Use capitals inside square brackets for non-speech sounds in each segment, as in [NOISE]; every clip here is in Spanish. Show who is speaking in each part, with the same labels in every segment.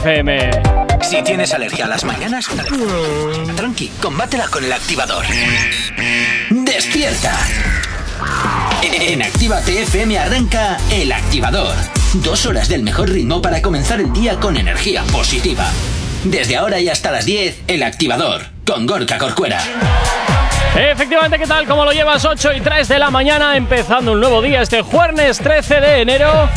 Speaker 1: FM.
Speaker 2: Si tienes alergia a las mañanas, tranqui, combátela con el activador. ¡Despierta! En Activa TFM arranca El Activador. Dos horas del mejor ritmo para comenzar el día con energía positiva. Desde ahora y hasta las 10, El Activador, con Gorka Corcuera.
Speaker 1: Efectivamente, ¿qué tal? ¿Cómo lo llevas? 8 y 3 de la mañana, empezando un nuevo día este jueves 13 de enero.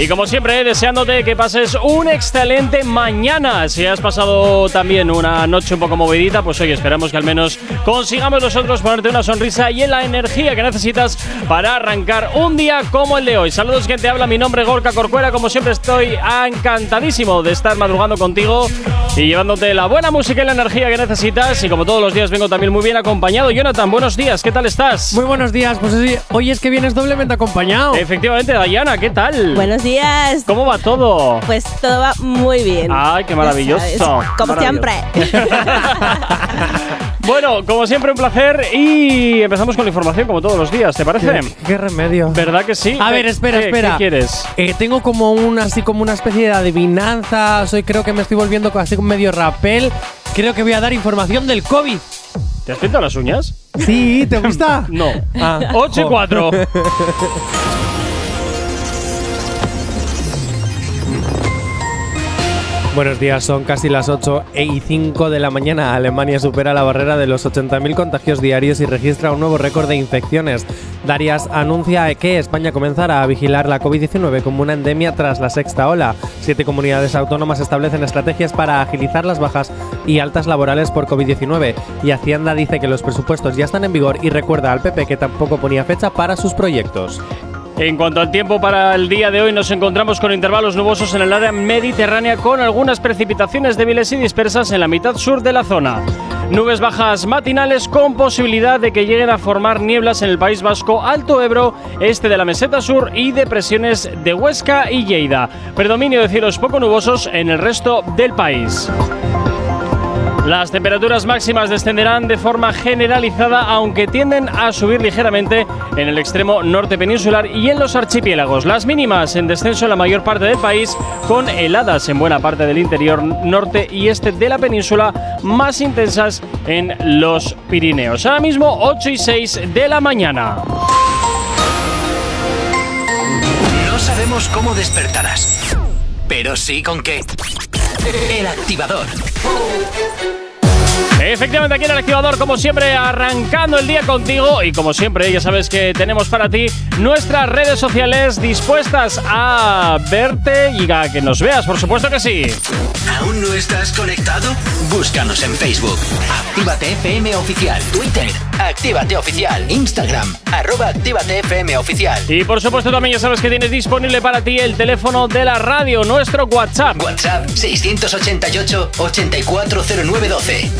Speaker 1: Y como siempre, deseándote que pases un excelente mañana. Si has pasado también una noche un poco movidita, pues hoy esperamos que al menos consigamos nosotros ponerte una sonrisa y la energía que necesitas para arrancar un día como el de hoy. Saludos, quien te habla. Mi nombre es Gorka Corcuera. Como siempre, estoy encantadísimo de estar madrugando contigo y llevándote la buena música y la energía que necesitas. Y como todos los días, vengo también muy bien acompañado. Jonathan, buenos días. ¿Qué tal estás?
Speaker 3: Muy buenos días. Pues sí, hoy es que vienes doblemente acompañado.
Speaker 1: Efectivamente, Dayana, ¿qué tal?
Speaker 4: Buenos días.
Speaker 1: ¿Cómo va todo?
Speaker 4: Pues todo va muy bien.
Speaker 1: Ay, qué maravilloso.
Speaker 4: Como siempre. [LAUGHS]
Speaker 1: bueno, como siempre, un placer. Y empezamos con la información, como todos los días, ¿te parece?
Speaker 3: Qué, remedio.
Speaker 1: ¿Verdad que sí?
Speaker 3: A ver, espera, espera.
Speaker 1: ¿Qué quieres?
Speaker 3: Eh, tengo como una, así como una especie de adivinanza. Hoy creo que me estoy volviendo así con medio rapel. Creo que voy a dar información del COVID.
Speaker 1: ¿Te has pintado las uñas?
Speaker 3: Sí, ¿te gusta? [LAUGHS]
Speaker 1: no. Ah, 8 y 4. [LAUGHS]
Speaker 3: Buenos días, son casi las 8 y 5 de la mañana. Alemania supera la barrera de los 80.000 contagios diarios y registra un nuevo récord de infecciones. Darias anuncia que España comenzará a vigilar la COVID-19 como una endemia tras la sexta ola. Siete comunidades autónomas establecen estrategias para agilizar las bajas y altas laborales por COVID-19. Y Hacienda dice que los presupuestos ya están en vigor y recuerda al PP que tampoco ponía fecha para sus proyectos.
Speaker 1: En cuanto al tiempo para el día de hoy, nos encontramos con intervalos nubosos en el área mediterránea con algunas precipitaciones débiles y dispersas en la mitad sur de la zona. Nubes bajas matinales con posibilidad de que lleguen a formar nieblas en el País Vasco, Alto Ebro, este de la meseta sur y depresiones de Huesca y Lleida. Predominio de cielos poco nubosos en el resto del país. Las temperaturas máximas descenderán de forma generalizada, aunque tienden a subir ligeramente en el extremo norte peninsular y en los archipiélagos. Las mínimas en descenso en la mayor parte del país, con heladas en buena parte del interior norte y este de la península, más intensas en los Pirineos. Ahora mismo 8 y 6 de la mañana.
Speaker 2: No sabemos cómo despertarás, pero sí con qué. El activador.
Speaker 1: Efectivamente, aquí en el activador, como siempre, arrancando el día contigo. Y como siempre, ya sabes que tenemos para ti nuestras redes sociales dispuestas a verte y a que nos veas, por supuesto que sí.
Speaker 2: ¿Aún no estás conectado? Búscanos en Facebook. Actívate FM Oficial. Twitter. Actívate Oficial. Instagram. Arroba Actívate FM Oficial.
Speaker 1: Y por supuesto, también ya sabes que tienes disponible para ti el teléfono de la radio, nuestro WhatsApp.
Speaker 2: WhatsApp 688 840912.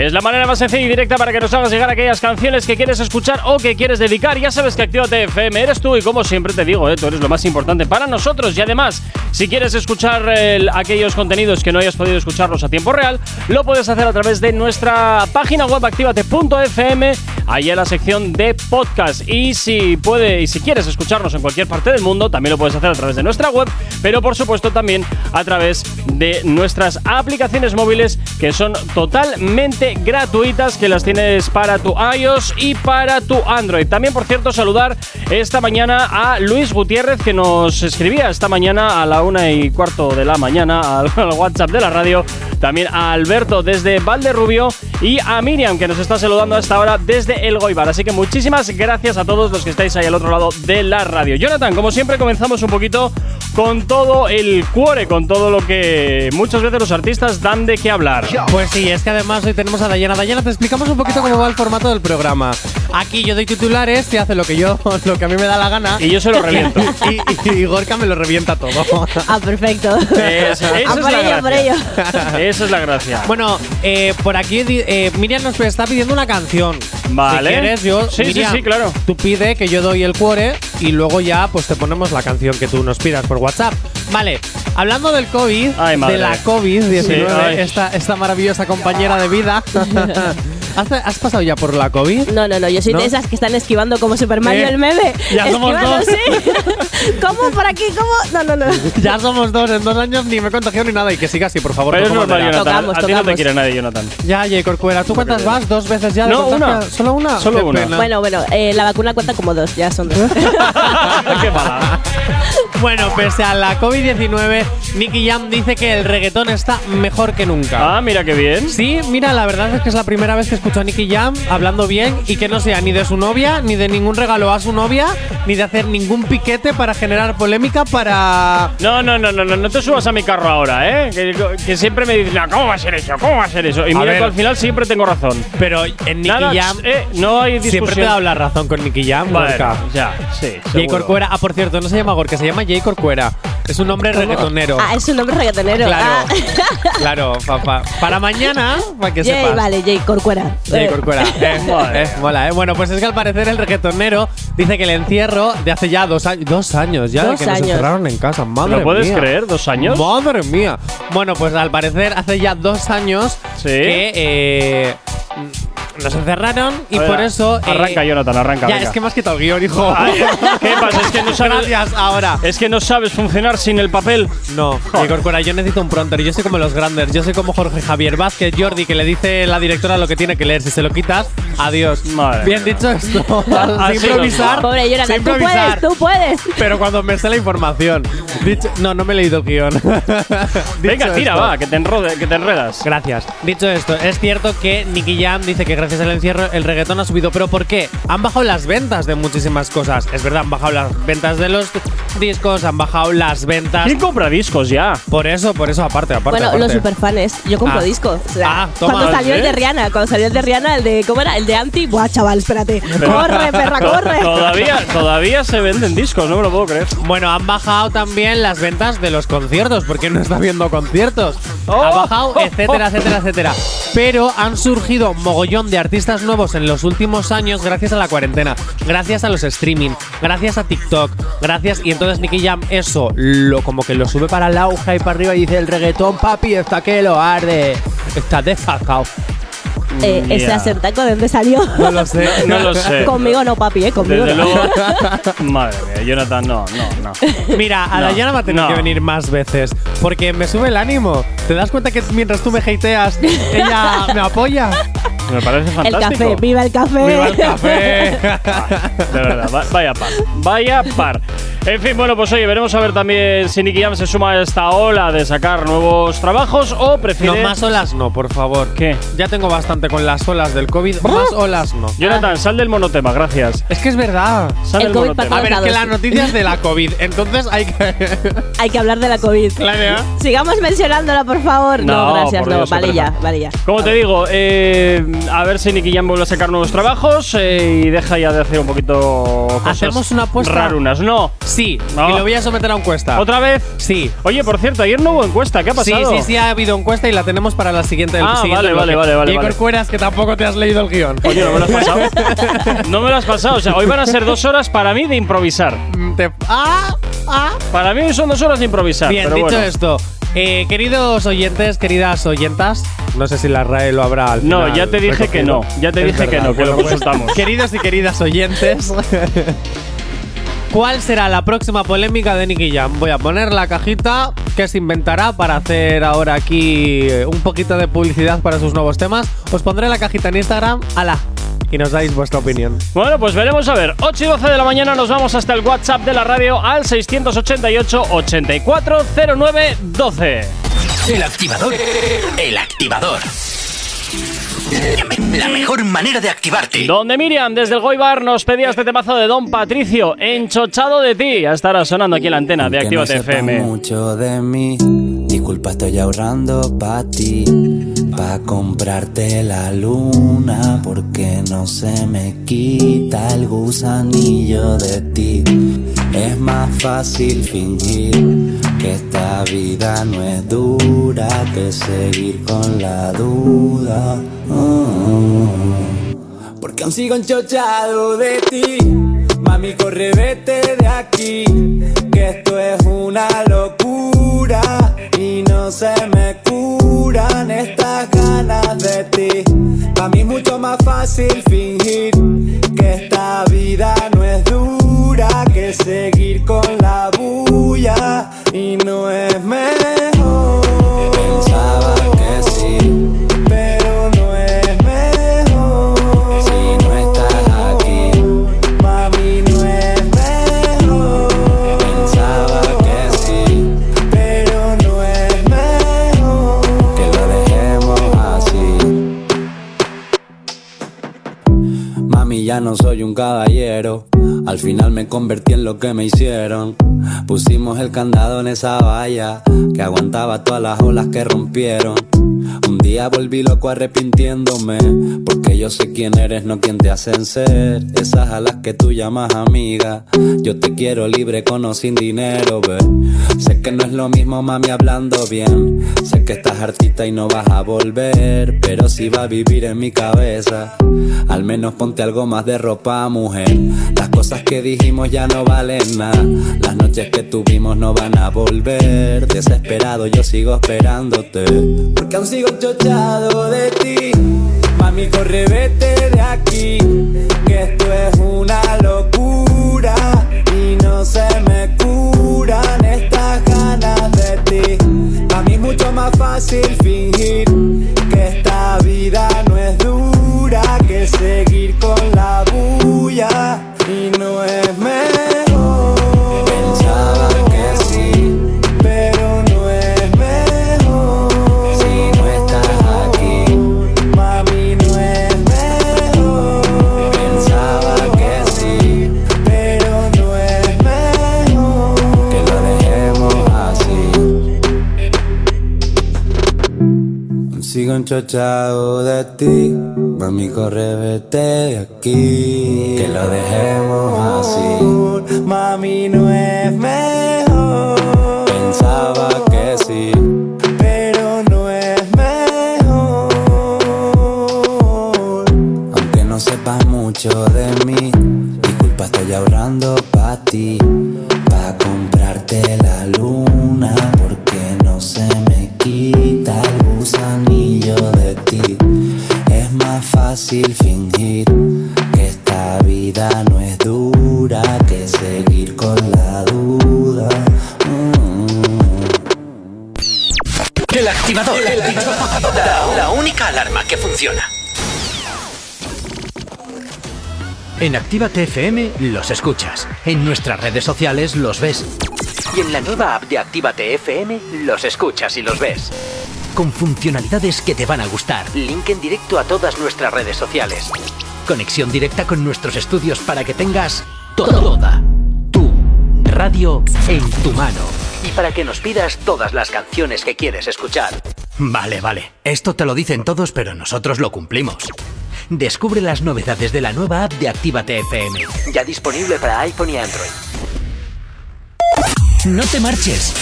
Speaker 1: Es la manera más sencilla y directa para que nos hagas llegar aquellas canciones que quieres escuchar o que quieres dedicar. Ya sabes que Actívate FM eres tú y como siempre te digo, ¿eh? tú eres lo más importante para nosotros. Y además, si quieres escuchar aquellos contenidos que no hayas podido escucharlos a tiempo real, lo puedes hacer a través de nuestra página web activate.fm, ahí en la sección de podcast. Y si puede y si quieres escucharnos en cualquier parte del mundo, también lo puedes hacer a través de nuestra web, pero por supuesto también a través de nuestras aplicaciones móviles que son totalmente gratuitas que las tienes para tu iOS y para tu Android. También, por cierto, saludar esta mañana a Luis Gutiérrez que nos escribía esta mañana a la una y cuarto de la mañana al, [LAUGHS] WhatsApp de la radio. También a Alberto desde Valderrubio y a Miriam que nos está saludando a esta hora desde El Goibar. Así que muchísimas gracias a todos los que estáis ahí al otro lado de la radio. Jonathan, como siempre, comenzamos un poquito con todo el cuore, con todo lo que muchas veces los artistas dan de qué hablar.
Speaker 3: Pues sí, es que además hoy tenemos a Dayana. Dayana, te explicamos un poquito cómo va el formato del programa. Aquí yo doy titulares, te hace lo que yo, [LAUGHS] lo que a mí me da la gana.
Speaker 1: Y yo se lo [LAUGHS] reviento.
Speaker 3: y, y, Gorka me lo revienta todo.
Speaker 4: ah, perfecto.
Speaker 1: Esa es la gracia. Por ello. Esa es la gracia.
Speaker 3: Bueno, eh, por aquí eh, Miriam nos está pidiendo una canción.
Speaker 1: Vale.
Speaker 3: Si quieres, yo.
Speaker 1: Sí,
Speaker 3: Miriam,
Speaker 1: sí, sí, claro.
Speaker 3: Tú pide que yo doy el cuore y luego ya pues te ponemos la canción que tú nos pidas por WhatsApp. Vale. Hablando del COVID,
Speaker 1: Ay,
Speaker 3: de la COVID-19,
Speaker 1: Sí, ay.
Speaker 3: esta, esta maravillosa compañera de vida. [LAUGHS] ¿Has, has pasado ya por la COVID?
Speaker 4: No, no, no, yo soy
Speaker 3: ¿No?
Speaker 4: de esas que están esquivando como Super Mario
Speaker 3: Eh,
Speaker 4: el meme.
Speaker 3: ya somos dos.
Speaker 4: sí. [LAUGHS] ¿Cómo? ¿Por aquí? ¿Cómo? No, no, no. [LAUGHS]
Speaker 3: Ya somos dos, en dos años ni me he contagiado ni nada. Y que siga así, por favor.
Speaker 1: Pero es normal,
Speaker 3: madera.
Speaker 1: Jonathan.
Speaker 4: Tocamos,
Speaker 1: a ti no te quiere nadie, Jonathan.
Speaker 3: Ya, J. Corcuera, ¿tú cuántas vas? ¿Dos veces ya?
Speaker 1: No,
Speaker 3: contagio?
Speaker 1: una.
Speaker 3: ¿Solo una?
Speaker 1: Solo una.
Speaker 3: pena.
Speaker 4: Bueno, bueno, eh, la vacuna cuenta como dos, ya son dos. [LAUGHS]
Speaker 1: Qué mala.
Speaker 3: Bueno, pese a la COVID-19, Nicky Jam dice que el reggaetón está mejor que nunca.
Speaker 1: Ah, mira qué bien.
Speaker 3: Sí, mira, la verdad es que es la primera vez que escucho a Nicky Jam hablando bien y que no sea ni de su novia, ni de ningún regalo a su novia, ni de hacer ningún piquete para generar polémica para...
Speaker 1: No, no, no, no, no, no te subas a mi carro ahora, ¿eh? Que, que siempre me dicen, "No, ¿cómo va a ser eso? ¿Cómo va a ser eso? Y
Speaker 3: A
Speaker 1: mira
Speaker 3: ver.
Speaker 1: que al final siempre tengo razón.
Speaker 3: Pero en Nicky
Speaker 1: Nada,
Speaker 3: Jam
Speaker 1: eh, no hay discusión.
Speaker 3: siempre te da la razón con Nicky Jam, Gorka.
Speaker 1: ya, sí.
Speaker 3: J.
Speaker 1: seguro.
Speaker 3: Corcuera, ah, por cierto, no se llama Gorka, se llama J. Corcuera. Es un nombre reggaetonero.
Speaker 4: Ah, es un nombre reggaetonero.
Speaker 3: Claro,
Speaker 4: Ah.
Speaker 3: claro, papá. Para mañana, para que
Speaker 4: Jay,
Speaker 3: sepas.
Speaker 4: vale, Jay Corcuera.
Speaker 3: J.
Speaker 4: Eh,
Speaker 3: Corcuera. [LAUGHS] Eh, eh, mola, eh. Bueno, pues es que al parecer el reggaetonero dice que el encierro de hace ya dos años, dos años ya,
Speaker 4: Dos
Speaker 3: que nos
Speaker 4: años.
Speaker 3: encerraron en casa. Madre
Speaker 1: ¿Lo puedes
Speaker 3: mía.
Speaker 1: creer? ¿Dos años?
Speaker 3: Madre mía. Bueno, pues al parecer hace ya dos años
Speaker 1: Sí.
Speaker 3: que eh, nos encerraron y por eso. eh,
Speaker 1: Arranca, Jonathan, arranca.
Speaker 3: Ya,
Speaker 1: venga.
Speaker 3: es que me has quitado el guion, hijo. [LAUGHS]
Speaker 1: Ay, ¿Qué pasa? Es que no sabes.
Speaker 3: Gracias, ahora.
Speaker 1: Es que no sabes funcionar sin el papel.
Speaker 3: No, [LAUGHS] J. Corcuera, yo necesito un pronter. Yo soy como los grandes. Yo soy como Jorge Javier Vázquez, Jordi, que le dice la directora lo que tiene que leer. Si se lo quitas, adiós.
Speaker 1: Madre
Speaker 3: Bien
Speaker 1: mía.
Speaker 3: dicho esto. [LAUGHS] Sin improvisar.
Speaker 4: Pobre
Speaker 3: sin
Speaker 4: Jonathan, tú puedes,
Speaker 3: improvisar.
Speaker 4: tú puedes.
Speaker 3: Pero cuando me sé la información. Dicho, no, no me he leído el guion.
Speaker 1: Venga, tira,
Speaker 3: esto-
Speaker 1: va, que te, enrode- que te enredas.
Speaker 3: Gracias. Dicho esto, es cierto que Nicky Jam dice que gracias al encierro el reggaetón ha subido. ¿Pero por qué? Han bajado las ventas de muchísimas cosas. Es verdad, han bajado las ventas de los discos, han bajado las ventas.
Speaker 1: ¿Quién compra discos ya?
Speaker 3: Por eso, por eso, aparte, aparte.
Speaker 4: Bueno,
Speaker 3: aparte.
Speaker 4: los superfanes. Yo compro
Speaker 3: Ah.
Speaker 4: discos. O sea,
Speaker 3: Ah, toma,
Speaker 4: cuando salió el de Rihanna, cuando salió el de Rihanna, el de. ¿Cómo era? El de Anti. Buah, chaval, espérate. corre, perra, [LAUGHS] corre.
Speaker 1: Todavía, todavía se venden discos, no me lo puedo creer.
Speaker 3: Bueno, han bajado también las ventas de los conciertos, porque no está habiendo conciertos.
Speaker 1: Oh,
Speaker 3: ha bajado,
Speaker 1: oh,
Speaker 3: etcétera,
Speaker 1: oh.
Speaker 3: etcétera, etcétera. Pero han surgido mogollón de artistas nuevos en los últimos años gracias a la cuarentena, gracias a los streaming, gracias a TikTok, gracias. Y entonces Nicky Jam eso lo como que lo sube para el auge y para arriba y dice el reggaetón, papi, está que lo arde. Está desfacao.
Speaker 4: Eh, ese
Speaker 1: Ya.
Speaker 4: acentaco, ¿de dónde salió?
Speaker 3: No lo sé. [LAUGHS]
Speaker 1: No lo sé.
Speaker 4: Conmigo no, papi, ¿eh? Conmigo
Speaker 1: Desde
Speaker 4: no.
Speaker 1: luego. [LAUGHS] Madre mía, Jonathan, no, no, no.
Speaker 3: Mira, a
Speaker 1: No,
Speaker 3: Dayana va a tener
Speaker 1: no.
Speaker 3: que venir más veces porque me sube el ánimo. ¿Te das cuenta que mientras tú me hateas, ella me apoya?
Speaker 1: Me parece
Speaker 4: El
Speaker 1: fantástico.
Speaker 4: café, viva el café.
Speaker 3: ¡Viva el café! [LAUGHS]
Speaker 1: De verdad, va- vaya par. Vaya par. En fin, bueno, pues oye, veremos a ver también si Nicky Jam se suma a esta ola de sacar nuevos trabajos o
Speaker 3: No,
Speaker 1: prefiere.
Speaker 3: más olas no, por favor.
Speaker 1: ¿Qué?
Speaker 3: Ya tengo bastante con las olas del COVID. Más olas no.
Speaker 1: Jonathan, sal del monotema, gracias.
Speaker 3: Es que es verdad.
Speaker 1: Sal
Speaker 4: El
Speaker 1: del
Speaker 4: COVID
Speaker 1: monotema.
Speaker 4: para
Speaker 3: A ver, es que
Speaker 4: lados.
Speaker 3: las noticias de la [LAUGHS] COVID. Entonces hay que.
Speaker 4: Hay que hablar de la COVID.
Speaker 3: Claro.
Speaker 4: Sigamos mencionándola, por favor. No,
Speaker 1: No,
Speaker 4: gracias,
Speaker 1: por
Speaker 4: no.
Speaker 1: Dios,
Speaker 4: vale
Speaker 1: qué
Speaker 4: ya, vale ya.
Speaker 1: Como te digo, eh, a ver si Nicky Jam vuelve a sacar nuevos trabajos eh, y deja ya de hacer un poquito cosas
Speaker 3: ¿Hacemos una apuesta?
Speaker 1: rarunas. No.
Speaker 3: Sí,
Speaker 1: No.
Speaker 3: y lo voy a someter a encuesta.
Speaker 1: ¿Otra vez?
Speaker 3: Sí.
Speaker 1: Oye, por cierto, ayer no hubo encuesta. ¿Qué ha
Speaker 3: Sí,
Speaker 1: pasado?
Speaker 3: sí, sí, ha habido encuesta y la tenemos para la siguiente.
Speaker 1: Ah,
Speaker 3: siguiente
Speaker 1: vale,
Speaker 3: bloque.
Speaker 1: vale, vale, vale,
Speaker 3: Y
Speaker 1: vale.
Speaker 3: Corcueras, que tampoco te has leído el guion.
Speaker 1: Oye, no me lo has pasado. [LAUGHS] no me lo has pasado. O sea, hoy van a ser dos horas para mí de improvisar.
Speaker 3: Mm, te- ¡Ah! ¡Ah!
Speaker 1: Para mí son dos horas de improvisar.
Speaker 3: Bien,
Speaker 1: pero
Speaker 3: dicho
Speaker 1: bueno.
Speaker 3: esto, eh, queridos oyentes, queridas oyentas, no sé si la RAE lo habrá al
Speaker 1: No,
Speaker 3: final
Speaker 1: ya te dije que no, ya te
Speaker 3: Es
Speaker 1: dije que no, que lo consultamos. [LAUGHS]
Speaker 3: Queridos y queridas oyentes, [LAUGHS] ¿cuál será la próxima polémica de Nicky Jam? Voy a poner la cajita que se inventará para hacer ahora aquí eh, un poquito de publicidad para sus nuevos temas. Os pondré la cajita en Instagram, ala, y nos dais vuestra opinión.
Speaker 1: Bueno, pues veremos a ver. 8 y 12 de la mañana nos vamos hasta el WhatsApp de la radio al 688 8409 12.
Speaker 2: El activador. El activador. La mejor manera de activarte.
Speaker 1: Donde Miriam, desde el Goibar, nos pedía este temazo de Don Patricio, enchochado de ti. Ya estará sonando aquí en la antena de Actívate
Speaker 5: no
Speaker 1: FM.
Speaker 5: mucho de mí. Disculpa, estoy ahorrando pa' ti. Pa' comprarte la luna. Porque no se me quita el gusanillo de ti. Es más fácil fingir que esta vida no es dura que seguir con la duda. Porque aún sigo enchochado de ti. Mami, corre, vete de aquí. Que esto es una locura. Y no se me curan estas ganas de ti. Para mí mucho más fácil fingir que esta vida no es dura que seguir con la bulla y no es mejor. Ya no soy un caballero. Al final me convertí en lo que me hicieron. Pusimos el candado en esa valla que aguantaba todas las olas que rompieron. Un día volví loco arrepintiéndome, porque yo sé quién eres, no quién te hacen ser. Esas a las que tú llamas amiga. Yo te quiero libre con o sin dinero, ve. Sé que no es lo mismo, mami, hablando bien. Sé que estás hartita y no vas a volver, pero si va a vivir en mi cabeza. Al menos ponte algo más de ropa, mujer. Las cosas que dijimos ya no valen nada. Las noches que tuvimos no van a volver. Desesperado yo sigo esperándote. Porque aún sigo chochado de ti. Mami, corre, vete de aquí. Que esto es una locura. Y no se me curan estas ganas de ti. A mí mucho más fácil fingir que esta vida no es dura que seguir con la bulla De ti, mami corre vete de aquí, que lo dejemos así. Mami no es mejor, pensaba que sí, pero no es mejor. Aunque no sepas mucho de mí, disculpa estoy ahorrando pa ti, El
Speaker 6: activador. La, la única alarma que funciona.
Speaker 7: En Actívate FM los escuchas. En nuestras redes sociales los ves.
Speaker 6: Y en la nueva app de Actívate FM los escuchas y los ves.
Speaker 7: Con funcionalidades que te van a gustar.
Speaker 6: Link en directo a todas nuestras redes sociales.
Speaker 7: Conexión directa con nuestros estudios para que tengas toda tu radio en tu mano.
Speaker 6: Para que nos pidas todas las canciones que quieres escuchar.
Speaker 7: Vale, vale. Esto te lo dicen todos, pero nosotros lo cumplimos. Descubre las novedades de la nueva app de Actívate FM.
Speaker 6: Ya disponible para iPhone y Android.
Speaker 7: No te marches.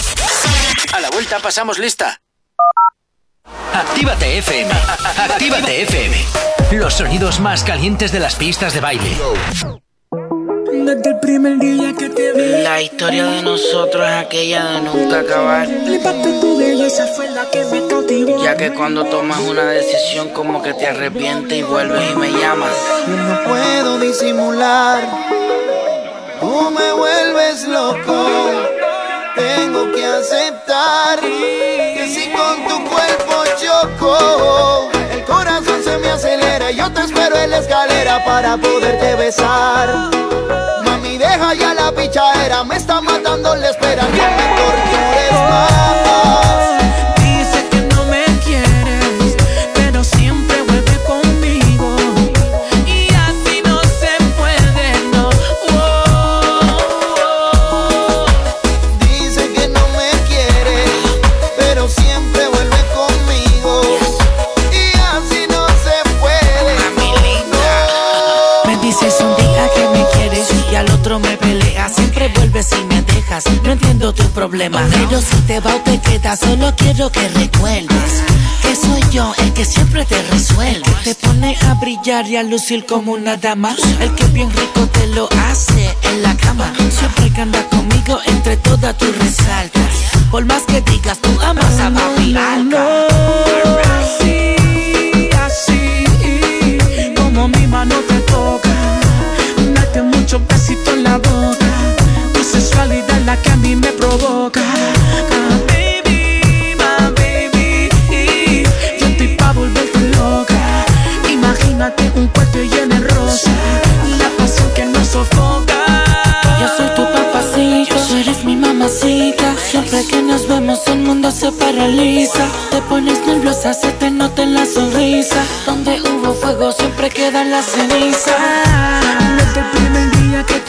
Speaker 6: A la vuelta pasamos lista. Actívate FM. [LAUGHS] Actívate FM.
Speaker 7: Los sonidos más calientes de las pistas de baile.
Speaker 8: Desde el primer día que te vi,
Speaker 9: La historia de nosotros es aquella de nunca acabar.
Speaker 8: flipaste tu belleza, fue la que me cautivó.
Speaker 9: Ya que cuando tomas una decisión como que te arrepientes y vuelves y me llamas.
Speaker 10: Yo no puedo disimular. Tú me vuelves loco. Tengo que aceptar que si para poderte besar. Mami, deja ya la pichadera. Me está matando la espera. No me
Speaker 8: no entiendo tu problema. Pero si te va o te quedas, solo quiero que recuerdes que soy yo el que siempre te resuelve. Te pone a brillar y a lucir como una dama. El que bien rico te lo hace en la cama. Siempre que anda conmigo entre todas tus resaltas. Por más que digas, tú amas a papi alca. Así, así, como mi mano te toca. Date muchos besitos en la boca. Ah, baby, my baby. Yo estoy pa' volverte loca. Imagínate un cuarto lleno de rosa. La pasión que nos sofoca. Yo soy tu papacito, tú eres mi mamacita. Siempre que nos vemos el mundo se paraliza. Te pones nerviosa, se te nota en la sonrisa. Donde hubo fuego siempre queda la ceniza. Desde el primer día que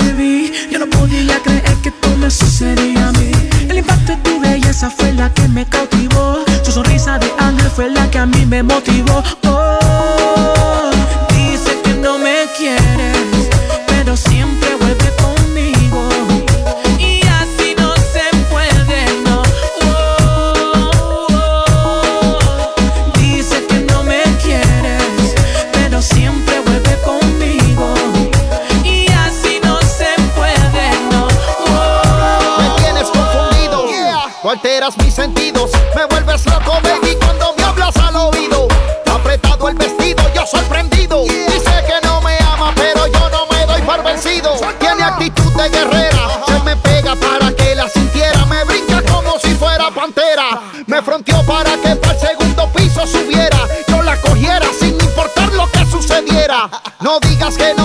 Speaker 8: El impacto de tu belleza fue la que me cautivó. Tu sonrisa de ángel fue la que a mí me motivó. Oh,
Speaker 10: alteras mis sentidos, me vuelves loco, baby, cuando me hablas al oído. Apretado el vestido, yo sorprendido. Dice que no me ama, pero yo no me doy por vencido. Tiene actitud de guerrera, se me pega para que la sintiera. Me brinca como si fuera pantera. Me fronteó para que para el segundo piso subiera. Yo la cogiera sin importar lo que sucediera. No digas que no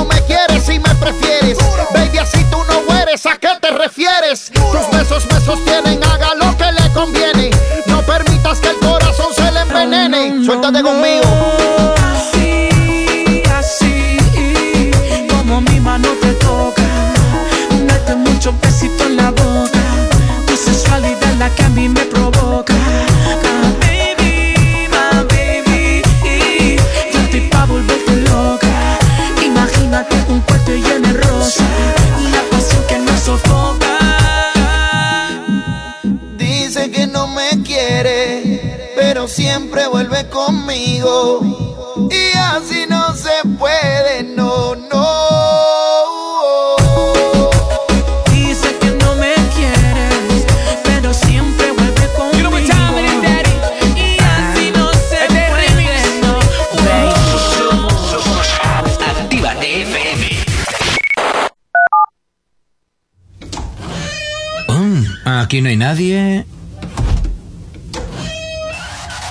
Speaker 7: aquí no hay nadie.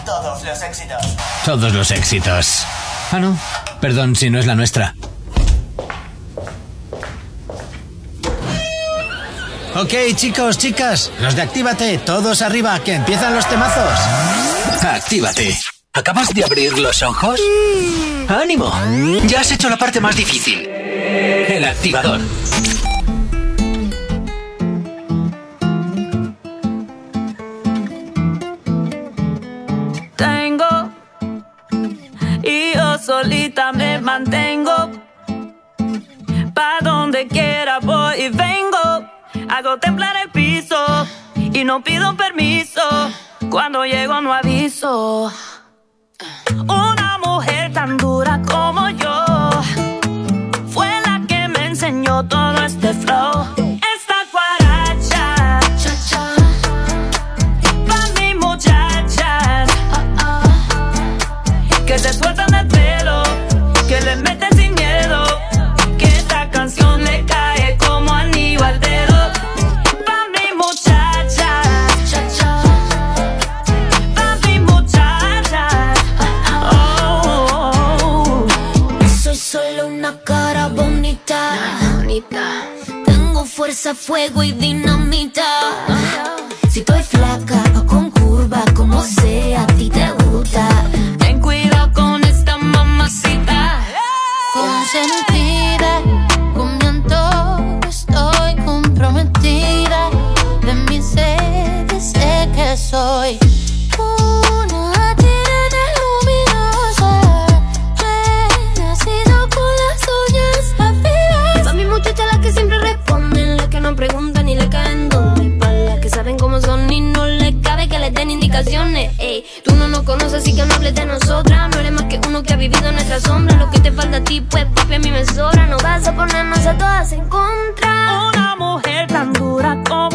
Speaker 11: Todos los éxitos.
Speaker 7: Todos los éxitos. Ah, no. Perdón si no es la nuestra. Ok, chicos, chicas, los de Actívate, todos arriba, que empiezan los temazos. Actívate. ¿Acabas de abrir los ojos? ¡Ánimo! Ya has hecho la parte más difícil. El activador.
Speaker 2: Una mujer tan dura como yo fue la que me enseñó todo este flow.
Speaker 12: Fuego y dinamita. Si estoy flaca sombra. Lo que te falta a ti, pues papi a mí me. No vas a ponernos a todas en contra.
Speaker 2: Una mujer tan dura como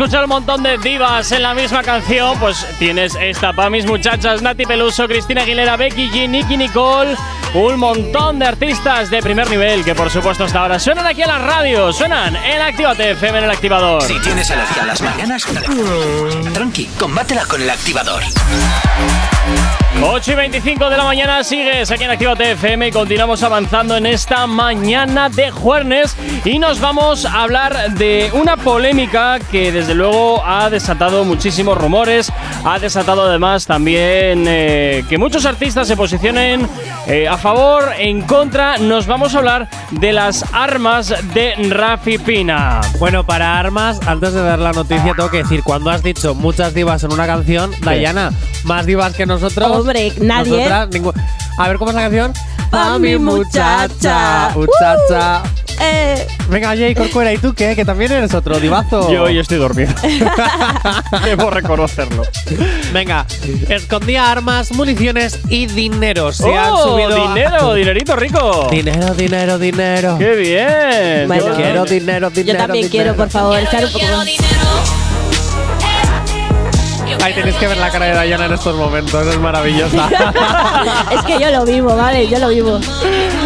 Speaker 1: escuchar un montón de divas en la misma canción, pues tienes esta para mis muchachas Nati Peluso, Cristina Aguilera, Becky G, Nicky Nicole, un montón de artistas de primer nivel que por supuesto hasta ahora suenan aquí en la radio, suenan en Actívate FM en el activador.
Speaker 2: Si tienes alergia a las mañanas, tranqui, combátela con el activador.
Speaker 1: 8 y 25 de la mañana sigues aquí en Actívate FM y continuamos avanzando en esta mañana de jueves y nos vamos a hablar de una polémica que desde luego ha desatado muchísimos rumores, ha desatado además también eh, que muchos artistas se posicionen eh, a favor, en contra, nos vamos a hablar de las armas de Rafi Pina.
Speaker 3: Bueno, para armas, antes de dar la noticia, tengo que decir, cuando has dicho muchas divas en una canción, Dayana, más divas que nosotros.
Speaker 4: Nadie.
Speaker 3: nosotras, A ver, ¿cómo es la canción?
Speaker 4: A mi muchacha.
Speaker 3: Muchacha.
Speaker 4: Eh,
Speaker 3: Venga, Jay Corcuera, ¿y tú qué? Que también eres otro divazo.
Speaker 1: Yo hoy estoy dormido. [LAUGHS] [LAUGHS] Debo reconocerlo.
Speaker 3: Venga, escondía armas, municiones y dinero. Se han
Speaker 1: ¡Oh,
Speaker 3: subido. a-
Speaker 1: dinero, dinerito rico.
Speaker 3: Dinero, dinero, dinero.
Speaker 1: ¡Qué bien!
Speaker 4: Bueno.
Speaker 3: Quiero dinero, dinero.
Speaker 4: yo también
Speaker 3: dinero.
Speaker 4: quiero, por favor, echar un poco
Speaker 3: Ay, tenéis que ver la cara de Dayana en estos momentos, es maravillosa. [LAUGHS]
Speaker 4: es que yo lo vivo, ¿vale? Yo lo vivo.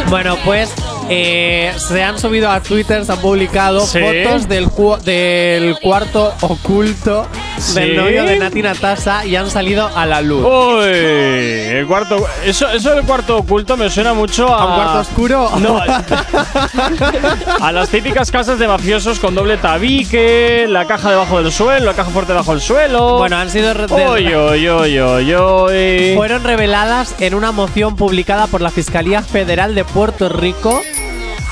Speaker 3: bueno, pues eh, se han subido a Twitter, se han publicado
Speaker 1: Sí.
Speaker 3: fotos del, cu- del cuarto oculto del novio de Nati Natasa y han salido a la luz.
Speaker 1: Uy, el cuarto. Eso, eso del cuarto oculto me suena mucho a.
Speaker 3: ¿A un cuarto oscuro?
Speaker 1: No. [LAUGHS] a las típicas casas de mafiosos con doble tabique, la caja debajo del suelo, la caja fuerte debajo del suelo.
Speaker 3: Bueno, han sido
Speaker 1: oy, oy, oy.
Speaker 3: fueron reveladas en una moción publicada por la Fiscalía Federal de Puerto Rico.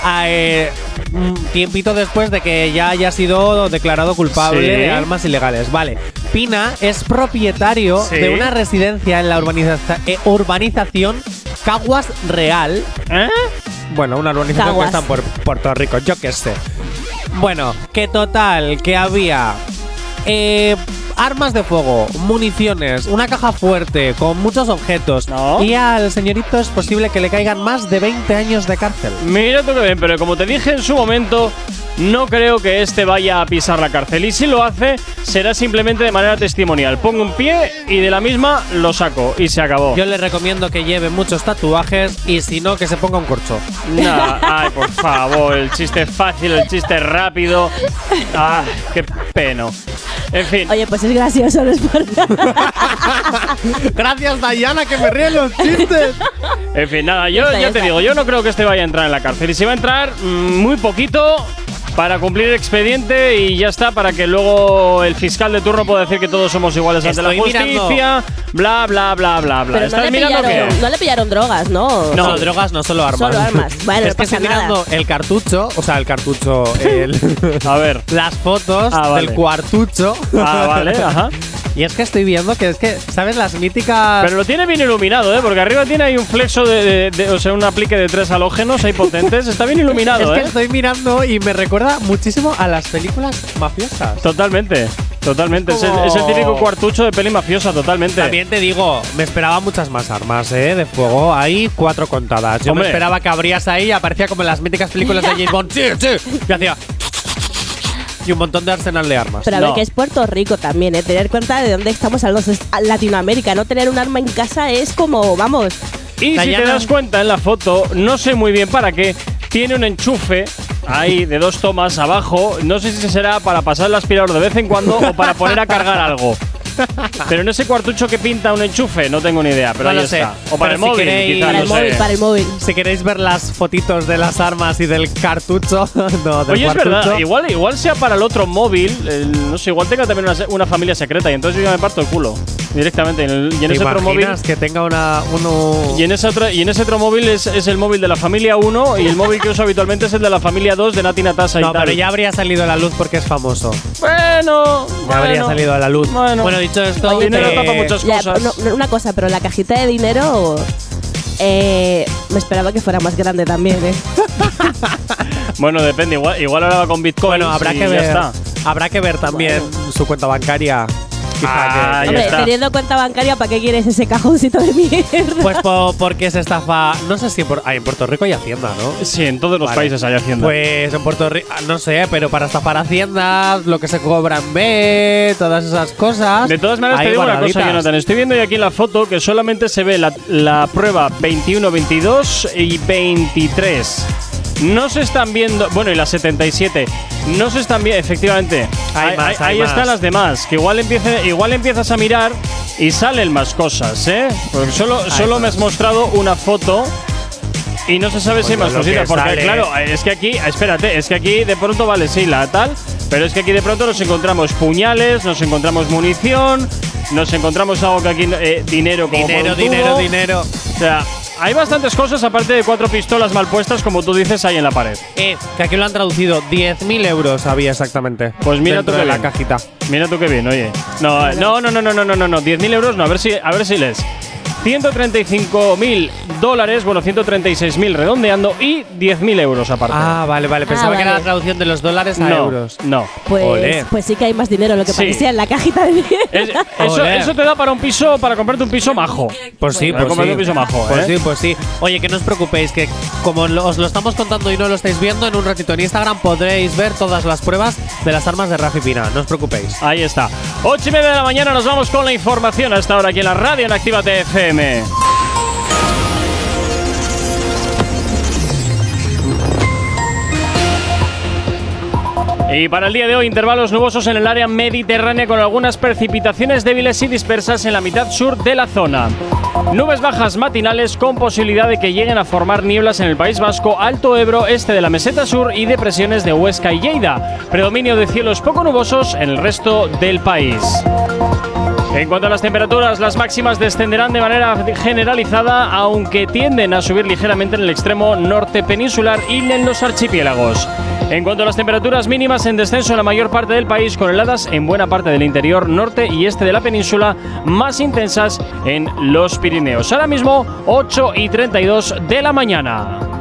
Speaker 3: a, eh, un tiempito después de que ya haya sido declarado culpable
Speaker 1: Sí.
Speaker 3: de armas ilegales. Vale. Pina es propietario
Speaker 1: Sí.
Speaker 3: de una residencia en la eh, urbanización Caguas Real.
Speaker 1: ¿Eh?
Speaker 3: Bueno, una urbanización
Speaker 4: Caguas.
Speaker 3: que está en Puer- Puerto Rico, yo qué sé. Bueno, que total, que había eh, armas de fuego, municiones, una caja fuerte con muchos objetos.
Speaker 1: No.
Speaker 3: Y al señorito es posible que le caigan más de 20 años de cárcel.
Speaker 1: Mira tú que bien, pero como te dije en su momento, no creo que este vaya a pisar la cárcel. Y si lo hace, será simplemente de manera testimonial. Pongo un pie y de la misma lo saco y se acabó.
Speaker 3: Yo le recomiendo que lleve muchos tatuajes y si no, que se ponga un corcho.
Speaker 1: Nah, ay, por favor, el chiste fácil, el chiste rápido. Ah, qué peno. En fin,
Speaker 4: Oye, pues es gracioso, no es por [LAUGHS]
Speaker 3: Gracias, Dayana, que me ríen los chistes.
Speaker 1: en fin, nada, yo ya te digo, yo no creo que este vaya a entrar en la cárcel. Y si va a entrar, mm, muy poquito para cumplir el expediente y ya está, para que luego el fiscal de turno pueda decir que todos somos iguales ante la
Speaker 3: Estoy mirando.
Speaker 1: justicia, bla, bla, bla, bla, bla.
Speaker 4: Pero no
Speaker 1: ¿Estás
Speaker 4: le,
Speaker 1: mirando
Speaker 4: pillaron,
Speaker 1: qué?
Speaker 4: no le pillaron drogas, ¿no?
Speaker 3: No, drogas no, solo armas.
Speaker 4: Solo armas. Bueno,
Speaker 3: es
Speaker 4: no
Speaker 3: que
Speaker 4: pasa
Speaker 3: estoy
Speaker 4: nada.
Speaker 3: mirando el cartucho, o sea, el cartucho, el- [LAUGHS]
Speaker 1: A ver.
Speaker 3: las fotos
Speaker 1: Ah, vale.
Speaker 3: del cuartucho.
Speaker 1: Ah, vale, ajá.
Speaker 3: Y es que estoy viendo que es que, ¿sabes? Las míticas.
Speaker 1: Pero lo tiene bien iluminado, ¿eh? Porque arriba tiene ahí un flexo de, de- de- o sea, un aplique de tres halógenos ahí potentes. Está bien [LAUGHS]
Speaker 3: es
Speaker 1: iluminado,
Speaker 3: que
Speaker 1: ¿eh?
Speaker 3: estoy mirando y me recuerda muchísimo a las películas mafiosas.
Speaker 1: Totalmente, totalmente. Es, el,
Speaker 3: como-
Speaker 1: es el típico cuartucho de peli mafiosa, totalmente.
Speaker 3: También te digo, me esperaba muchas más armas, ¿eh? De fuego. Hay cuatro contadas. Yo
Speaker 1: Hombre.
Speaker 3: me esperaba que abrías ahí y aparecía como en las míticas películas de James Bond. [LAUGHS] ¡Sí, sí! Y hacía. Y un montón de arsenal de armas.
Speaker 4: Pero a ver,
Speaker 1: No.
Speaker 4: que es Puerto Rico también, ¿eh? Tener cuenta de dónde estamos hablando. Es Latinoamérica, no tener un arma en casa es como, vamos.
Speaker 1: Y si te das cuenta en la foto, no sé muy bien para qué, tiene un enchufe ahí de dos tomas abajo. No sé si será para pasar el aspirador de vez en cuando o para poner a cargar algo. [LAUGHS] Pero en ese cuartucho que pinta un enchufe, no tengo ni idea, pero
Speaker 3: No
Speaker 1: ahí
Speaker 3: lo sé.
Speaker 1: está. O para
Speaker 3: Pero
Speaker 1: el
Speaker 3: si
Speaker 1: móvil,
Speaker 3: queréis-
Speaker 1: quizá,
Speaker 4: Para
Speaker 1: no
Speaker 4: el
Speaker 1: sé.
Speaker 4: móvil, para el móvil.
Speaker 3: Si queréis ver las fotitos de las armas y del cartucho, [LAUGHS] no, del
Speaker 1: Oye, es
Speaker 3: cuartucho.
Speaker 1: verdad, igual, igual sea para el otro móvil, el- no sé, igual tenga también una, una familia secreta y entonces yo ya me parto el culo directamente. Y en, el- y en
Speaker 3: ¿Te
Speaker 1: ese otro móvil.
Speaker 3: que tenga una, uno…
Speaker 1: Y en, ese otro, y en ese otro móvil es, es el móvil de la familia 1 y el móvil que uso habitualmente es el de la familia 2 de Nati Natasa y
Speaker 3: No,
Speaker 1: tal.
Speaker 3: pero ya habría salido a la luz porque es famoso.
Speaker 1: Bueno,
Speaker 3: Ya habría
Speaker 1: bueno.
Speaker 3: sala a la luz.
Speaker 1: Bueno.
Speaker 3: Dicho esto,
Speaker 1: Oye, dinero
Speaker 3: eh,
Speaker 1: tapa muchas
Speaker 4: Ya,
Speaker 1: cosas.
Speaker 4: no, no, una cosa, pero la cajita de dinero. eh, me esperaba que fuera más grande también, ¿eh? [LAUGHS]
Speaker 1: Bueno, depende, igual, igual ahora va con Bitcoin.
Speaker 3: bueno, habrá
Speaker 1: y
Speaker 3: que
Speaker 1: ya
Speaker 3: ver.
Speaker 1: está.
Speaker 3: Habrá que ver también su cuenta bancaria. Que-
Speaker 4: Hombre,
Speaker 1: está.
Speaker 4: teniendo cuenta bancaria, ¿para qué quieres ese cajoncito de mierda?
Speaker 3: Pues po- porque se estafa. No sé si en, Puer- ah, en Puerto Rico hay Hacienda, ¿no?
Speaker 1: Sí, en todos los
Speaker 3: Vale.
Speaker 1: países hay hacienda.
Speaker 3: Pues en Puerto Rico, no sé, pero para estafar Hacienda, lo que se cobra en B, todas esas cosas.
Speaker 1: De todas maneras,
Speaker 3: hay
Speaker 1: te digo una cosa. Jonathan. Estoy viendo yo aquí en la foto que solamente se ve la, la prueba 21, 22 y 23. No se están viendo. Bueno, y la 77. No se están viendo. Efectivamente.
Speaker 3: Hay
Speaker 1: ahí
Speaker 3: más,
Speaker 1: ahí
Speaker 3: hay más.
Speaker 1: están las demás. Que igual, empiece, igual empiezas a mirar y salen más cosas, ¿eh? Porque solo, solo me has mostrado una foto. Y no se sabe si hay más cositas, porque
Speaker 3: sale.
Speaker 1: claro, es que aquí, espérate, es que aquí de pronto vale, sí, la tal, pero es que aquí de pronto nos encontramos puñales, nos encontramos munición, nos encontramos algo que aquí eh, dinero
Speaker 3: dinero, dinero, dinero.
Speaker 1: O sea, hay bastantes cosas aparte de cuatro pistolas mal puestas, como tú dices, ahí en la pared.
Speaker 3: Eh, que aquí lo han traducido 10.000 euros había exactamente.
Speaker 1: Pues mira tú
Speaker 3: que la cajita.
Speaker 1: Mira tú qué bien, oye. No, no, no, no, no, no, no, no, 10.000 euros no, a ver si a ver si lees les. 135.000 dólares, bueno, 136.000 redondeando y 10.000 euros aparte.
Speaker 3: Ah, vale, vale. Pensaba
Speaker 4: Ah,
Speaker 3: que era la traducción de los dólares a
Speaker 1: no,
Speaker 3: euros.
Speaker 1: no.
Speaker 4: Pues, pues sí que hay más dinero, lo que
Speaker 1: Sí.
Speaker 4: parecía en la cajita de.
Speaker 1: Es- eso, eso te da para un piso, para comprarte un piso majo.
Speaker 3: Pues sí,
Speaker 1: Para
Speaker 3: pues
Speaker 1: comprarte
Speaker 3: sí.
Speaker 1: un piso majo,
Speaker 3: Pues
Speaker 1: ¿eh?
Speaker 3: sí, pues sí. Oye, que no os preocupéis, que como os lo estamos contando y no lo estáis viendo, en un ratito en Instagram podréis ver todas las pruebas de las armas de Rafi Pina. No os preocupéis.
Speaker 1: Ahí está. 8 y media de la mañana nos vamos con la información hasta ahora aquí en la radio en Actívate Y para el día de hoy, intervalos nubosos en el área mediterránea con algunas precipitaciones débiles y dispersas en la mitad sur de la zona. Nubes bajas matinales con posibilidad de que lleguen a formar nieblas en el País Vasco, Alto Ebro, este de la meseta sur y depresiones de Huesca y Lleida. Predominio de cielos poco nubosos en el resto del país. En cuanto a las temperaturas, las máximas descenderán de manera generalizada, aunque tienden a subir ligeramente en el extremo norte peninsular y en los archipiélagos. En cuanto a las temperaturas mínimas en descenso en la mayor parte del país, con heladas en buena parte del interior norte y este de la península, más intensas en los Pirineos. Ahora mismo, 8 y 32 de la mañana.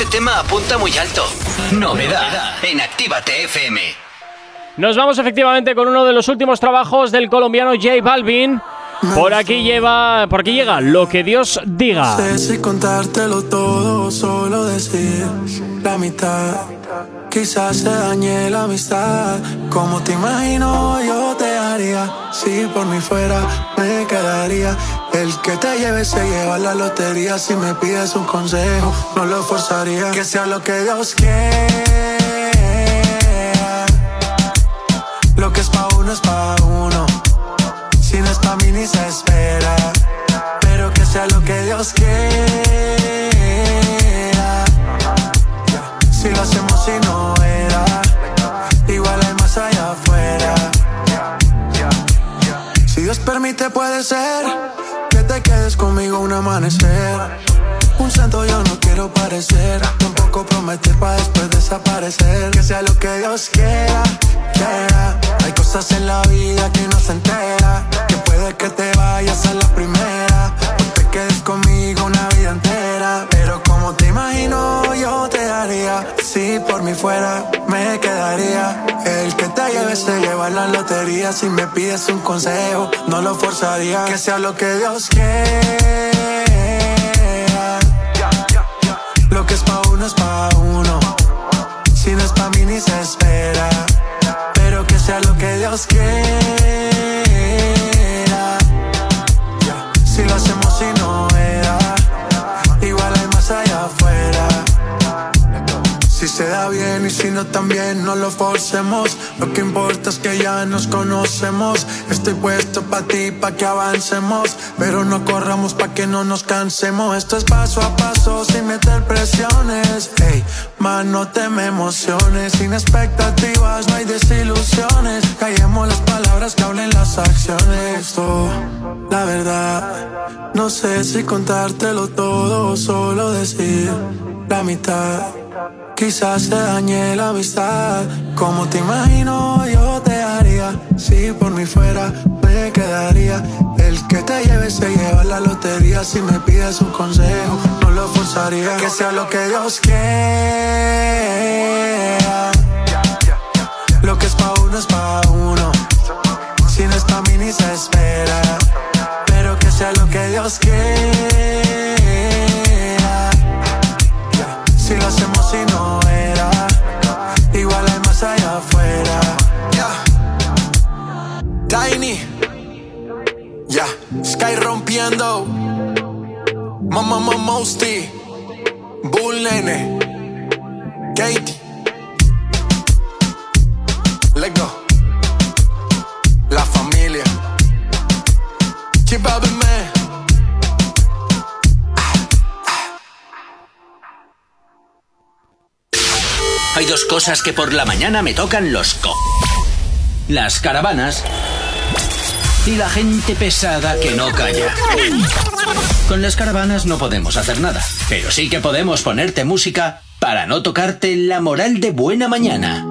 Speaker 2: Este tema apunta muy alto. Novedad en Actívate FM.
Speaker 1: Nos vamos efectivamente con uno de los últimos trabajos del colombiano J Balvin. Por aquí lleva, por aquí llega lo que Dios diga.
Speaker 13: sé si contártelo todo solo decir la mitad. Quizás se dañe la amistad. Como te imagino, yo te haría. Si por mí fuera, me quedaría. El que te lleve se lleva la lotería. Si me pides un consejo, no lo forzaría. Que sea lo que Dios quiera. Lo que es pa' uno es pa' uno. Si no es pa' mí ni se espera. Pero que sea lo que Dios quiera. Allá afuera. Si Dios permite, puede ser que te quedes conmigo un amanecer. Un santo yo no quiero parecer. Tampoco prometer para después desaparecer. Que sea lo que Dios quiera, quiera. Hay cosas en la vida que no se entera. Que puede que te vayas a la primera. O te quedes conmigo una vida entera. Pero te imagino, yo te daría. Si por mí fuera, me quedaría. El que te lleve se lleva la lotería. Si me pides un consejo, no lo forzaría. Que sea lo que Dios quiera. Lo que es pa' uno es pa' uno. Si no es pa' mí ni se espera. Pero que sea lo que Dios quiera. Bien y si no también, no lo forcemos. Lo que importa es que ya nos conocemos. Estoy puesto pa' ti, pa' que avancemos. Pero no corramos pa' que no nos cansemos. Esto es paso a paso, sin meter presiones. Ey, man, no te emociones. Sin expectativas, no hay desilusiones. Callemos las palabras que hablen las acciones. Esto, la verdad, no sé si contártelo todo o solo decir la mitad. Quizás te dañé la amistad. Como te imagino, yo te haría. Si por mí fuera, me quedaría. El que te lleve se lleva la lotería. Si me pides un consejo, no lo forzaría. Que sea lo que Dios quiera. Lo que es pa' uno es pa' uno. Si no es pa' ni se espera. Pero que sea lo que Dios quiera. Sky rompiendo. Mama Mama Mosty, Bull Nene, Katie. Let go. La familia. Up man.
Speaker 2: Hay dos cosas que por la mañana me tocan los co. Las caravanas y la gente pesada que no calla. Con las caravanas no podemos hacer nada, pero sí que podemos ponerte música para no tocarte la moral de buena mañana.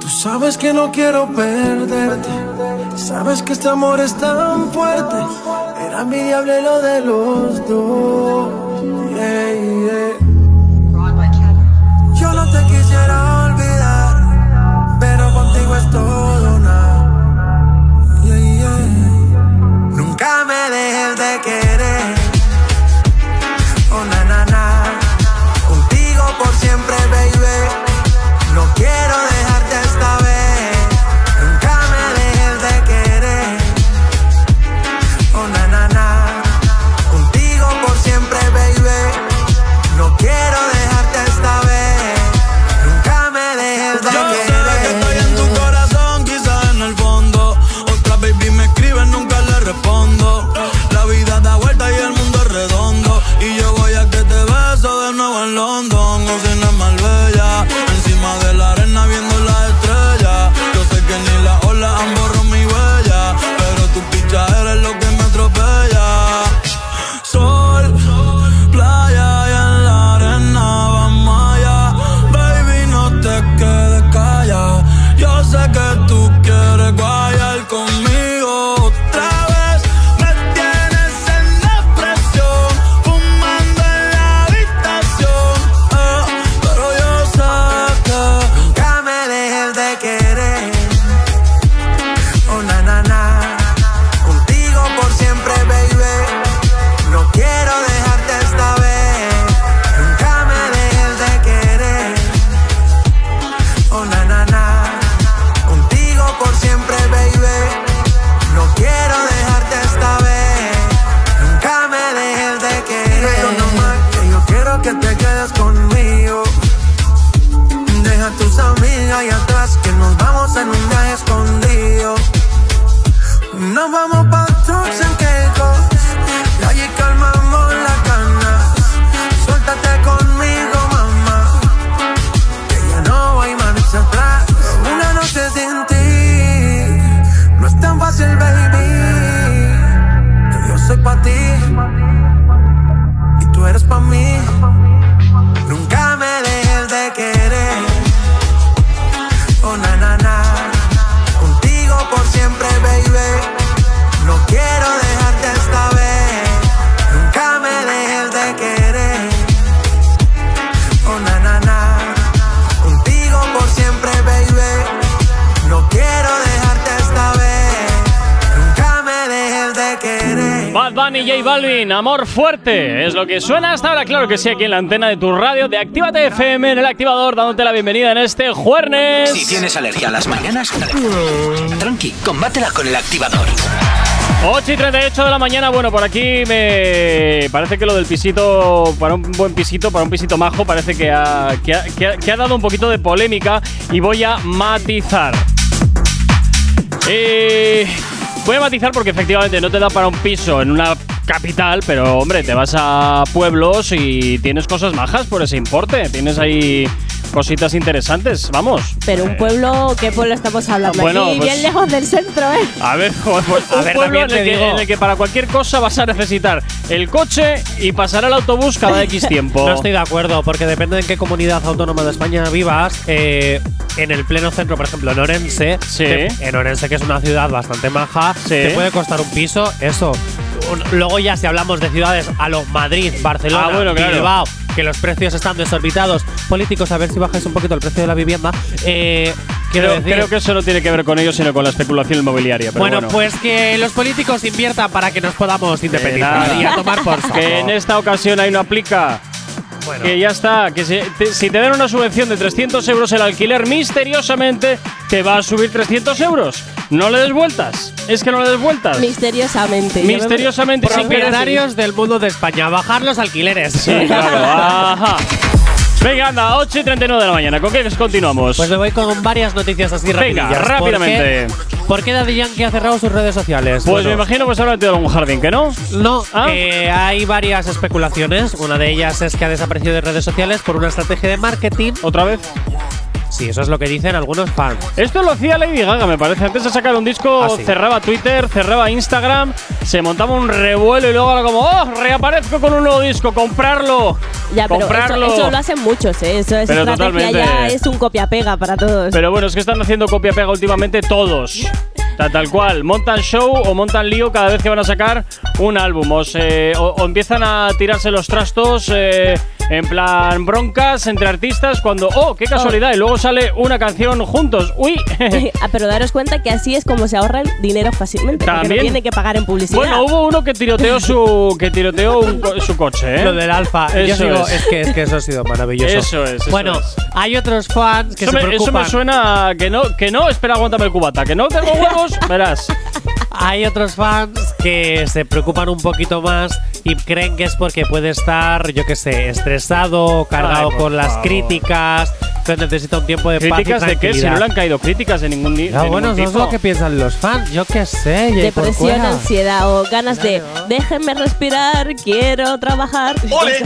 Speaker 13: Tú sabes que no quiero perderte. Sabes que este amor es tan fuerte. Era mi diable lo de los dos. Yeah, yeah. Yo no te quisiera olvidar, pero contigo es todo me dejes de querer.
Speaker 14: Lo que
Speaker 1: suena hasta ahora, claro que sí, aquí en la antena de tu radio de Actívate FM en el activador, dándote la bienvenida en este jueves.
Speaker 2: Si tienes alergia a las mañanas, tranqui, combátela con el activador.
Speaker 1: 8 y 38 de la mañana, bueno, por aquí me parece que lo del pisito, para un buen pisito, para un pisito majo, parece que ha, que ha- que ha- que ha dado un poquito de polémica y voy a matizar. Eh, voy a matizar porque efectivamente no te da para un piso en una capital, pero hombre, te vas a pueblos y tienes cosas majas por ese importe. Tienes ahí cositas interesantes, vamos.
Speaker 4: Pero un pueblo, ¿qué pueblo estamos hablando?
Speaker 1: Bueno,
Speaker 4: Aquí,
Speaker 1: pues-
Speaker 4: bien lejos del centro, ¿eh?
Speaker 1: A ver, joder, [LAUGHS] pues,
Speaker 3: A
Speaker 1: un
Speaker 3: ver,
Speaker 1: pueblo
Speaker 3: también
Speaker 1: en el,
Speaker 3: te
Speaker 1: que,
Speaker 3: digo.
Speaker 1: en el que para cualquier cosa vas a necesitar el coche y pasar el autobús cada X [LAUGHS] tiempo.
Speaker 3: No estoy de acuerdo, porque depende de en qué comunidad autónoma de España vivas. eh, en el pleno centro, por ejemplo, en Orense,
Speaker 1: Sí.
Speaker 3: te- en Orense, que es una ciudad bastante maja,
Speaker 1: Sí.
Speaker 3: te puede costar un piso, eso. Luego ya si hablamos de ciudades a lo Madrid, Barcelona,
Speaker 1: Ah, bueno, claro.
Speaker 3: Bilbao, que los precios están desorbitados, políticos, a ver si bajáis un poquito el precio de la vivienda, eh,
Speaker 1: Creo, creo que eso no tiene que ver con ellos, sino con la especulación inmobiliaria. Pero
Speaker 3: bueno,
Speaker 1: bueno,
Speaker 3: pues que los políticos inviertan para que nos podamos independizar y a tomar por [LAUGHS] saco.
Speaker 1: que en esta ocasión ahí no aplica. Que ya está, que si te, si te dan una subvención de 300 euros el alquiler, misteriosamente te va a subir 300 euros. No le des vueltas. Es que no le des vueltas.
Speaker 4: Misteriosamente.
Speaker 1: Misteriosamente, sin.
Speaker 3: Propietarios del mundo de España, bajar los alquileres.
Speaker 1: Sí, claro. Ajá. Venga, anda, 8 y 39 de la mañana. ¿Con qué continuamos?
Speaker 3: Pues me voy con varias noticias así
Speaker 1: Venga, rápidamente.
Speaker 3: ¿Por qué, ¿Por qué Daddy Yankee ha cerrado sus redes sociales?
Speaker 1: Pues
Speaker 3: Bueno,
Speaker 1: me imagino pues ahora metido en algún jardín, ¿que no?
Speaker 3: No,
Speaker 1: Ah.
Speaker 3: eh, hay varias especulaciones. Una de ellas es que ha desaparecido de redes sociales por una estrategia de marketing.
Speaker 1: ¿Otra vez?
Speaker 3: Sí, eso es lo que dicen algunos fans.
Speaker 1: Esto lo hacía Lady Gaga, me parece. Antes de sacar un disco,
Speaker 3: Ah, sí.
Speaker 1: cerraba Twitter, cerraba Instagram, se montaba un revuelo y luego era como, ¡oh! Reaparezco con un nuevo disco, comprarlo.
Speaker 4: Ya, pero eso,
Speaker 1: comprarlo.
Speaker 4: eso lo hacen muchos, ¿eh? Eso, esa
Speaker 1: Pero
Speaker 4: estrategia
Speaker 1: totalmente.
Speaker 4: ya es un copia-pega para todos.
Speaker 1: Pero bueno, es que están haciendo copia-pega últimamente todos. Ta- Tal cual, montan show o montan lío cada vez que van a sacar un álbum. O, se- o- o empiezan a tirarse los trastos eh, en plan broncas entre artistas cuando, oh, qué casualidad, y luego sale una canción juntos. ¡Uy!
Speaker 4: Ah, pero daros cuenta que así es como se ahorran dinero fácilmente. Porque
Speaker 1: También.
Speaker 4: no tiene que pagar en publicidad.
Speaker 1: bueno, hubo uno que tiroteó su, que tiroteó un su coche, ¿eh?
Speaker 3: Lo del alfa. Yo
Speaker 1: Eso
Speaker 3: digo,
Speaker 1: es.
Speaker 3: es. que, es que eso ha sido maravilloso.
Speaker 1: Eso es, eso
Speaker 3: bueno,
Speaker 1: es.
Speaker 3: hay otros fans que
Speaker 1: Eso
Speaker 3: se
Speaker 1: me, eso
Speaker 3: preocupan.
Speaker 1: me suena a que no, que no, espera, aguántame el cubata, que no tengo huevos, verás. [LAUGHS]
Speaker 3: Hay otros fans que se preocupan un poquito más y creen que es porque puede estar, yo qué sé, estresado, cargado
Speaker 1: Ay,
Speaker 3: con las
Speaker 1: favor.
Speaker 3: críticas, entonces necesita un tiempo de
Speaker 1: ¿Críticas
Speaker 3: paz y
Speaker 1: de qué? Si no le han caído críticas de ningún, ni- de
Speaker 3: bueno,
Speaker 1: ningún
Speaker 3: eso es
Speaker 1: tipo.
Speaker 3: lo que piensan los fans. Yo qué sé,
Speaker 4: Depresión, ansiedad o ganas de déjenme respirar, quiero trabajar. [LAUGHS]
Speaker 1: Madre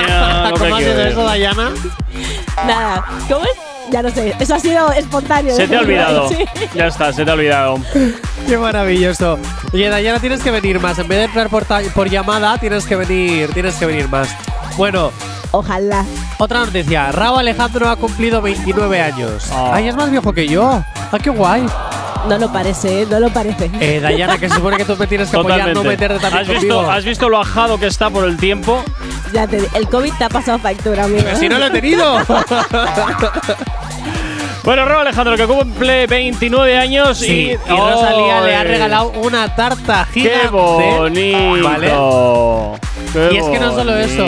Speaker 1: mía,
Speaker 3: ¿Cómo ha sido
Speaker 1: quiero.
Speaker 3: eso, Dayana?
Speaker 4: Nada, ¿cómo es? Ya no sé, eso ha sido espontáneo.
Speaker 1: Se te ha olvidado. [LAUGHS]
Speaker 4: Sí.
Speaker 1: Ya está, se te ha olvidado.
Speaker 3: Qué maravilloso. Oye, Dayana, tienes que venir más. En vez de entrar por llamada, tienes que venir, tienes que venir más. Bueno,
Speaker 4: Ojalá.
Speaker 3: otra noticia. Raúl Alejandro ha cumplido 29 años.
Speaker 1: Ah.
Speaker 3: Ay, es más viejo que yo. Ah, qué guay.
Speaker 4: No lo parece, ¿eh? no lo parece.
Speaker 3: Eh, Dayana, que se supone que tú me tienes que apoyar, no meterte también
Speaker 1: ¿Has visto. ¿Has visto lo ajado que está por el tiempo?
Speaker 4: Ya te, el COVID te ha pasado factura, amigo.
Speaker 3: Pero si no lo he tenido. [LAUGHS]
Speaker 1: Bueno, Raúl Alejandro, que cumple 29 años
Speaker 3: Sí,
Speaker 1: y,
Speaker 3: y Rosalía le ha regalado una tarta gigante.
Speaker 1: ¡Qué bonito!
Speaker 3: ¿Vale?
Speaker 1: Qué
Speaker 3: Y es que no solo eso,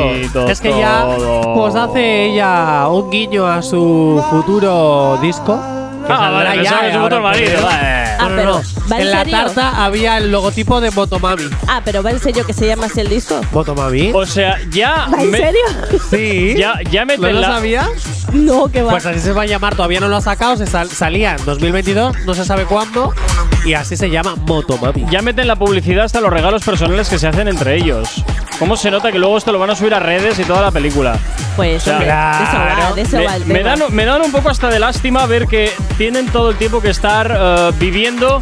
Speaker 3: es que ya pues hace ella un guiño a su futuro disco.
Speaker 1: Ah, vale,
Speaker 3: ya
Speaker 1: pensaba que es su futuro marido, vale.
Speaker 4: Ah,
Speaker 3: No, no,
Speaker 4: pero,
Speaker 3: no.
Speaker 4: ¿va en
Speaker 3: En la
Speaker 4: serio?
Speaker 3: tarta había el logotipo de Motomami.
Speaker 4: Ah, pero va en serio que se llama así el disco.
Speaker 3: ¿Motomami?
Speaker 1: O sea, ya.
Speaker 4: ¿Va en
Speaker 1: me-
Speaker 4: serio?
Speaker 3: Sí.
Speaker 1: Ya, ya
Speaker 3: ¿No
Speaker 1: meten
Speaker 3: lo
Speaker 1: la-
Speaker 3: sabías?
Speaker 4: No, que va.
Speaker 3: Pues así se va a llamar, todavía no lo ha sacado, se sal- salía en 2022, no se sabe cuándo, y así se llama Motomami.
Speaker 1: Ya meten la publicidad hasta los regalos personales que se hacen entre ellos. ¿Cómo se nota que luego esto lo van a subir a redes y toda la película?
Speaker 4: Pues,
Speaker 1: O sea,
Speaker 4: hombre, de eso va, de eso
Speaker 1: me,
Speaker 4: va el
Speaker 1: me
Speaker 4: tema.
Speaker 1: dan, me dan un poco hasta de lástima ver que tienen todo el tiempo que estar eh, viviendo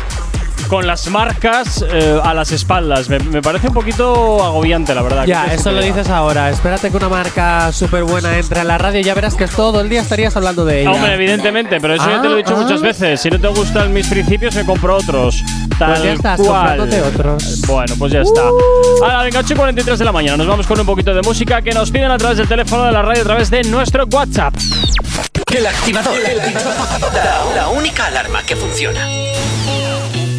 Speaker 1: con las marcas eh, a las espaldas. Me, me parece un poquito agobiante, la verdad.
Speaker 3: Ya,
Speaker 1: ¿Qué quieres
Speaker 3: eso lo dices ahora. Espérate que una marca súper buena entre a la radio y ya verás que todo el día estarías hablando de ella.
Speaker 1: Hombre, evidentemente, pero eso ya te lo he dicho
Speaker 3: Ah,
Speaker 1: muchas
Speaker 3: ah.
Speaker 1: veces. Si no te gustan mis principios, me compro otros. Tal
Speaker 3: Pues ya estás,
Speaker 1: cual.
Speaker 3: otros.
Speaker 1: Bueno, pues ya está. Ahora, venga, 8 y 43 de la mañana. Nos vamos con un poquito de música que nos piden a través del teléfono de la radio, a través de nuestro WhatsApp.
Speaker 2: El activador. La, la única alarma que funciona.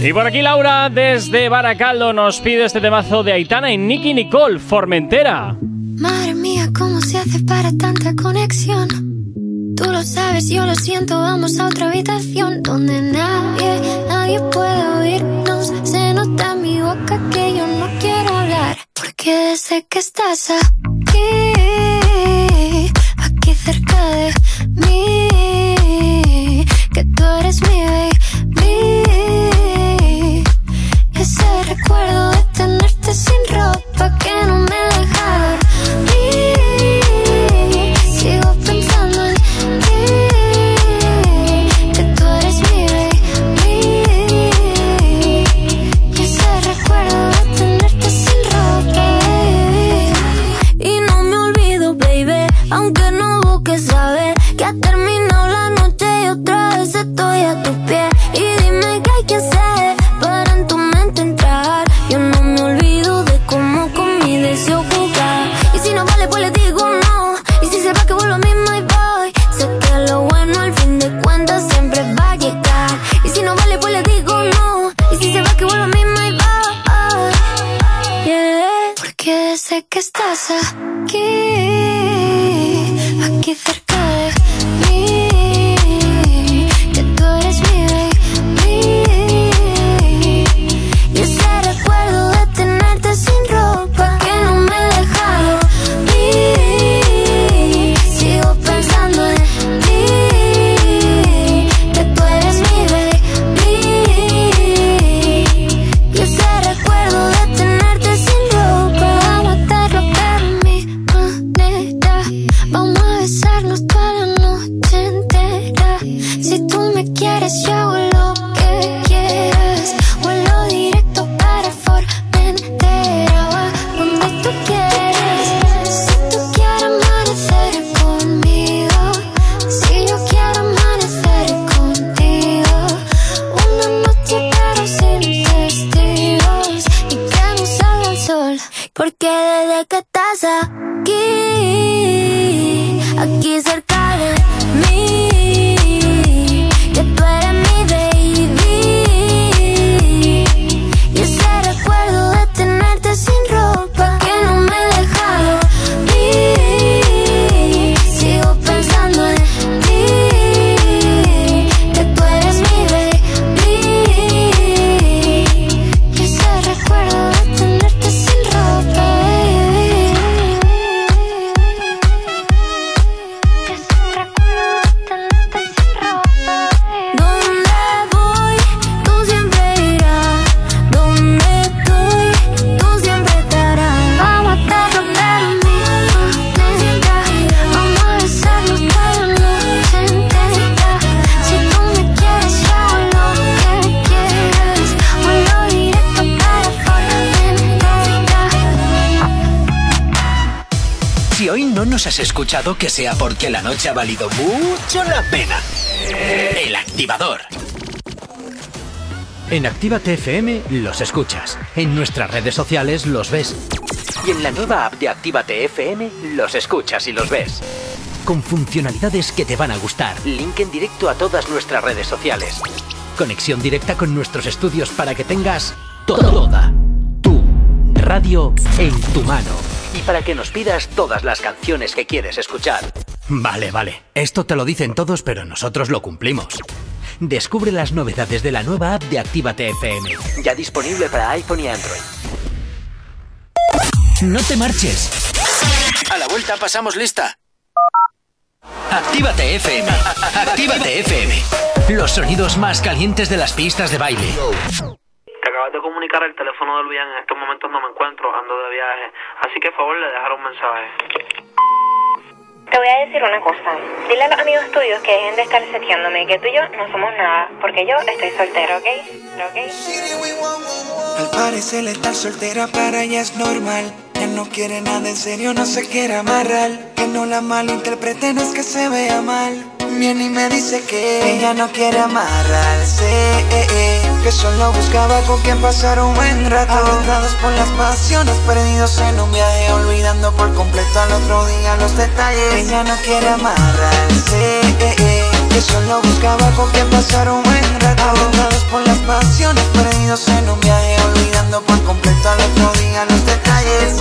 Speaker 1: Y por aquí Laura, desde Baracaldo, nos pide este temazo de Aitana y Nicky Nicole, Formentera.
Speaker 15: Madre mía, ¿cómo se hace para tanta conexión? Tú lo sabes, yo lo siento, vamos a otra habitación donde nadie, nadie puede oírnos. Se nota en mi boca que yo no quiero hablar, porque desde que estás aquí, aquí cerca de mí,
Speaker 7: escuchado, que sea porque la noche ha valido mucho la pena. El activador. En Actívate FM los escuchas. En nuestras redes sociales los ves. Y en la nueva app de Actívate FM los escuchas y los ves. Con funcionalidades que te van a gustar. Link en directo a todas nuestras redes sociales. Conexión directa con nuestros estudios para que tengas toda tu radio en tu mano. Para que nos pidas todas las canciones que quieres escuchar. Vale, vale. Esto te lo dicen todos, pero nosotros lo cumplimos. Descubre las novedades de la nueva app de Actívate FM. Ya disponible para iPhone y Android. No te marches. A la vuelta pasamos lista. Actívate FM. Actívate FM. Los sonidos más calientes de las pistas de baile.
Speaker 16: Acabas de comunicar el teléfono del bien. En estos momentos no me encuentro, ando de viaje. Así que, por favor, le dejaré un mensaje.
Speaker 17: Te voy a decir una cosa. Dile a los amigos tuyos que dejen de estar seteándome, que tú y yo no somos nada, porque yo estoy soltero, ¿ok? ¿Ok?
Speaker 18: Al parecer estar soltera para ella es normal. Ya no quiere nada en serio, no se quiere amarrar. Que no la malinterpreten, es que se vea mal. Viene y me dice que ella no quiere amarrarse. eh, eh, Que solo buscaba con quien pasar un buen rato. Arrastrados por las pasiones, perdidos en un viaje, olvidando por completo al otro día los detalles. Ella no quiere amarrarse. eh, Que solo buscaba con quien pasar un buen rato. Arrastrados por las pasiones, perdidos en un viaje, olvidando por completo al otro día los detalles.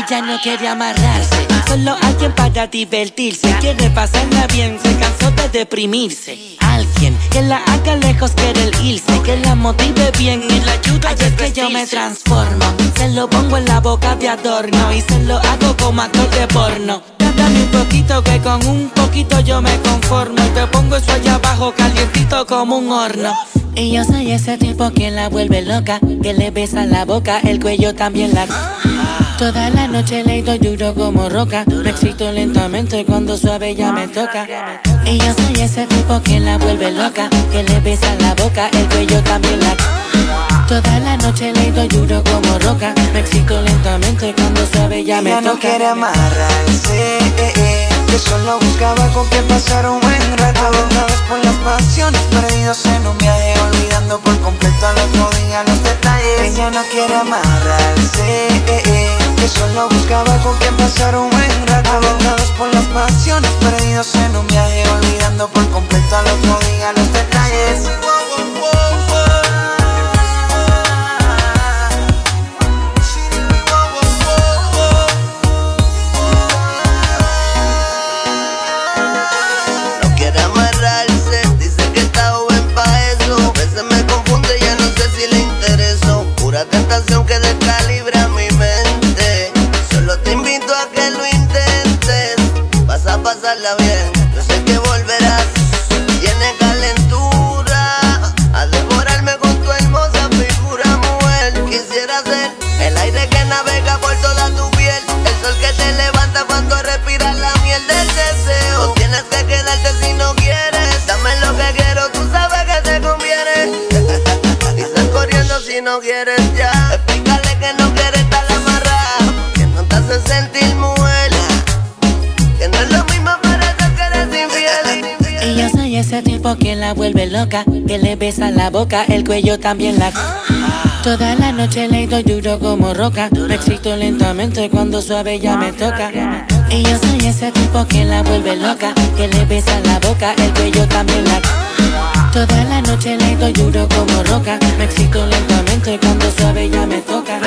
Speaker 19: Ella no quiere amarrarse, solo alguien para divertirse. Quiere pasarla bien, se cansó de deprimirse. Alguien que la haga lejos, quiere el irse, que la motive bien y la ayude a es que yo me transformo. Se lo pongo en la boca de adorno y se lo hago como actor de porno. Dame un poquito que con un poquito yo me conformo. Y te pongo eso allá abajo calientito como un horno. Y yo soy ese tipo que la vuelve loca, que le besa la boca, el cuello también la. Toda la noche le doy duro como roca. Me excito lentamente cuando suave ya me toca. Y yo soy ese tipo que la vuelve loca, que le besa la boca, el cuello también la. Toda la noche le doy duro como roca. Me excito lentamente cuando suave ya me
Speaker 18: Ella
Speaker 19: toca.
Speaker 18: no quiere amarrarse, eh, eh, que solo buscaba con quien pasar un buen rato. Agotados por las pasiones, perdidos en un viaje, olvidando por completo al otro día los detalles. Ella no quiere amarrarse, eh, eh, que solo buscaba con quien pasar un buen rato. Aventados por las pasiones, perdidos en un viaje, olvidando por completo al otro día.
Speaker 10: pasarla bien. Yo sé que volverás. Tiene calentura a devorarme con tu hermosa figura, mujer. Quisiera ser el aire que navega por toda tu piel. El sol que te levanta cuando respiras la miel del deseo. No tienes que quedarte si no quieres. Dame lo que quiero, tú sabes que te conviene. [LAUGHS] y sal corriendo si no quieres ya.
Speaker 19: Loca, que le besa la boca, el cuello también la. Toda la noche le doy duro como roca. Me excito lentamente cuando suave ya me toca. Y yo soy ese tipo que la vuelve loca, que le besa la boca, el cuello también la. Toda la noche le doy duro como roca. Me excito lentamente cuando suave ya me toca.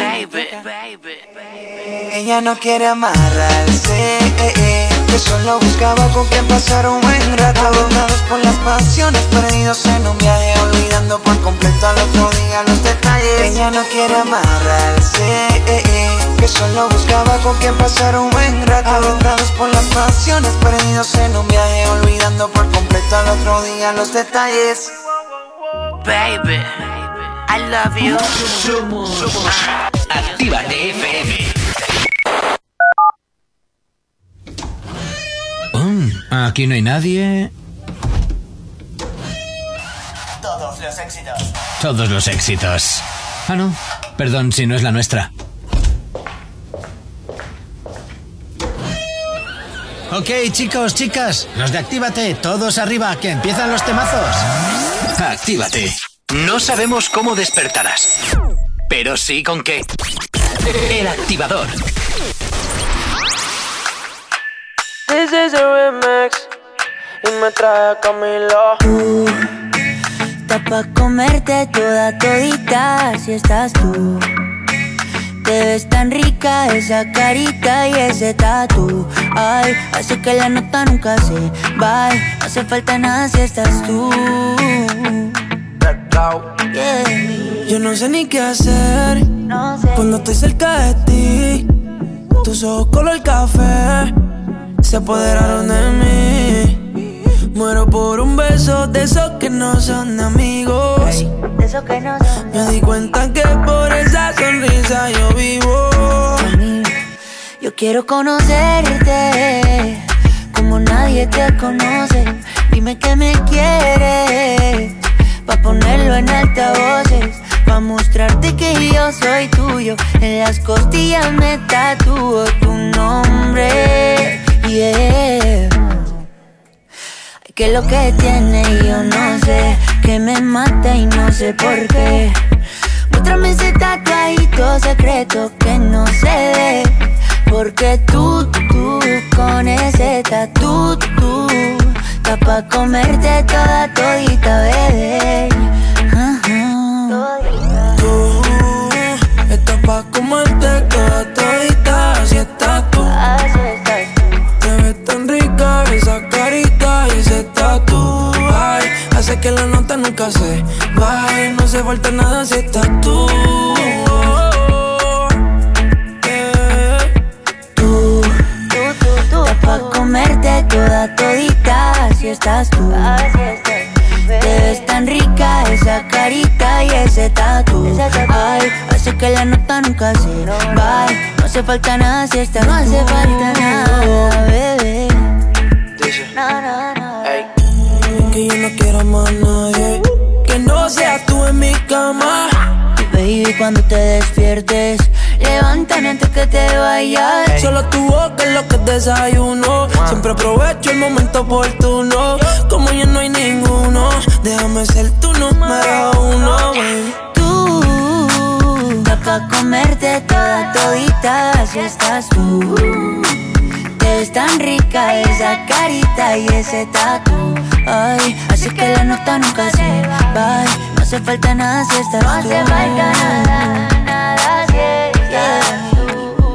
Speaker 18: Ella no quiere amarrarse, eh, eh, que solo buscaba con quien pasar un buen rato. Agotados por las pasiones, perdidos en un viaje, olvidando por completo al otro día los detalles. Ella no quiere amarrarse, eh, eh, que solo buscaba con quien pasar un buen rato. Agotados por las pasiones, perdidos en un viaje, olvidando por completo al otro día los detalles.
Speaker 9: Baby, I love you.
Speaker 20: Actívate FM.
Speaker 7: Mm, aquí no hay nadie.
Speaker 21: Todos los éxitos.
Speaker 7: Todos los éxitos. Ah, no. Perdón si no es la nuestra. Ok, chicos, chicas, los de Actívate, todos arriba, que empiezan los temazos.
Speaker 20: Actívate. No sabemos cómo despertarás, pero sí con qué. El activador.
Speaker 22: This is a remix y me trae a Camilo.
Speaker 23: Está pa' comerte toda todita si estás tú. Te ves tan rica esa carita y ese tatu. Ay, hace que la nota nunca se va. No hace falta nada si estás tú. Yeah.
Speaker 22: Yo no sé ni qué hacer cuando estoy cerca de ti. Tus ojos color café se apoderaron de mí. Muero por un beso de esos que no son amigos.
Speaker 23: De eso que no son.
Speaker 22: Me di cuenta que por esa sonrisa yo vivo.
Speaker 23: Yo quiero conocerte como nadie te conoce. Dime que me quieres pa ponerlo en altavoces, pa mostrarte que yo soy tuyo. En las costillas me tatúo tu nombre. Yeah. Que lo que tiene yo no sé, que me mata y no sé por qué. Muéstrame ese tatuadito secreto que no se ve. Porque tú, tú, con ese tatu, tú, está pa' comerte toda todita, bebé.
Speaker 22: Que la nota nunca se vaya. No hace falta nada si estás tú.
Speaker 23: Tú, estás pa' comerte toda todita, si estás tú. Te ves tan rica esa carita y ese tatu. Ay, hace que la nota nunca se va. No hace falta nada si estás No hace falta nada, bebé. No, no, no.
Speaker 22: Que yo no quiero más nadie. Que no seas tú en mi cama.
Speaker 23: Baby, cuando te despiertes, levántame antes que te vayas.
Speaker 22: Solo tu boca es lo que desayuno. Siempre aprovecho el momento oportuno. Como ya no hay ninguno, déjame ser tu número uno. baby.
Speaker 23: Tú, pa' comerte toda todita, si estás tú. Ves tan rica esa carita y ese tatu. Ay, así que la nota nunca se va. No hace falta nada si estás tú. No hace falta nada, nada si estás tú.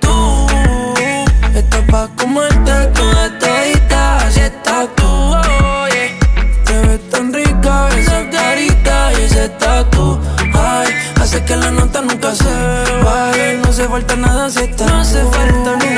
Speaker 22: Tú estás pa' comerte toda todita, así estás tú. oh, yeah. Te ves tan rica esa carita y ese tatu. Ay, hace que la nota nunca se vaya. No hace falta nada si estás No hace falta nada,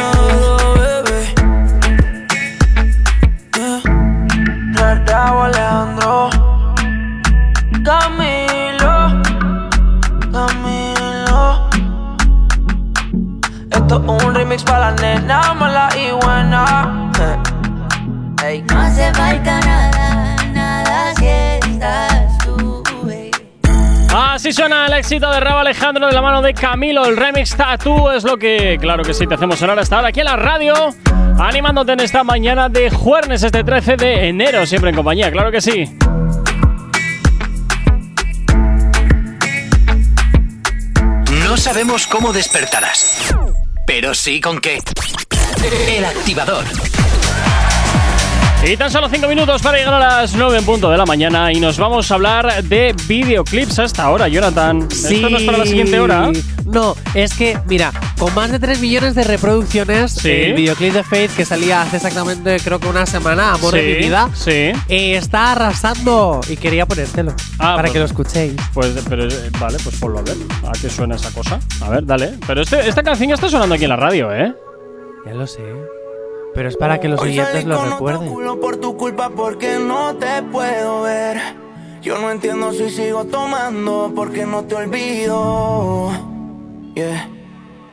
Speaker 22: mix pa' la nena, y buena. Eh.
Speaker 23: No hace falta nada. Eh.
Speaker 1: Así suena el éxito de Rabo Alejandro de la mano de Camilo. El remix Tattoo es lo que, claro que sí, te hacemos sonar hasta ahora aquí en la radio. Animándote en esta mañana de jueves, este 13 de enero, siempre en compañía, claro que sí.
Speaker 7: No sabemos cómo despertarás pero sí con qué. El activador.
Speaker 1: Y tan solo 5 minutos para llegar a las 9 en punto de la mañana y nos vamos a hablar de videoclips hasta ahora, Jonathan. ¿Esto no es para la siguiente hora?
Speaker 3: No, es que, mira, con más de 3 millones de reproducciones,
Speaker 1: Sí.
Speaker 3: el videoclip de Faith que salía hace exactamente, creo que una semana, Amor de
Speaker 1: Sí,
Speaker 3: mi vida,
Speaker 1: Sí.
Speaker 3: eh, está arrasando y quería ponértelo
Speaker 1: Ah,
Speaker 3: para
Speaker 1: pues-
Speaker 3: que lo escuchéis.
Speaker 1: Pues, pero, eh, vale, pues ponlo a ver. ¿A qué suena esa cosa? A ver, dale. Pero este, esta canción ya está sonando aquí en la radio, ¿eh?
Speaker 3: Ya lo sé. Pero es para que los oyentes lo recuerden.
Speaker 24: culo por tu culpa porque no te puedo ver. Yo no entiendo si sigo tomando porque no te olvido. Yeah.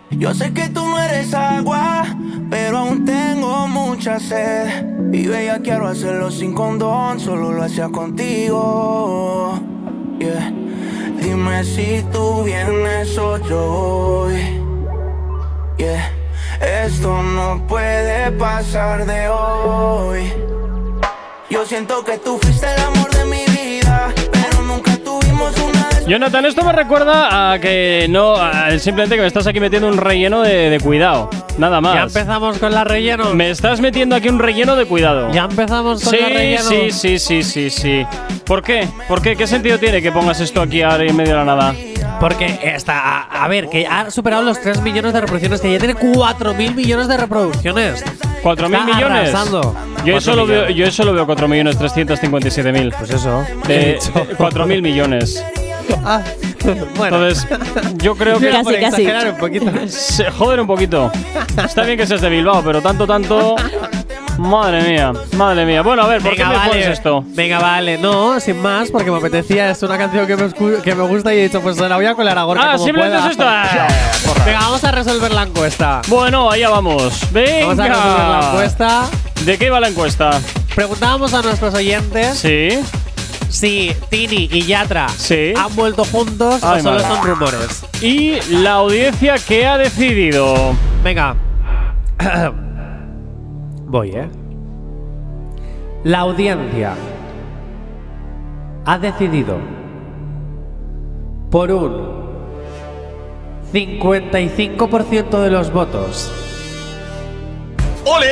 Speaker 24: Yo sé que tú no eres agua, pero aún tengo mucha sed. Y bella quiero hacerlo sin condón, solo lo hacía contigo. Yeah. Dime si tú vienes o yo voy. Yeah. Esto no puede pasar de hoy. Yo siento que tú fuiste el amor de mi vida, pero nunca tuvimos una
Speaker 1: Jonathan, esto me recuerda a que no, a simplemente que me estás aquí metiendo un relleno de, de cuidado. Nada más.
Speaker 3: Ya empezamos con la relleno.
Speaker 1: Me estás metiendo aquí un relleno de cuidado.
Speaker 3: Ya empezamos con
Speaker 1: sí,
Speaker 3: la relleno.
Speaker 1: sí, sí, sí, sí, sí. ¿Por qué? ¿Por qué? ¿Qué sentido tiene que pongas esto aquí ahora en medio de la nada?
Speaker 3: Porque está, a, a ver, que ha superado los 3 millones de reproducciones, que ya tiene 4 mil millones de reproducciones.
Speaker 1: ¿4 mil millones?
Speaker 3: arrasando.
Speaker 1: Yo
Speaker 3: 4
Speaker 1: eso, lo veo,
Speaker 3: millones.
Speaker 1: yo eso lo veo 4 millones 357 mil.
Speaker 3: Pues eso.
Speaker 1: De 4 mil millones.
Speaker 3: Ah, bueno.
Speaker 1: Entonces, yo creo que.
Speaker 3: Casi, Por casi. exagerar un poquito. [LAUGHS]
Speaker 1: Se joder un poquito. Está bien que seas de Bilbao, pero tanto, tanto. Madre mía, madre mía. Bueno, a ver, ¿por
Speaker 3: Venga,
Speaker 1: qué me
Speaker 3: vale.
Speaker 1: pones esto?
Speaker 3: Venga, vale. No, sin más, porque me apetecía. Es una canción que me, escu- que me gusta y he dicho, pues se la voy a colar a Gorka
Speaker 1: Ah,
Speaker 3: como
Speaker 1: simplemente
Speaker 3: pueda.
Speaker 1: es esto. Ah, [LAUGHS]
Speaker 3: Venga, vamos a resolver la encuesta.
Speaker 1: Bueno, allá vamos. Venga.
Speaker 3: Vamos a resolver la encuesta.
Speaker 1: ¿De qué va la encuesta?
Speaker 3: Preguntábamos a nuestros oyentes
Speaker 1: Sí.
Speaker 3: si Tini y Yatra
Speaker 1: Sí.
Speaker 3: han vuelto juntos
Speaker 1: Ay,
Speaker 3: o solo
Speaker 1: madre.
Speaker 3: son rumores.
Speaker 1: Y la audiencia que ha decidido.
Speaker 3: Venga. [CLEARS THROAT] Voy, ¿eh? La audiencia ha decidido por un 55% de los votos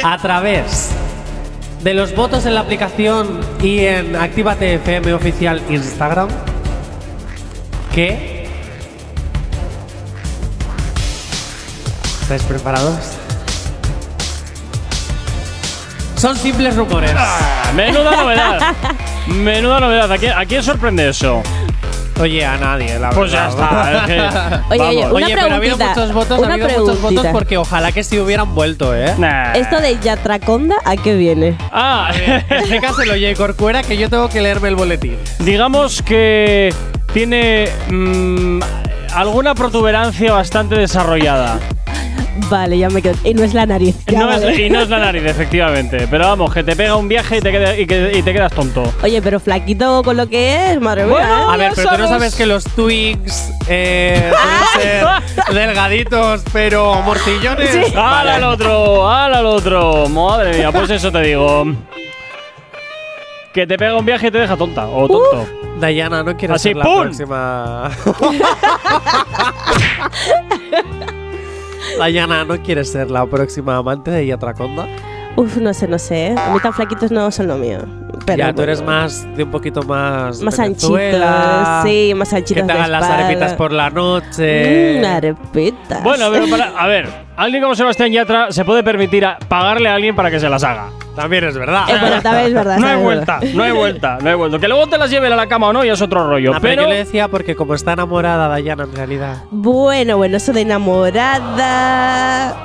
Speaker 3: a través de los votos en la aplicación y en Actívate FM oficial Instagram que ¿Estáis preparados? Son simples rumores.
Speaker 1: Ah, Menuda novedad. [LAUGHS] Menuda novedad. ¿A quién, a quién sorprende eso?
Speaker 3: Oye, a nadie, la
Speaker 1: Pues ya
Speaker 3: verdad.
Speaker 1: está. es que- [LAUGHS]
Speaker 4: Oye, oye, una
Speaker 3: Oye, pero ha habido muchos votos, ha
Speaker 4: una
Speaker 3: habido muchos votos
Speaker 4: preguntita.
Speaker 3: porque ojalá que sí hubieran vuelto, ¿eh?
Speaker 1: Nah.
Speaker 4: Esto de Yatraconda, ¿a qué viene?
Speaker 1: Ah,
Speaker 3: Explícaselo, Jay Corcuera, que yo tengo que leerme el boletín.
Speaker 1: digamos que tiene mm, alguna protuberancia bastante desarrollada.
Speaker 4: Vale, ya me quedo. Y no es la nariz. ya
Speaker 1: No es- y no es la nariz, efectivamente. Pero vamos, que te pega un viaje y te, queda- y que- y te quedas tonto.
Speaker 4: Oye, pero flaquito con lo que es, madre mía.
Speaker 1: Bueno,
Speaker 4: ¿eh?
Speaker 3: A ver, pero tú no
Speaker 1: sabes.
Speaker 3: que los twigs eh, [LAUGHS] ser delgaditos, pero morcillones.
Speaker 4: Sí.
Speaker 1: ¡Hala
Speaker 3: Vale.
Speaker 1: al otro! ¡Hala al otro! Madre mía, pues eso te digo. Que te pega un viaje y te deja tonta o tonto.
Speaker 3: Dayana, no quieres
Speaker 1: Así,
Speaker 3: ser la
Speaker 1: ¡pum!
Speaker 3: próxima. [LAUGHS] [LAUGHS] Dayana, ¿no quieres ser la próxima amante de Yatraconda?
Speaker 4: Uf, no sé, no sé. ¿eh? A mí tan flaquitos no son lo mío. Pero
Speaker 3: ya, tú eres más de un poquito más.
Speaker 4: Más anchitos, sí, más
Speaker 3: Que
Speaker 4: anchitos
Speaker 3: te hagan las arepitas por la noche.
Speaker 4: Mm, arepitas.
Speaker 1: Bueno, pero para, a ver, alguien como Sebastián Yatra se puede permitir a- pagarle a alguien para que se las haga.
Speaker 3: También es verdad.
Speaker 4: Eh, bueno, también es verdad. [LAUGHS]
Speaker 1: No hay vuelta, no hay vuelta, no hay vuelta. Que luego te las lleve a la cama o no, ya es otro rollo.
Speaker 3: Pero
Speaker 1: pero
Speaker 3: yo le decía porque como está enamorada Dayana en realidad.
Speaker 4: Bueno, bueno, eso de enamorada.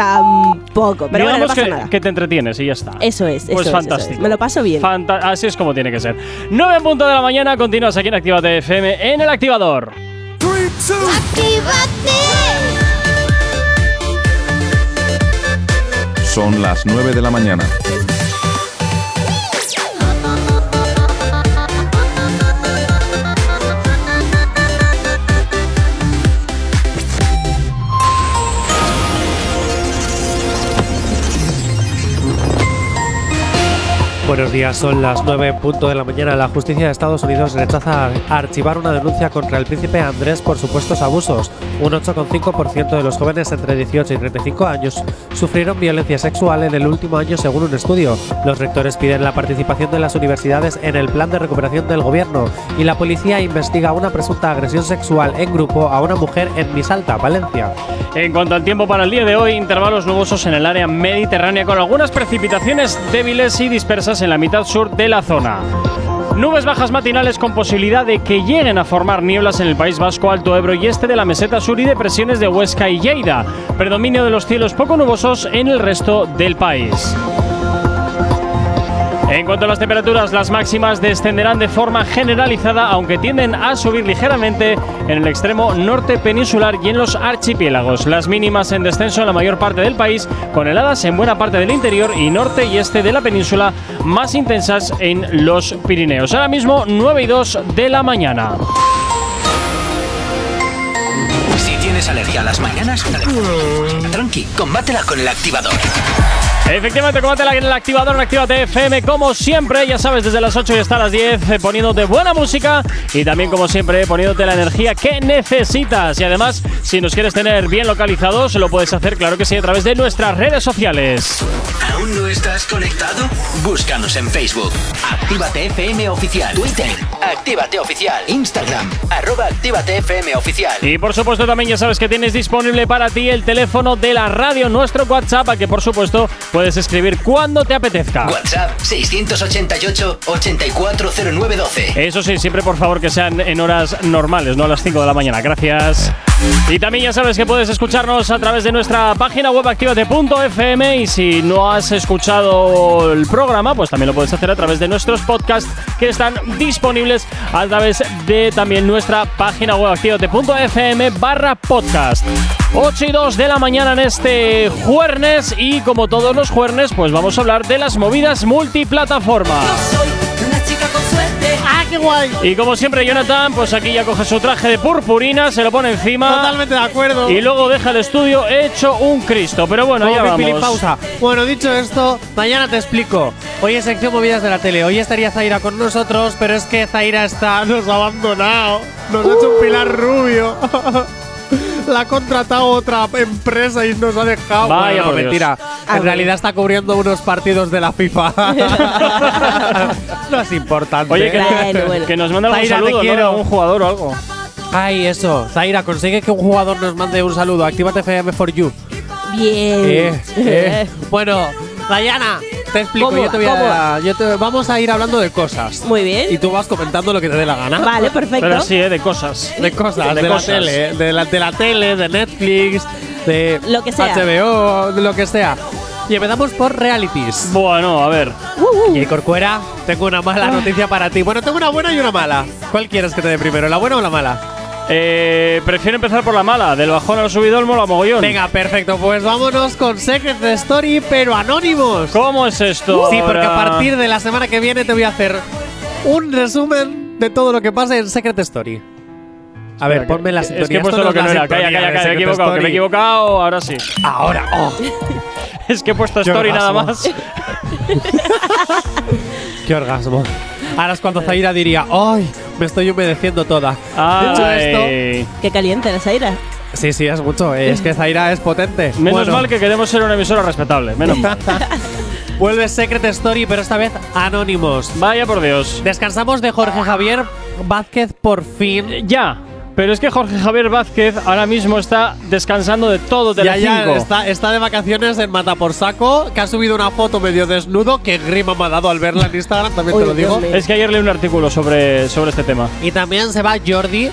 Speaker 4: Tampoco. Pero bueno, no
Speaker 1: digamos
Speaker 4: pasa
Speaker 1: que,
Speaker 4: nada.
Speaker 1: que te entretienes y ya está.
Speaker 4: Eso es, eso
Speaker 1: Pues
Speaker 4: es, eso es.
Speaker 1: fantástico.
Speaker 4: Me lo paso bien.
Speaker 1: Fanta- así es como tiene que ser. 9 en punto de la mañana, continúas aquí en Actívate FM en el activador.
Speaker 25: Son las 9 de la mañana.
Speaker 3: Buenos días, son las 9 en punto de la mañana. La justicia de Estados Unidos rechaza archivar una denuncia contra el príncipe Andrés por supuestos abusos. Un 8,5% de los jóvenes entre 18 y 35 años sufrieron violencia sexual en el último año según un estudio. Los rectores piden la participación de las universidades en el plan de recuperación del gobierno y la policía investiga una presunta agresión sexual en grupo a una mujer en Misalta, Valencia.
Speaker 1: En cuanto al tiempo para el día de hoy, intervalos nubosos en el área mediterránea con algunas precipitaciones débiles y dispersas en la mitad sur de la zona. Nubes bajas matinales con posibilidad de que lleguen a formar nieblas en el País Vasco, Alto Ebro y este de la meseta sur y depresiones de Huesca y Lleida. Predominio de los cielos poco nubosos en el resto del país. En cuanto a las temperaturas, las máximas descenderán de forma generalizada, aunque tienden a subir ligeramente en el extremo norte peninsular y en los archipiélagos. Las mínimas en descenso en la mayor parte del país, con heladas en buena parte del interior y norte y este de la península, más intensas en los Pirineos. Ahora mismo 9 y 2 de la mañana.
Speaker 2: Si tienes alergia a las mañanas, tranqui, combátela con el activador.
Speaker 1: Efectivamente, combátela en el activador en Actívate FM, como siempre, ya sabes, desde las 8 y hasta las 10, eh, poniéndote buena música y también, como siempre, poniéndote la energía que necesitas. Y además, si nos quieres tener bien localizados, lo puedes hacer, claro que sí, a través de nuestras redes sociales.
Speaker 2: ¿Aún no estás conectado? Búscanos en Facebook. Actívate FM Oficial. Twitter. Actívate Oficial. Instagram. Arroba Actívate FM Oficial.
Speaker 1: Y por supuesto también ya sabes que tienes disponible para ti el teléfono de la radio, nuestro WhatsApp, a que por supuesto puedes escribir cuando te apetezca.
Speaker 2: WhatsApp 688-840912.
Speaker 1: Eso sí, siempre por favor que sean en horas normales, no a las 5 de la mañana. Gracias. Y también ya sabes que puedes escucharnos a través de nuestra página web activate.fm y si no has escuchado el programa, pues también lo puedes hacer a través de nuestros podcasts que están disponibles a través de también nuestra página web activate.fm barra podcast. 8 y 2 de la mañana en este jueves y como todos los jueves, pues vamos a hablar de las movidas multiplataforma.
Speaker 4: ¡Ah, qué guay!
Speaker 1: Y como siempre, Jonathan, pues aquí ya coge su traje de purpurina, se lo pone encima.
Speaker 3: Totalmente de acuerdo.
Speaker 1: Y luego deja el estudio hecho un Cristo. Pero bueno,
Speaker 3: Como
Speaker 1: ya vamos.
Speaker 3: pausa. Bueno, dicho esto, mañana te explico. Hoy es sección movidas de la tele. Hoy estaría Zaira con nosotros, pero es que Zaira está nos ha abandonado. Nos ha hecho un pilar rubio. [LAUGHS] La ha contratado otra empresa y nos ha dejado.
Speaker 1: Vaya
Speaker 3: Bueno,
Speaker 1: Dios.
Speaker 3: mentira. En realidad está cubriendo unos partidos de la FIFA. [LAUGHS] no es importante.
Speaker 1: Oye, que,
Speaker 4: Bueno, bueno.
Speaker 1: que nos manda algún
Speaker 3: Zaira, te
Speaker 1: saludo, ¿no?
Speaker 3: quiero.
Speaker 1: A un jugador o algo.
Speaker 3: Ay, eso. Zaira, consigue que un jugador nos mande un saludo. Actívate FM for you.
Speaker 4: Bien.
Speaker 3: Eh, eh. Bueno, Dayana, te explico.
Speaker 4: ¿Cómo?
Speaker 3: Yo te voy a, yo te- vamos a ir hablando de cosas.
Speaker 4: Muy bien.
Speaker 3: Y tú vas comentando lo que te dé la gana.
Speaker 4: Vale, perfecto.
Speaker 1: Pero sí, ¿eh? de cosas.
Speaker 3: De cosas, de,
Speaker 1: De
Speaker 3: la
Speaker 1: cosas.
Speaker 3: tele, de la, de la tele, de Netflix, de
Speaker 4: Lo que sea.
Speaker 3: HBO, de lo que sea. Y empezamos por realities.
Speaker 1: Bueno, a ver.
Speaker 4: Uh, uh.
Speaker 3: Y Corcuera, tengo una mala noticia para ti. Bueno, tengo una buena y una mala. ¿Cuál quieres que te dé primero, la buena o la mala?
Speaker 1: Eh, prefiero empezar por la mala. Del bajón al subidón, mola mogollón.
Speaker 3: Venga, perfecto. Pues vámonos con Secret Story, pero anónimos.
Speaker 1: ¿Cómo es esto?
Speaker 3: Sí, porque a partir de la semana que viene te voy a hacer un resumen de todo lo que pasa en Secret Story. A ver, ponme la
Speaker 1: Es
Speaker 3: sintonía.
Speaker 1: que he puesto
Speaker 3: Esto
Speaker 1: lo que
Speaker 3: es
Speaker 1: no era. Calla, calla, calla. Me he equivocado, que me he equivocado. Ahora sí.
Speaker 3: Ahora, oh, [LAUGHS]
Speaker 1: Es que he puesto story nada más. [LAUGHS]
Speaker 3: qué orgasmo. Ahora es cuando Zaira diría, ¡ay! Me estoy humedeciendo toda. Dicho esto,
Speaker 1: Ay.
Speaker 4: Qué caliente la Zaira.
Speaker 3: sí, sí, es mucho. eh, Es que Zaira es potente.
Speaker 1: Menos
Speaker 3: Bueno,
Speaker 1: mal que queremos ser una emisora respetable. Menos mal. [LAUGHS]
Speaker 3: Vuelve Secret Story, pero esta vez anónimos.
Speaker 1: Vaya por Dios.
Speaker 3: Descansamos de Jorge Javier Vázquez por fin.
Speaker 1: Ya. Pero es que Jorge Javier Vázquez ahora mismo está descansando de todo de
Speaker 3: Ya,
Speaker 1: la
Speaker 3: ya,
Speaker 1: 5.
Speaker 3: está, está de vacaciones en Mata por Saco, que ha subido una foto medio desnudo, que grima me ha dado al verla en Instagram, también
Speaker 4: Uy,
Speaker 3: te lo digo.
Speaker 1: Es que ayer leí un artículo sobre, sobre este tema.
Speaker 3: Y también se va Jordi.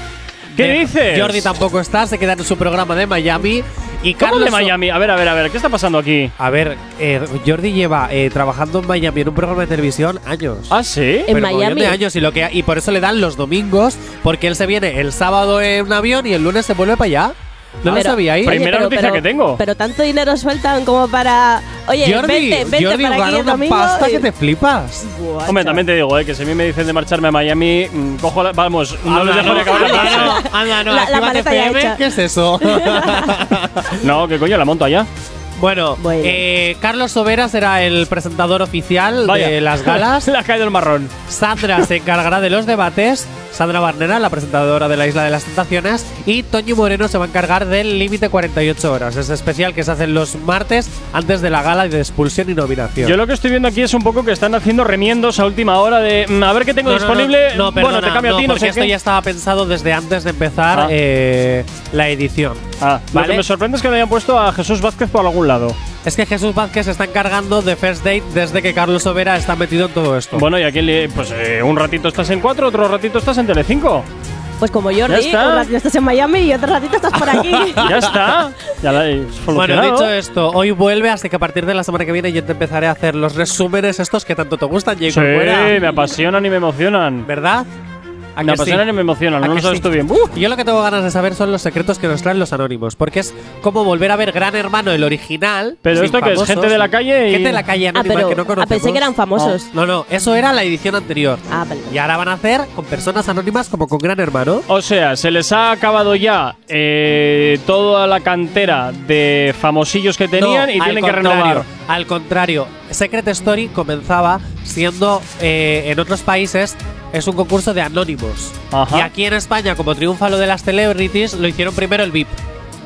Speaker 1: ¿Qué dices?
Speaker 3: Jordi tampoco está, se queda en su programa de Miami. Y
Speaker 1: ¿Cómo
Speaker 3: Carlos
Speaker 1: de Miami? A ver, a ver, a ver. ¿Qué está pasando aquí?
Speaker 3: A ver, eh, Jordi lleva eh, trabajando en Miami en un programa de televisión años.
Speaker 1: ¿Ah, sí?
Speaker 4: En
Speaker 3: Pero
Speaker 4: Miami.
Speaker 3: de años y lo que y por eso le dan los domingos porque él se viene el sábado en un avión y el lunes se vuelve para allá. ¿No lo
Speaker 4: Pero-
Speaker 3: sabíais?
Speaker 1: Oye, Primera noticia que tengo.
Speaker 4: Pero tanto dinero sueltan como para. Oye,
Speaker 3: Jordi,
Speaker 4: vente, vente
Speaker 3: Jordi
Speaker 4: para
Speaker 3: gana
Speaker 4: aquí el
Speaker 3: una
Speaker 4: domingo.
Speaker 3: pasta
Speaker 4: y-
Speaker 3: que te flipas.
Speaker 4: Buah,
Speaker 1: Hombre, también te digo, eh, que si a mí me dicen de marcharme a Miami, mm, cojo la, Vamos, no les dejo ni acabar la
Speaker 3: anda,
Speaker 1: frase.
Speaker 3: no, anda, no,
Speaker 4: La- la maleta ya hecha.
Speaker 3: ¿Qué es eso? [LAUGHS]
Speaker 1: No, ¿qué coño? La monto allá.
Speaker 3: Bueno, eh, Carlos Sobera será el presentador oficial
Speaker 1: Vaya.
Speaker 3: de las galas. [LAUGHS]
Speaker 1: Le ha caído el marrón.
Speaker 3: Sandra se encargará de los debates. Sandra Barnera, la presentadora de la Isla de las Tentaciones. Y Toño Moreno se va a encargar del límite 48 horas. Es especial que se hacen los martes antes de la gala de expulsión y nominación.
Speaker 1: Yo lo que estoy viendo aquí es un poco que están haciendo remiendos a última hora de mm, a ver qué tengo
Speaker 3: No, no, no,
Speaker 1: disponible.
Speaker 3: No,
Speaker 1: bueno, te cambio a ti, no sé
Speaker 3: esto
Speaker 1: qué.
Speaker 3: ya estaba pensado desde antes de empezar
Speaker 1: Ah.
Speaker 3: eh, la edición.
Speaker 1: Ah, Lo
Speaker 3: ¿Vale?
Speaker 1: que me sorprende es que le hayan puesto a Jesús Vázquez por algún lado.
Speaker 3: Es que Jesús Vázquez se está encargando de First Date desde que Carlos Sobera está metido en todo esto.
Speaker 1: Bueno, y aquí le- pues eh, un ratito estás en 4, otro ratito estás en Telecinco.
Speaker 4: Pues como Jordi,
Speaker 1: Ya está.
Speaker 4: un ratito estás en Miami y otro ratito estás por aquí. [LAUGHS]
Speaker 1: ya está. Ya la he
Speaker 3: Bueno,
Speaker 1: solucionado.
Speaker 3: dicho esto, hoy vuelve, así que a partir de la semana que viene yo te empezaré a hacer los resúmenes estos que tanto te gustan, Jacob
Speaker 1: Sí,
Speaker 3: Fuera.
Speaker 1: me apasionan y me emocionan.
Speaker 3: ¿Verdad? ¿A
Speaker 1: Me
Speaker 3: que sí?
Speaker 1: apasionan y me emocionan,
Speaker 3: ¿A
Speaker 1: no lo sabes
Speaker 3: sí?
Speaker 1: tú bien.
Speaker 3: Yo lo que tengo ganas de saber son los secretos que nos traen los anónimos, porque es como volver a ver Gran Hermano, el original.
Speaker 1: Pero esto que es gente de la calle y-
Speaker 3: Gente de la calle
Speaker 4: Ah,
Speaker 3: anónima
Speaker 4: pero
Speaker 3: que no
Speaker 4: ah,
Speaker 3: conocemos.
Speaker 4: pensé que eran famosos.
Speaker 3: No, no, eso era la edición anterior.
Speaker 4: Ah, vale.
Speaker 3: Y ahora van a hacer con personas anónimas como con Gran Hermano.
Speaker 1: O sea, se les ha acabado ya eh, toda la cantera de famosillos que tenían
Speaker 3: No,
Speaker 1: y tienen que renovar.
Speaker 3: Al contrario, Secret Story comenzaba siendo eh, en otros países es un concurso de anónimos.
Speaker 1: Ajá.
Speaker 3: Y aquí en España, como triunfa lo de las celebrities, lo hicieron primero el VIP.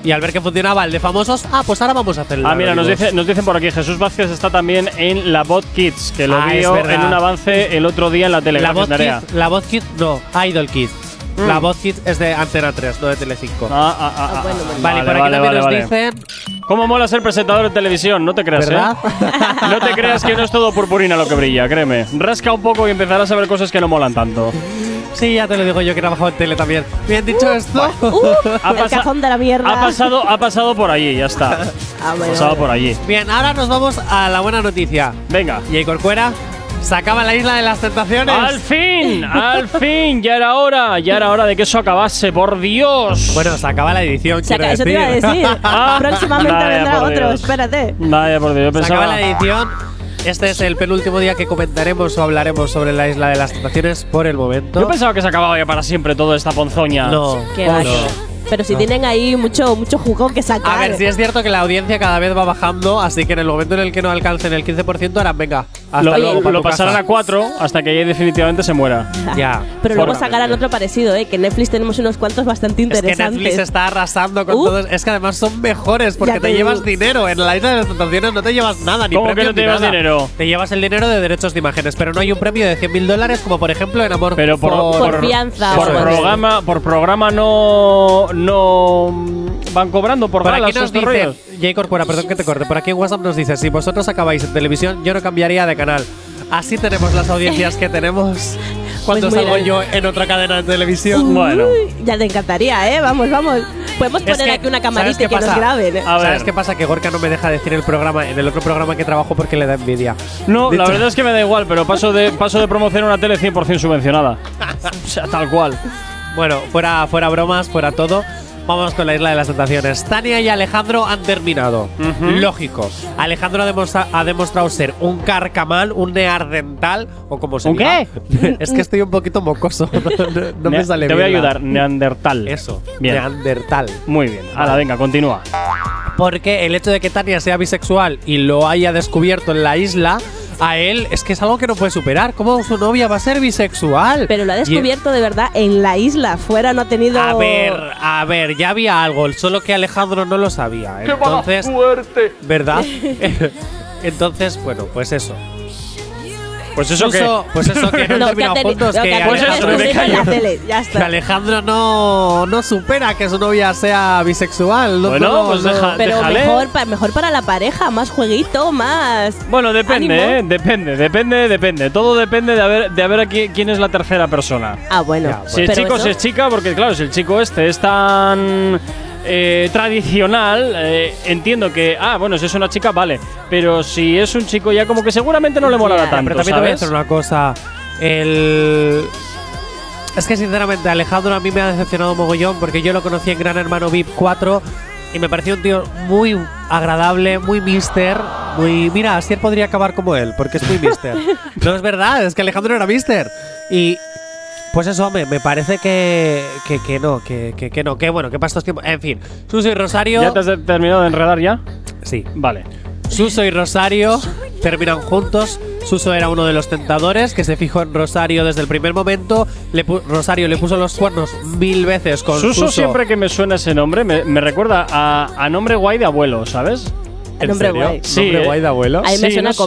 Speaker 3: Y al ver que funcionaba el de famosos, ah, pues ahora vamos a hacerlo.
Speaker 1: Ah, mira, nos, dice, nos dicen por aquí, Jesús Vázquez está también en la Bot Kids, que lo
Speaker 3: Ah,
Speaker 1: vio en un avance el otro día en la tele.
Speaker 3: La. Kids, la voz Kids, no, Idol Kids.
Speaker 1: Mm.
Speaker 3: La voz Kids es de Antena 3, no de Telecinco.
Speaker 1: Ah, ah, ah, ah,
Speaker 3: Vale,
Speaker 1: vale,
Speaker 3: por aquí
Speaker 1: vale,
Speaker 3: también
Speaker 1: vale,
Speaker 3: nos
Speaker 1: vale.
Speaker 3: dicen.
Speaker 1: ¿Cómo mola ser presentador de televisión? No te creas,
Speaker 3: ¿Verdad?
Speaker 1: ¿eh? [LAUGHS] No te creas que no es todo purpurina lo que brilla, créeme. Rasca un poco y empezarás a ver cosas que no molan tanto.
Speaker 3: Sí, ya te lo digo yo que he trabajado en tele también. Bien dicho esto. [LAUGHS]
Speaker 1: Ha
Speaker 4: el cajón de la mierda.
Speaker 1: Ha pasado, ha pasado por allí, ya está.
Speaker 4: Ah,
Speaker 1: Ha
Speaker 4: bueno,
Speaker 1: pasado
Speaker 4: bueno.
Speaker 1: por allí.
Speaker 3: Bien, ahora nos vamos a la buena noticia.
Speaker 1: Venga.
Speaker 3: Y Corcuera se acaba la isla de las tentaciones.
Speaker 1: ¡Al fin! ¡Al fin! Ya era hora, ya era hora de que eso acabase, por Dios.
Speaker 3: Bueno, se acaba la edición,
Speaker 4: Se
Speaker 3: quiero
Speaker 4: acaba- eso te iba a decir. [LAUGHS]
Speaker 1: Ah,
Speaker 4: Próximamente
Speaker 1: vaya,
Speaker 4: vendrá otro,
Speaker 1: Dios.
Speaker 4: espérate.
Speaker 1: Vaya, por Dios, yo
Speaker 3: Se
Speaker 1: pensaba.
Speaker 3: acaba la edición. Este es el penúltimo día que comentaremos o hablaremos sobre la isla de las tentaciones por el momento.
Speaker 1: Yo pensaba que se acababa ya para siempre toda esta ponzoña.
Speaker 3: No,
Speaker 4: Qué
Speaker 3: no.
Speaker 4: Pero si tienen ahí mucho, mucho jugo que sacar.
Speaker 3: A ver, si es cierto que la audiencia cada vez va bajando, así que en el momento en el que no alcancen el 15%, harán venga. Hasta
Speaker 1: Lo,
Speaker 3: luego,
Speaker 1: lo pasarán
Speaker 3: casa.
Speaker 1: a cuatro hasta que ya definitivamente se muera. [LAUGHS]
Speaker 3: Ya.
Speaker 4: Pero luego sacarán otro parecido, ¿eh? Que en Netflix tenemos unos cuantos bastante
Speaker 3: Es que
Speaker 4: interesantes.
Speaker 3: Netflix está arrasando con
Speaker 4: Uh.
Speaker 3: todos. Es que además son mejores porque te
Speaker 4: te
Speaker 3: llevas dinero. En la isla de las tentaciones no te llevas nada, ni
Speaker 1: ¿Cómo que
Speaker 3: premios
Speaker 1: no te llevas
Speaker 3: nada.
Speaker 1: dinero?
Speaker 3: Te llevas el dinero de derechos de imágenes, pero no hay un premio de 100.000 dólares como por ejemplo en Amor
Speaker 1: Pero por,
Speaker 4: Por fianza
Speaker 1: por
Speaker 4: algo así.
Speaker 1: programa, por programa no, no van cobrando por, galas
Speaker 3: aquí nos dice. J. Corcuera, perdón que te corte, por aquí en WhatsApp nos dice, si vosotros acabáis en televisión, yo no cambiaría de canal. Así tenemos las audiencias que tenemos [LAUGHS] cuando
Speaker 4: Pues
Speaker 3: salgo yo en otra cadena de televisión.
Speaker 4: Uy,
Speaker 1: Bueno.
Speaker 4: Ya te encantaría, ¿eh? Vamos, vamos. Podemos
Speaker 3: Es
Speaker 4: poner
Speaker 3: que,
Speaker 4: aquí una
Speaker 3: ¿sabes
Speaker 4: camarita
Speaker 3: qué
Speaker 4: que nos
Speaker 3: pasa?
Speaker 4: graben. ¿eh?
Speaker 1: A ver.
Speaker 3: ¿Sabes qué pasa? Que Gorka no me deja decir el programa, en el otro programa que trabajo porque le da envidia.
Speaker 1: No, la verdad es que me da igual, pero paso de, paso de promocionar una tele 100% subvencionada. [LAUGHS] o sea, tal cual.
Speaker 3: Bueno, fuera, fuera bromas, fuera todo. Vamos con la isla de las tentaciones. Tania y Alejandro han terminado.
Speaker 1: Ujú.
Speaker 3: Lógico. Alejandro ha, demostra- ha demostrado ser un carcamal, un neardental, o como se
Speaker 1: ¿Un
Speaker 3: diga. [LAUGHS] es que estoy un poquito mocoso. [LAUGHS] no no me sale
Speaker 1: Te voy a
Speaker 3: bien
Speaker 1: ayudar, Neandertal.
Speaker 3: Eso,
Speaker 1: Bien.
Speaker 3: neandertal.
Speaker 1: Muy bien. Ahora, venga, continúa.
Speaker 3: Porque el hecho de que Tania sea bisexual y lo haya descubierto en la isla, a él es que es algo que no puede superar. ¿Cómo su novia va a ser bisexual?
Speaker 4: Pero lo ha
Speaker 3: Y-
Speaker 4: descubierto de verdad en la isla. Fuera no ha tenido.
Speaker 3: A ver, a ver, ya había algo, solo que Alejandro no lo sabía. Entonces,
Speaker 1: fuerte!
Speaker 3: ¿verdad? [LAUGHS] Entonces, bueno, pues eso.
Speaker 1: Pues eso que.
Speaker 3: Pues eso que no, [LAUGHS]
Speaker 4: No, que no,
Speaker 3: que,
Speaker 4: que
Speaker 1: Pues eso,
Speaker 4: tele. Ya
Speaker 3: que. Alejandro no, no supera que su novia sea bisexual. No,
Speaker 1: Bueno,
Speaker 3: no,
Speaker 1: pues
Speaker 3: no.
Speaker 1: deja-
Speaker 4: Pero
Speaker 1: déjale.
Speaker 4: mejor, pa- mejor para la pareja, más jueguito, más.
Speaker 1: Bueno, depende. ¿eh? Depende, depende, depende. Todo depende de a ver, de a ver a qui- quién es la tercera persona.
Speaker 4: Ah, bueno.
Speaker 3: Ya,
Speaker 1: Si es
Speaker 4: Pero
Speaker 1: chico,
Speaker 4: eso-
Speaker 1: si es chica, porque claro, si el chico este es tan eh, tradicional, eh, entiendo que, ah, bueno, si es una chica, vale. Pero si es un chico ya como que seguramente no le molará tanto,
Speaker 3: Pero también te voy a
Speaker 1: ¿sabes?
Speaker 3: decir una cosa. El. Es que sinceramente Alejandro a mí me ha decepcionado mogollón porque yo lo conocí en Gran Hermano VIP 4 y me pareció un tío muy agradable, muy mister, muy... Mira, Asier podría acabar como él porque es muy mister. [LAUGHS] no es verdad, es que Alejandro era mister. Y... Pues eso, hombre, me parece que, que, que no, que, que, que no, que bueno, que para estos tiempos... En fin, Susi Rosario...
Speaker 1: ¿Ya te has terminado de enredar ya?
Speaker 3: Sí.
Speaker 1: Vale.
Speaker 3: Suso y Rosario terminan juntos. Suso era uno de los tentadores que se fijó en Rosario desde el primer momento. Le Rosario le puso los cuernos mil veces con
Speaker 1: Suso,
Speaker 3: Suso.
Speaker 1: siempre que me suena ese nombre me, me recuerda a, a nombre guay de abuelo, ¿sabes?
Speaker 3: ¿En
Speaker 4: nombre
Speaker 3: serio?
Speaker 4: guay.
Speaker 1: Sí,
Speaker 3: ¿Nombre
Speaker 1: eh.
Speaker 3: guay de abuelo?
Speaker 4: Ahí me
Speaker 1: Sí,
Speaker 4: suena
Speaker 1: no sé.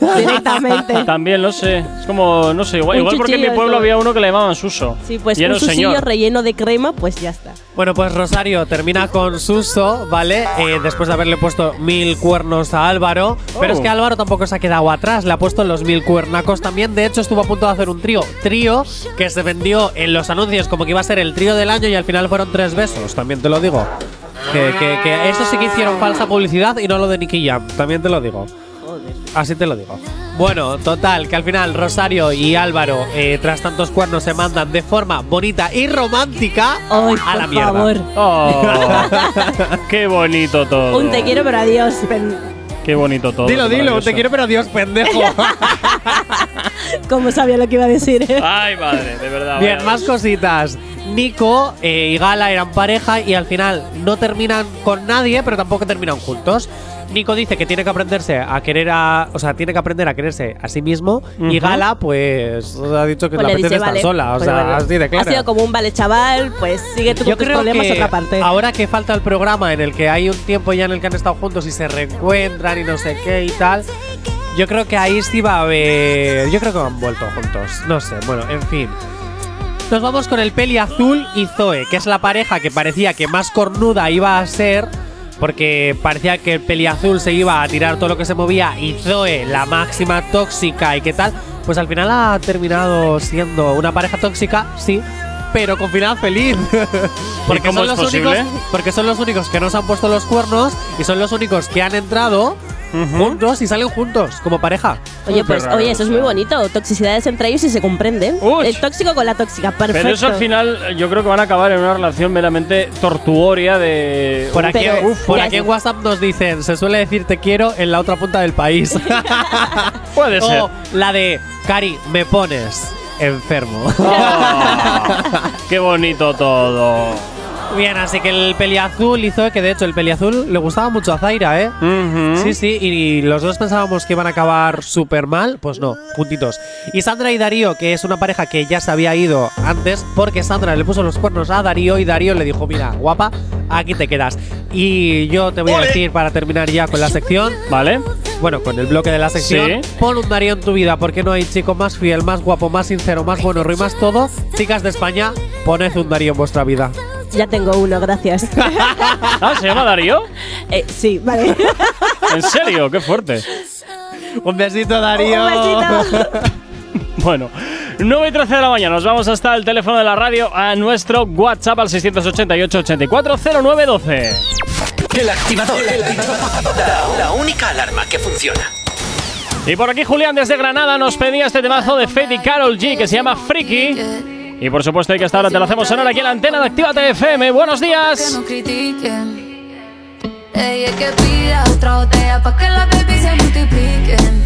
Speaker 4: Directamente. [LAUGHS]
Speaker 1: También, no sé. Es como, no sé, igual,
Speaker 4: Un
Speaker 1: igual porque en mi
Speaker 4: chuchillo,
Speaker 1: pueblo
Speaker 4: eso.
Speaker 1: había uno que le llamaban Suso.
Speaker 4: Sí, pues
Speaker 1: y era
Speaker 4: un
Speaker 1: un
Speaker 4: susillo
Speaker 1: señor.
Speaker 4: relleno de crema, pues ya está.
Speaker 3: Bueno, pues Rosario termina con Suso, ¿vale? Eh, después de haberle puesto mil cuernos a Álvaro. Pero
Speaker 1: Oh.
Speaker 3: es que Álvaro tampoco se ha quedado atrás, le ha puesto los mil cuernacos también. De hecho, estuvo a punto de hacer un trío. Trío que se vendió en los anuncios como que iba a ser el trío del año y al final fueron tres besos, también te lo digo. Que, que, que eso sí que hicieron falsa publicidad y no lo de Nicky Jam, también te lo digo. Así te lo digo. Bueno, total, que al final Rosario y Álvaro, eh, tras tantos cuernos, se mandan de forma bonita y romántica
Speaker 4: Ay,
Speaker 3: a la
Speaker 4: por
Speaker 3: mierda.
Speaker 4: favor.
Speaker 1: Oh, [LAUGHS] qué bonito todo.
Speaker 4: Un te quiero, pero adiós. pen-
Speaker 1: Qué bonito todo.
Speaker 3: Dilo, dilo,
Speaker 1: maravilloso.
Speaker 3: te quiero, pero adiós, pendejo. [LAUGHS]
Speaker 4: Como sabía lo que iba a decir. ¿eh?
Speaker 1: Ay, madre, de verdad.
Speaker 3: Bien,
Speaker 1: vaya.
Speaker 3: más cositas. Nico eh, y Gala eran pareja y al final no terminan con nadie, pero tampoco terminan juntos. Nico dice que tiene que aprenderse a querer a. O sea, tiene que aprender a quererse a sí mismo. Y
Speaker 1: Ujú.
Speaker 3: Gala, pues, ha dicho que
Speaker 4: Pues
Speaker 3: le
Speaker 4: le dice,
Speaker 3: apetece estar
Speaker 4: vale.
Speaker 3: sola. O
Speaker 4: pues
Speaker 3: sea,
Speaker 4: vale.
Speaker 3: así de claro.
Speaker 4: Ha sido como un vale, chaval, pues sigue tú con
Speaker 3: Yo
Speaker 4: tus
Speaker 3: creo
Speaker 4: problemas
Speaker 3: que
Speaker 4: otra parte.
Speaker 3: ahora que falta el programa en el que hay un tiempo ya en el que han estado juntos y se reencuentran y no sé qué y tal, yo creo que ahí sí va a haber. Yo creo que han vuelto juntos. No sé, bueno, en fin. Nos vamos con el peli azul y Zoe, que es la pareja que parecía que más cornuda iba a ser. Porque parecía que el peli azul se iba a tirar todo lo que se movía y Zoe, la máxima tóxica y qué tal, pues al final ha terminado siendo una pareja tóxica, sí, pero con final feliz. [LAUGHS] porque son los únicos, porque son los únicos que no se han puesto los cuernos y son los únicos que han entrado juntos y salen juntos como pareja.
Speaker 4: Oye, pues,
Speaker 1: raro
Speaker 4: oye, eso es muy bonito. Toxicidades entre ellos y se comprenden.
Speaker 1: Uch.
Speaker 4: El tóxico con la tóxica, perfecto.
Speaker 1: Pero eso al final yo creo que van a acabar en una relación meramente tortuoria de.
Speaker 3: Por aquí,
Speaker 4: Pero-
Speaker 3: uf, por aquí en WhatsApp nos dicen, se suele decir te quiero en la otra punta del país. [LAUGHS]
Speaker 1: Puede ser.
Speaker 3: o la de, Cari, me pones enfermo.
Speaker 1: Ah, qué bonito todo.
Speaker 3: Bien, así que el peliazul hizo que de hecho el peliazul le gustaba mucho a Zaira, ¿eh?
Speaker 1: Ujú.
Speaker 3: Sí, sí, y los dos pensábamos que iban a acabar súper mal, pues no, juntitos. Y Sandra y Darío, que es una pareja que ya se había ido antes, porque Sandra le puso los cuernos a Darío y Darío le dijo, mira, guapa, aquí te quedas. Y yo te voy a decir para terminar ya con la sección,
Speaker 1: ¿Vale?
Speaker 3: bueno, con el bloque de la sección,
Speaker 1: Sí.
Speaker 3: pon un Darío en tu vida, porque no hay chico más fiel, más guapo, más sincero, más bueno y más todo. Chicas de España, poned un Darío en vuestra vida.
Speaker 4: Ya tengo uno, gracias. [LAUGHS]
Speaker 1: Ah, ¿se llama Darío?
Speaker 4: Eh, sí, vale. [LAUGHS]
Speaker 1: ¿En serio? Qué fuerte.
Speaker 3: Un besito, Darío.
Speaker 4: Un besito. [LAUGHS]
Speaker 1: Bueno, 9 y 13 de la mañana. Nos vamos hasta el teléfono de la radio a nuestro WhatsApp al 688 84 0912.
Speaker 7: El activador. La, la única alarma que funciona.
Speaker 1: Y por aquí Julián desde Granada nos pedía este temazo de Fate y Carol G que se llama Freaky. Y por supuesto que hasta ahora te lo hacemos sonar aquí en la antena de Actívate FM. Buenos
Speaker 26: Que
Speaker 1: días.
Speaker 26: Ella que pida otra botella pa' que las baby se multipliquen.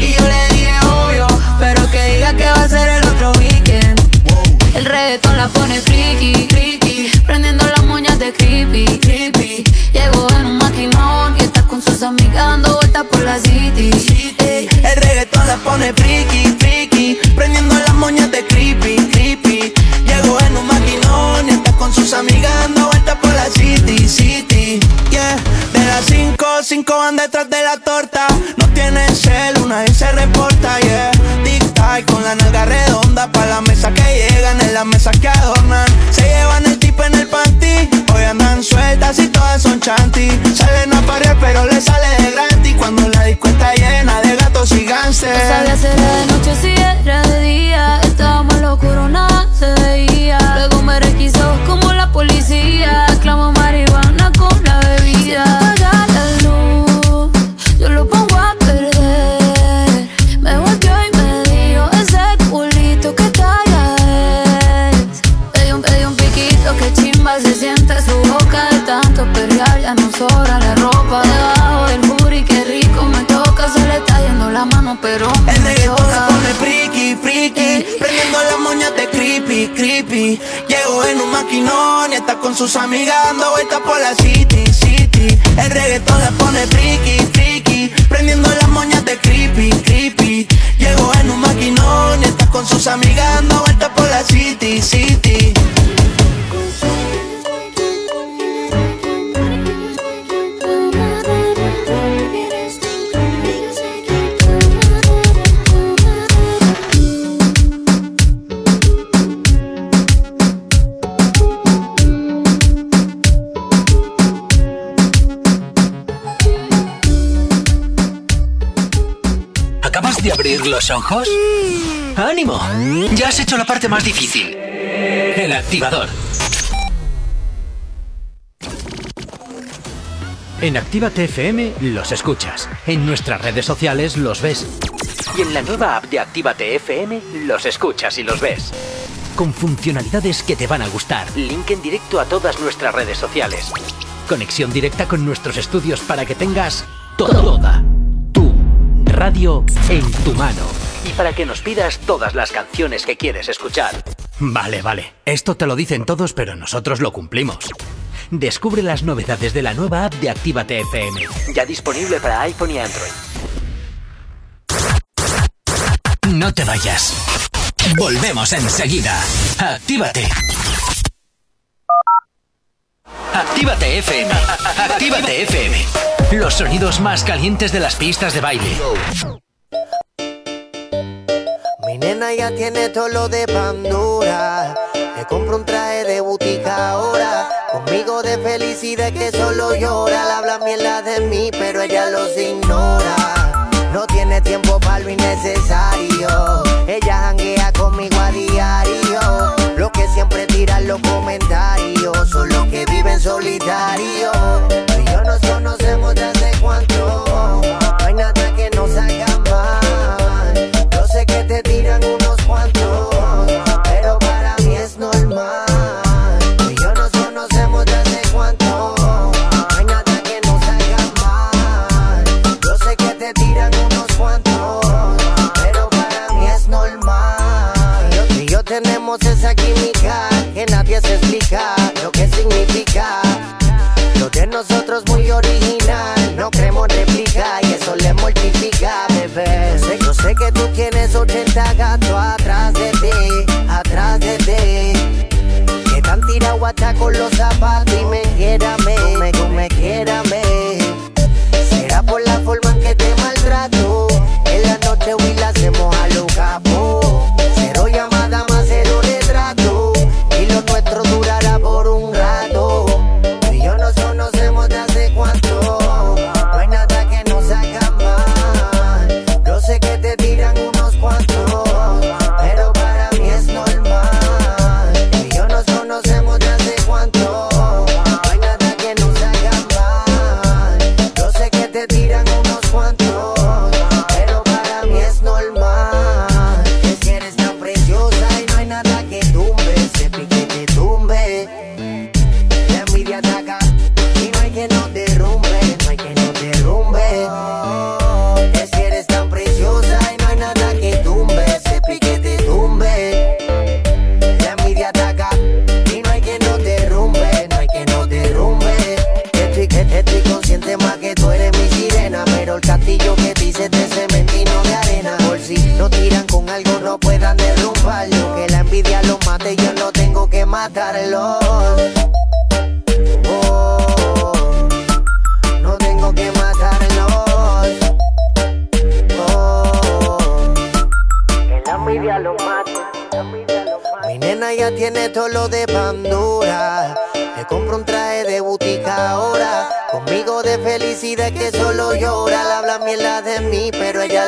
Speaker 26: Y yo le dije obvio, pero que diga que va a ser el otro weekend. El reggaetón la pone friki, friki, prendiendo las moñas de creepy, creepy. Llegó en un maquinón y está con sus amigas dando vueltas por la city. Ey,
Speaker 22: El reggaetón la pone friki, friki Prendiendo las moñas de creepy, creepy. Llegó en un maquinón y está con sus amigas dando vueltas por la city, city. Yeah, de las 5, 5 van detrás de la torta. No tiene cel, nadie se reporta, yeah. Tic-tac con la nalga redonda Pa' la mesa que llegan, en la mesa que adornan. Se llevan el tipo en el panty Hoy andan sueltas y son chanty Salen a parir pero le sale de gratis Cuando la disco llena de gatos y
Speaker 26: No
Speaker 22: gánster
Speaker 26: sabía si era de noche si era de día. Estábamos locuro, nada se veía. Luego me requisó como la policía. Clamo marihuana con la bebida. Pero
Speaker 22: El reggaetón
Speaker 26: toca.
Speaker 22: pone friki, friki Prendiendo las moñas de creepy, creepy Llegó en un maquinón y está con sus amigas dando vueltas por la city, city El reggaetón
Speaker 24: se pone friki, friki. Prendiendo las moñas de creepy, creepy. Llegó en un maquinón y está con sus amigas dando vueltas por la city, city.
Speaker 7: De abrir los ojos? ¡Ánimo! Ya has hecho la parte más difícil. El activador. En Actívate FM los escuchas. En nuestras redes sociales los ves. Y en la nueva app de Actívate FM los escuchas y los ves. Con funcionalidades que te van a gustar. Link en directo a todas nuestras redes sociales. Conexión directa con nuestros estudios para que tengas toda tu radio en tu mano. Y para que nos pidas todas las canciones que quieres escuchar. Vale, vale. Esto te lo dicen todos, pero nosotros lo cumplimos. Descubre las novedades de la nueva app de Actívate FM. Ya disponible para iPhone y Android. No te vayas. Volvemos enseguida. Actívate. Actívate FM. Actívate FM. Los sonidos más calientes de las pistas de baile.
Speaker 10: Mi nena ya tiene todo lo de Pandora. Le compro un traje de butica ahora. Conmigo de felicidad que solo llora. Le habla mierda de mí, pero ella los ignora. No tiene tiempo para lo innecesario. Ella janguea conmigo a diario. Siempre tiran los comentarios son los que viven solitario. Tú y yo nos conocemos de hace cuánto. Explica lo que significa. Lo de nosotros muy original, no creemos réplica y eso le mortifica, bebé. Yo sé, que tú tienes 80 gatos atrás de ti, atrás de ti. Que te han tirado hasta con los zapatos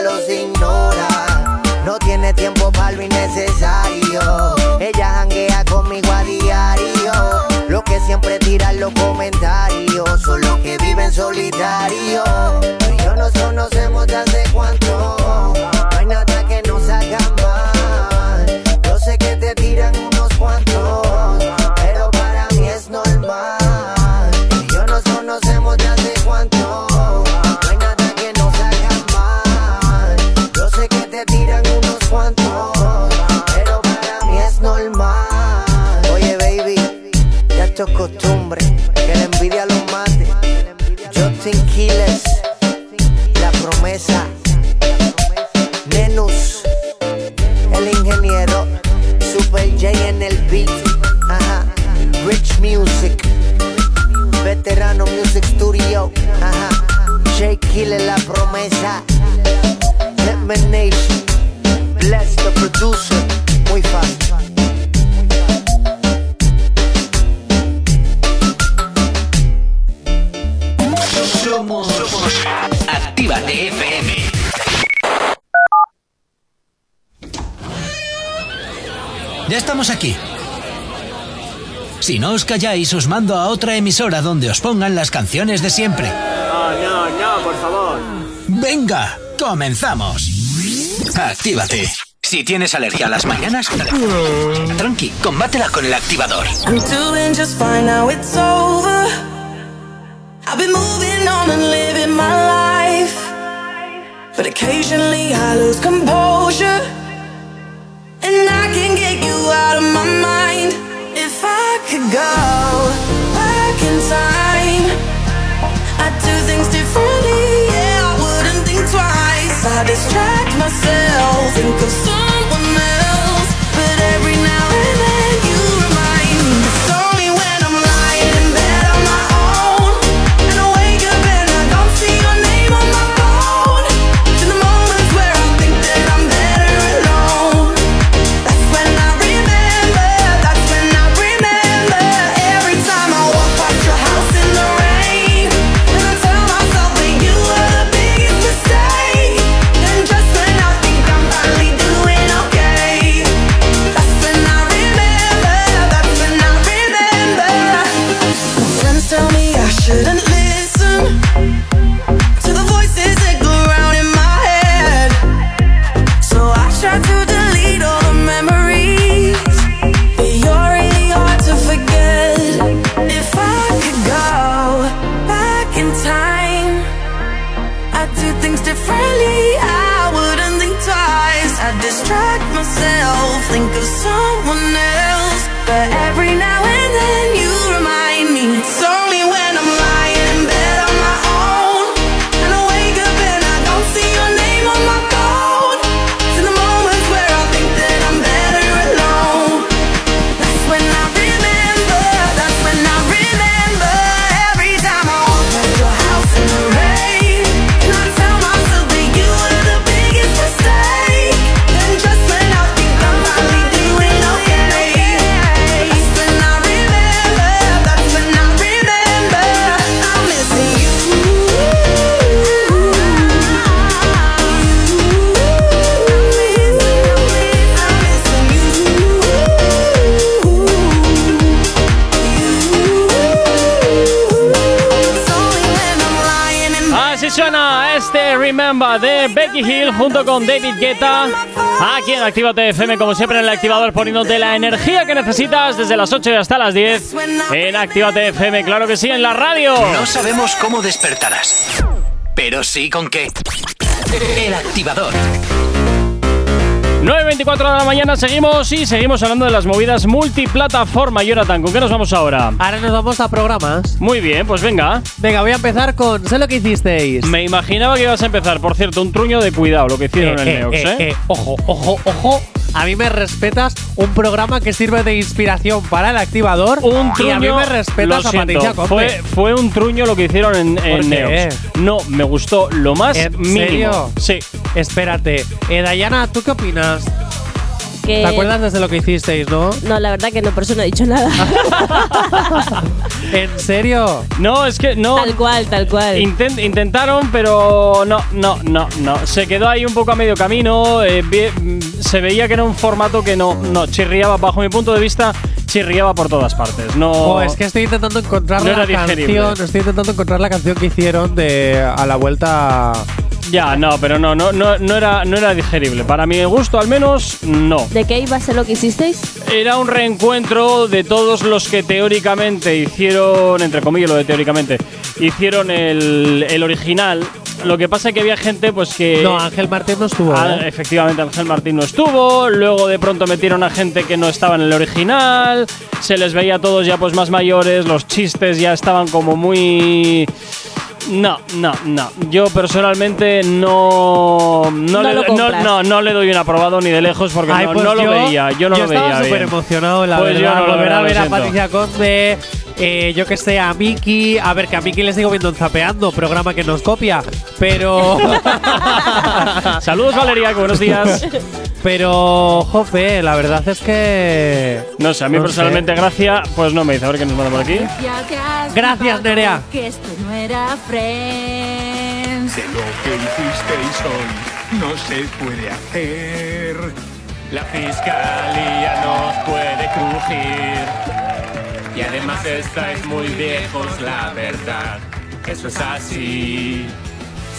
Speaker 10: los ignora. No tiene tiempo para lo innecesario. Ella janguea conmigo a diario. Lo que siempre tiran los comentarios son los que viven solitario. Tú y yo nos conocemos de hace cuánto.
Speaker 7: Os calláis, os mando a otra emisora donde os pongan las canciones de siempre.
Speaker 27: No, no, no, por favor.
Speaker 7: Venga, comenzamos. Actívate. Si tienes alergia a las mañanas, tranqui, combátela con el activador.
Speaker 28: I'm doing just fine now, it's over. I've been moving on and living my life. But occasionally I lose composure. distract myself and
Speaker 24: consume Junto con David Guetta. Aquí en Actívate FM, como siempre en el activador, poniéndote la energía que necesitas desde las 8 y hasta las 10. En Actívate FM, claro que sí, en la radio.
Speaker 7: No sabemos cómo despertarás, pero sí con qué. El activador.
Speaker 24: 9.24 de la mañana seguimos y seguimos hablando de las movidas multiplataforma. Jonathan, ¿con qué nos vamos ahora?
Speaker 3: Ahora nos vamos a programas.
Speaker 24: Muy bien, pues venga.
Speaker 3: Venga, voy a empezar con Sé lo que hicisteis.
Speaker 24: Me imaginaba que ibas a empezar, por cierto, un truño de cuidado, lo que hicieron en el Neox, ¿eh?
Speaker 3: eh, Ojo, ojo, ojo. A mí me respetas un programa que sirve de inspiración para el activador.
Speaker 24: Un
Speaker 3: y a mí
Speaker 24: truño,
Speaker 3: me respetas
Speaker 24: lo
Speaker 3: a Patricia Conde.
Speaker 24: fue, fue un truño lo que hicieron en, en. Neox. No, me gustó lo más
Speaker 3: ¿En
Speaker 24: mínimo.
Speaker 3: serio?
Speaker 24: Sí.
Speaker 3: Espérate. Eh, Dayana, ¿tú qué opinas?
Speaker 4: Que-
Speaker 3: ¿Te acuerdas desde lo que hicisteis, no?
Speaker 4: No, la verdad que no, por eso no he dicho nada. [LAUGHS]
Speaker 3: ¿En serio?
Speaker 24: No, es que no.
Speaker 4: Tal cual, tal cual.
Speaker 24: Intent- intentaron, pero no, no, no, no. Se quedó ahí un poco a medio camino. eh, mm, se veía que era un formato que no, no, chirriaba, bajo mi punto de vista, chirriaba por todas partes. No.
Speaker 3: Oh, es que estoy intentando encontrar
Speaker 24: No
Speaker 3: la
Speaker 24: era digerible.
Speaker 3: canción. Estoy intentando encontrar la canción que hicieron de a la vuelta.
Speaker 24: Ya, no, pero no, no, no, no era, no era digerible. Para mi gusto, al menos, no.
Speaker 4: ¿De qué iba a ser lo que hicisteis?
Speaker 24: Era un reencuentro de todos los que teóricamente hicieron, entre comillas lo de teóricamente, hicieron el, el original. Lo que pasa es que había gente pues que...
Speaker 3: No, Ángel Martín no estuvo.
Speaker 24: Ah,
Speaker 3: ¿eh?
Speaker 24: Efectivamente, Ángel Martín no estuvo. Luego de pronto metieron a gente que no estaba en el original. Se les veía a todos ya pues más mayores. Los chistes ya estaban como muy
Speaker 1: No, no, no. Yo personalmente no. No,
Speaker 4: No
Speaker 1: le, no, no, no le doy un aprobado ni de lejos porque
Speaker 3: Ay,
Speaker 1: no,
Speaker 3: pues
Speaker 1: no lo veía. Yo no lo
Speaker 3: estaba
Speaker 1: veía.
Speaker 3: súper
Speaker 1: bien.
Speaker 3: emocionado, la
Speaker 1: Pues yo no lo
Speaker 3: volver
Speaker 1: veía,
Speaker 3: a ver a. Patricia Conde, eh, yo que sé, a Miki. A ver, que a Miki le sigo viendo en Zapeando, programa que nos copia. Pero. [LAUGHS]
Speaker 1: Saludos, Valeria, que buenos días.
Speaker 3: pero, jope, la verdad es que.
Speaker 1: No sé, a mí
Speaker 3: No
Speaker 1: personalmente,
Speaker 3: sé.
Speaker 1: gracia, pues no me dice. A ver qué nos manda por aquí.
Speaker 3: Gracias, Nerea.
Speaker 26: Que esto no era Friends.
Speaker 27: De lo que hicisteis hoy no se puede hacer. La fiscalía nos puede crujir. Y además estáis muy viejos, la verdad. Eso es así.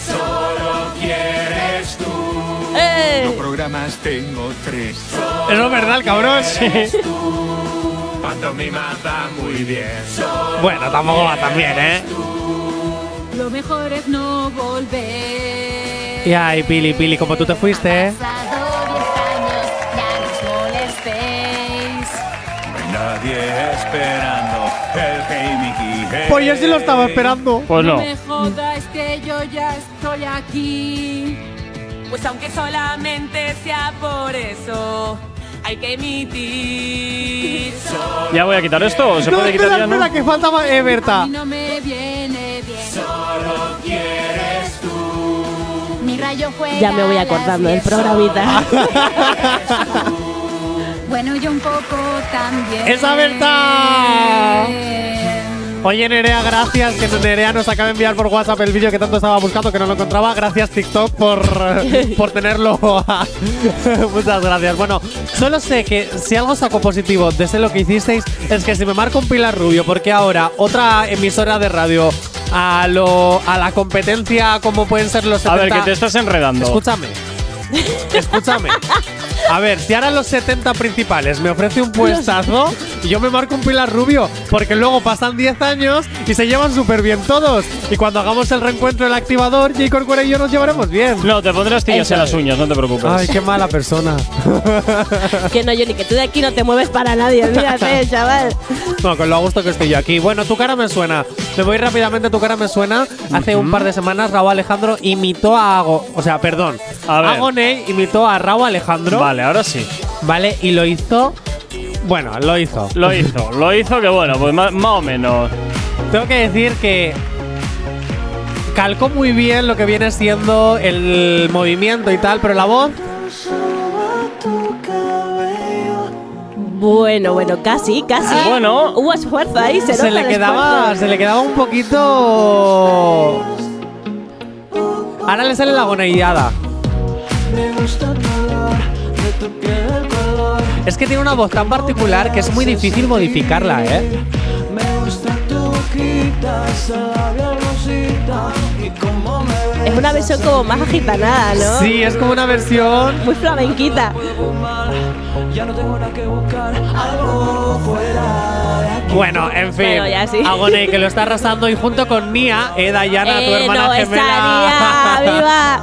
Speaker 27: Solo quieres tú.
Speaker 4: ¡Eh!
Speaker 27: Yo programas tengo tres.
Speaker 3: Eso es verdad, el cabrón.
Speaker 27: Pantomima va muy bien.
Speaker 3: Bueno, tampoco va tan bien, ¿eh?
Speaker 26: Lo mejor es no volver.
Speaker 3: Y ay, Pili, Pili, como tú te fuiste, ¿eh?
Speaker 26: Pasado
Speaker 3: Pues yo sí lo estaba esperando.
Speaker 1: Pues no.
Speaker 26: me jodas que yo ya estoy aquí. Pues aunque solamente sea por eso, hay que emitir.
Speaker 1: ¿Ya voy a quitar esto o se
Speaker 3: no,
Speaker 1: puede quitar
Speaker 3: espera,
Speaker 1: ya?
Speaker 3: espera,
Speaker 1: ¿no?
Speaker 3: que faltaba eh, Berta.
Speaker 26: no me viene bien.
Speaker 27: Solo quieres tú.
Speaker 26: Mi rayo juega
Speaker 4: Ya me voy
Speaker 26: a
Speaker 4: acordando del
Speaker 26: 10
Speaker 4: programita. [LAUGHS]
Speaker 26: Bueno, yo un poco también.
Speaker 3: ¡Esa Berta! Oye, Nerea, gracias. Que Nerea nos acaba de enviar por WhatsApp el vídeo que tanto estaba buscando, que no lo encontraba. Gracias, TikTok, por, [LAUGHS] por tenerlo. [LAUGHS] Muchas gracias. Bueno, solo sé que si algo saco positivo desde lo que hicisteis es que si me marco un Pilar Rubio, porque ahora otra emisora de radio a, lo, a la competencia como pueden ser los
Speaker 1: A
Speaker 3: 70
Speaker 1: ver, que te estás enredando.
Speaker 3: Escúchame. Escúchame. A ver, si ahora los 70 principales me ofrece un [LAUGHS] puestazo, yo me marco un Pilar Rubio, porque luego pasan 10 años y se llevan súper bien todos. Y cuando hagamos el reencuentro del activador, J. Corcuera y yo nos llevaremos bien.
Speaker 1: No, te pondré astillas en las uñas, no te preocupes.
Speaker 3: Ay, qué mala persona. [LAUGHS]
Speaker 4: que no, Johnny, que tú de aquí no te mueves para nadie, olvídate, [LAUGHS] chaval.
Speaker 3: No, con lo a gusto que estoy yo aquí. Bueno, tu cara me suena. Me voy rápidamente, tu cara me suena. Hace un par de semanas Raúl Alejandro imitó a Ago. O sea, perdón.
Speaker 1: A ver.
Speaker 3: Agoney imitó a Raúl Alejandro.
Speaker 1: Vale, ahora sí.
Speaker 3: Vale, y lo hizo. Bueno, lo hizo.
Speaker 1: Lo hizo, lo hizo que bueno, pues más, más o menos.
Speaker 3: Tengo que decir que calcó muy bien lo que viene siendo el movimiento y tal, pero la voz.
Speaker 4: Bueno, bueno, casi, casi.
Speaker 1: Bueno.
Speaker 4: Hubo esfuerzo ahí, se,
Speaker 3: Se le quedaba.
Speaker 4: esfuerzo.
Speaker 3: Se le quedaba un poquito. Ahora le sale la goneillada. Es que tiene una voz tan particular que es muy difícil modificarla, ¿eh?
Speaker 4: Es una versión como más agitanada, ¿no?
Speaker 3: Sí, es como una versión.
Speaker 4: Muy flamenquita.
Speaker 3: Bueno, en fin.
Speaker 4: Bueno, ya sí.
Speaker 3: Agone, que lo está arrasando y junto con Nia, eh, Dayana, tu
Speaker 4: Eh,
Speaker 3: hermana
Speaker 4: no,
Speaker 3: gemela.
Speaker 4: esa Nia, [LAUGHS] viva.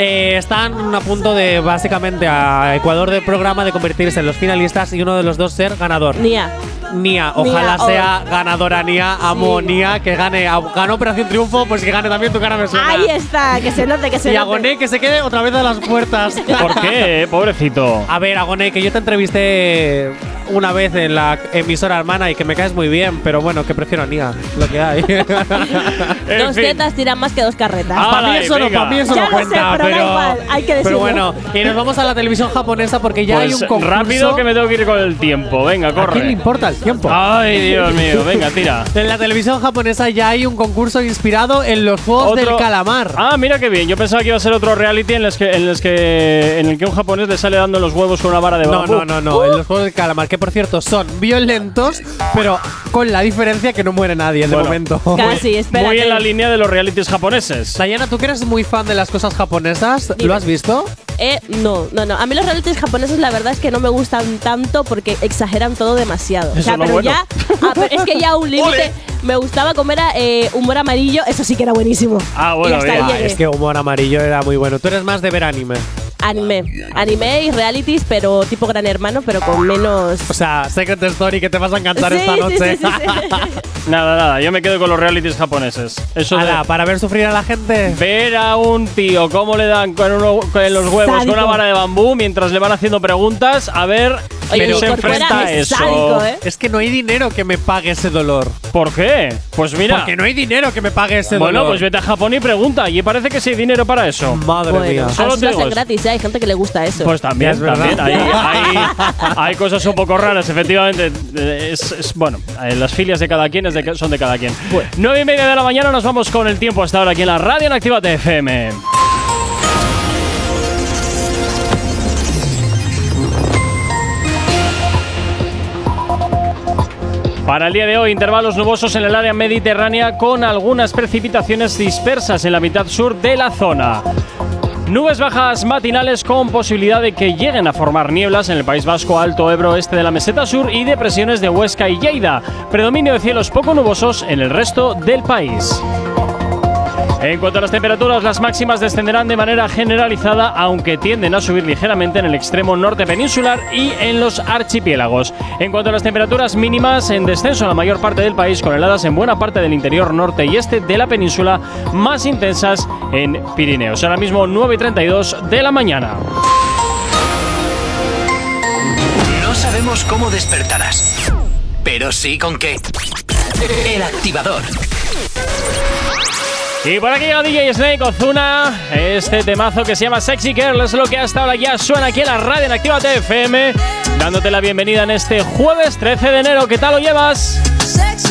Speaker 3: Eh, están a punto de, básicamente, a Ecuador del programa de convertirse en los finalistas y uno de los dos ser ganador.
Speaker 4: Nia.
Speaker 3: Nia, ojalá
Speaker 4: Nia,
Speaker 3: sea ganadora Nia, amo Nia, que gane, ganó Operación Triunfo, pues que gane también tu cara me suena.
Speaker 4: Ahí está, que se note, que se
Speaker 3: y
Speaker 4: note.
Speaker 3: Agoné que se quede otra vez a las puertas.
Speaker 1: ¿Por qué, eh? pobrecito?
Speaker 3: A ver, Agoné, que yo te entrevisté una vez en la emisora hermana y que me caes muy bien, pero bueno, que prefiero a Nia, lo que hay. [LAUGHS]
Speaker 4: Dos
Speaker 1: fin.
Speaker 4: tetas tiran más que dos carretas.
Speaker 3: para mí eso, no,
Speaker 1: venga.
Speaker 3: pa' mí eso
Speaker 4: Ya
Speaker 3: no
Speaker 4: lo sé,
Speaker 3: cuenta,
Speaker 4: pero da igual, hay que
Speaker 3: pero
Speaker 4: decirlo.
Speaker 3: bueno, y nos vamos a la televisión japonesa porque ya hay
Speaker 1: Pues
Speaker 3: un concurso.
Speaker 1: rápido que me tengo que ir con el tiempo. Venga,
Speaker 3: ¿A quién le
Speaker 1: corre.
Speaker 3: importa el tiempo?
Speaker 1: Ay, Dios mío, venga, tira.
Speaker 3: En la televisión japonesa ya hay un concurso inspirado en los juegos del calamar.
Speaker 1: Ah, mira qué bien. Yo pensaba que iba a ser otro reality en el que, en el que, en el que un japonés le sale dando los huevos con una vara de
Speaker 3: No,
Speaker 1: bambú.
Speaker 3: no, no, no. En los juegos del calamar, que por cierto son violentos, pero con la diferencia que no muere nadie de
Speaker 1: Bueno.
Speaker 3: momento.
Speaker 4: Casi, espérate.
Speaker 1: Muy en la línea de los realities japoneses.
Speaker 3: Dayana, tú que eres muy fan de las cosas japonesas, ¿lo has visto?
Speaker 4: Eh, no, no, no. A mí los realities japoneses la verdad es que no me gustan tanto porque exageran todo demasiado. o
Speaker 1: Eso
Speaker 4: sea,
Speaker 1: es lo
Speaker 4: pero
Speaker 1: bueno.
Speaker 4: ya. ah, pero es que ya a un [LAUGHS] límite. Me gustaba comer eh, humor amarillo, eso sí que era buenísimo.
Speaker 1: Ah, bueno,
Speaker 4: y hasta
Speaker 1: bien.
Speaker 4: ahí
Speaker 3: Ah, es que humor amarillo era muy bueno. Tú eres más de ver anime.
Speaker 4: Anime. Anime y realities, pero tipo Gran Hermano, pero con menos.
Speaker 3: O sea, Secret Story que te vas a encantar
Speaker 4: Sí,
Speaker 3: esta
Speaker 4: sí,
Speaker 3: noche.
Speaker 4: sí, sí, sí. [LAUGHS]
Speaker 1: Nada, nada, yo me quedo con los realities japoneses. Eso de
Speaker 3: Ala, para ver sufrir a la gente.
Speaker 1: ver a un tío cómo le dan con, uno- con los huevos
Speaker 4: Sádico.
Speaker 1: con una vara de bambú mientras le van haciendo preguntas, a ver
Speaker 4: Oye, y
Speaker 1: se enfrenta a
Speaker 4: es
Speaker 1: eso.
Speaker 4: sádico, ¿eh?
Speaker 3: Es que no hay dinero que me pague ese dolor.
Speaker 1: ¿Por qué? Pues mira.
Speaker 3: Porque no hay dinero que me pague ese
Speaker 1: bueno,
Speaker 3: dolor.
Speaker 1: pues vete a Japón y pregunta. Y parece que sí hay dinero para eso.
Speaker 3: Madre
Speaker 4: Bueno,
Speaker 3: mía.
Speaker 1: Solo te digo
Speaker 4: gratis, hay gente que le gusta eso.
Speaker 1: Pues también,
Speaker 3: Es verdad.
Speaker 1: también. Hay, hay- [LAUGHS] hay cosas un poco raras, efectivamente. Es, es- bueno, eh, las filias de cada quien es de son de cada quien. Nueve y media de la mañana nos vamos con el tiempo hasta ahora aquí en la radio en Activa FM. Para el día de hoy, intervalos nubosos en el área mediterránea con algunas precipitaciones dispersas en la mitad sur de la zona. Nubes bajas matinales con posibilidad de que lleguen a formar nieblas en el País Vasco, Alto Ebro, este de la meseta sur y depresiones de Huesca y Lleida. Predominio de cielos poco nubosos en el resto del país. En cuanto a las temperaturas, las máximas descenderán de manera generalizada, aunque tienden a subir ligeramente en el extremo norte peninsular y en los archipiélagos. En cuanto a las temperaturas mínimas, en descenso en la mayor parte del país, con heladas en buena parte del interior norte y este de la península, más intensas en Pirineos. Ahora mismo 9 y 32 de la mañana.
Speaker 7: No sabemos cómo despertarás, pero sí con qué. El activador.
Speaker 1: Y por aquí llega DJ Snake Ozuna. Este temazo que se llama Sexy Girl es lo que hasta ahora ya suena aquí en la radio en Activa FM. Dándote la bienvenida en este jueves 13 de enero. ¿Qué tal lo llevas?
Speaker 24: Sexy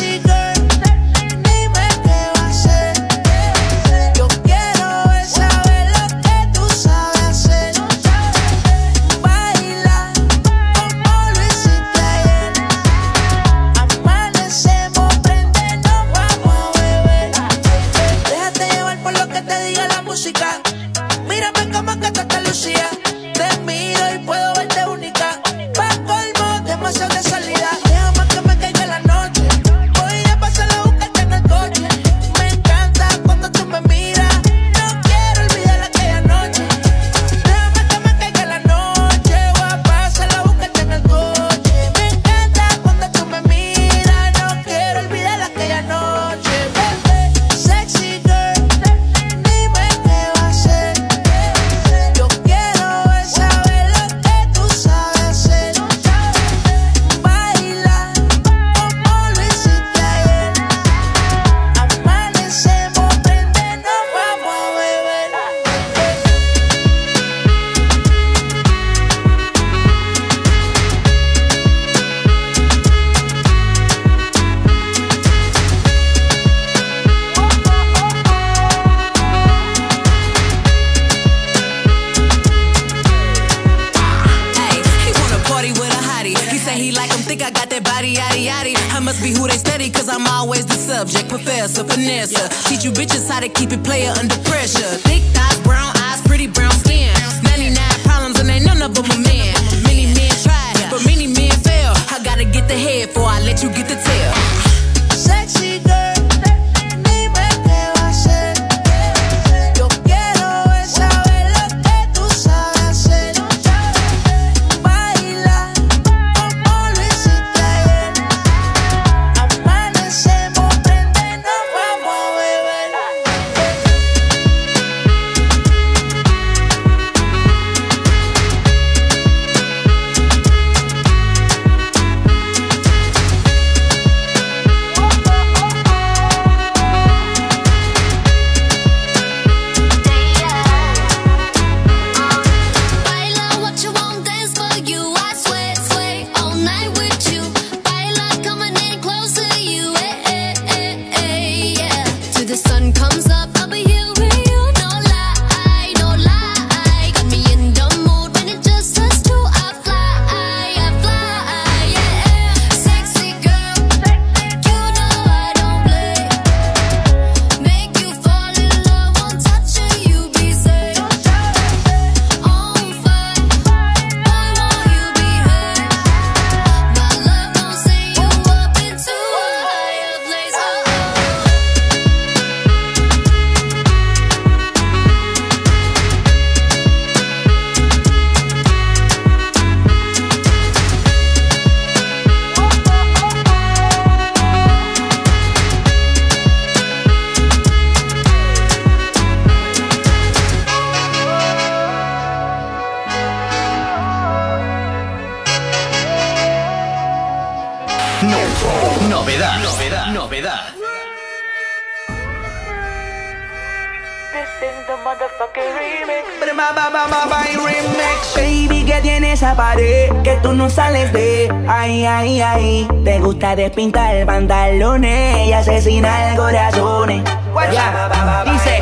Speaker 22: gusta despintar pantalones y asesinar corazones. Ya, dice,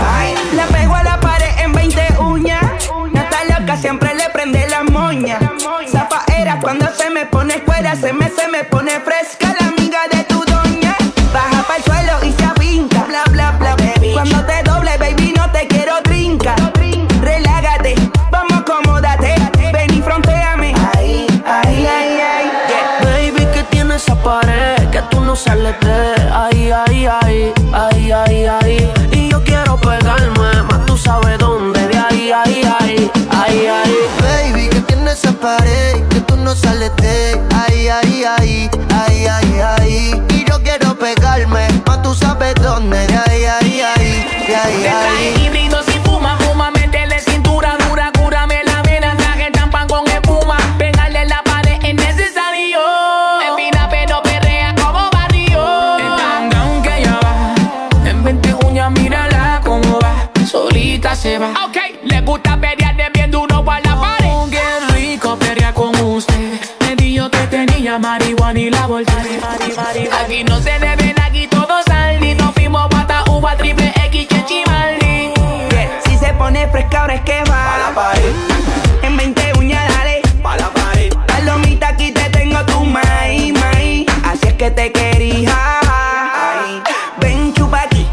Speaker 22: la pego a la pared en 20 uñas. No está loca, siempre le prende la moña. Zafaera cuando se me pone fuera, se me, se me pone fresca Ay, ay, ay, ay,
Speaker 24: ay, ay. Y yo quiero pegarme, más tú sabes dónde. De ahí, ay, ay,
Speaker 10: de ahí,
Speaker 24: Te trae
Speaker 10: ay
Speaker 24: que va. la pared.
Speaker 22: En 20 uñas, dale. Pa' la pared. Palomita, aquí te tengo tu maíz, maíz. Así es que te quería. Ay. Ven, chupa aquí.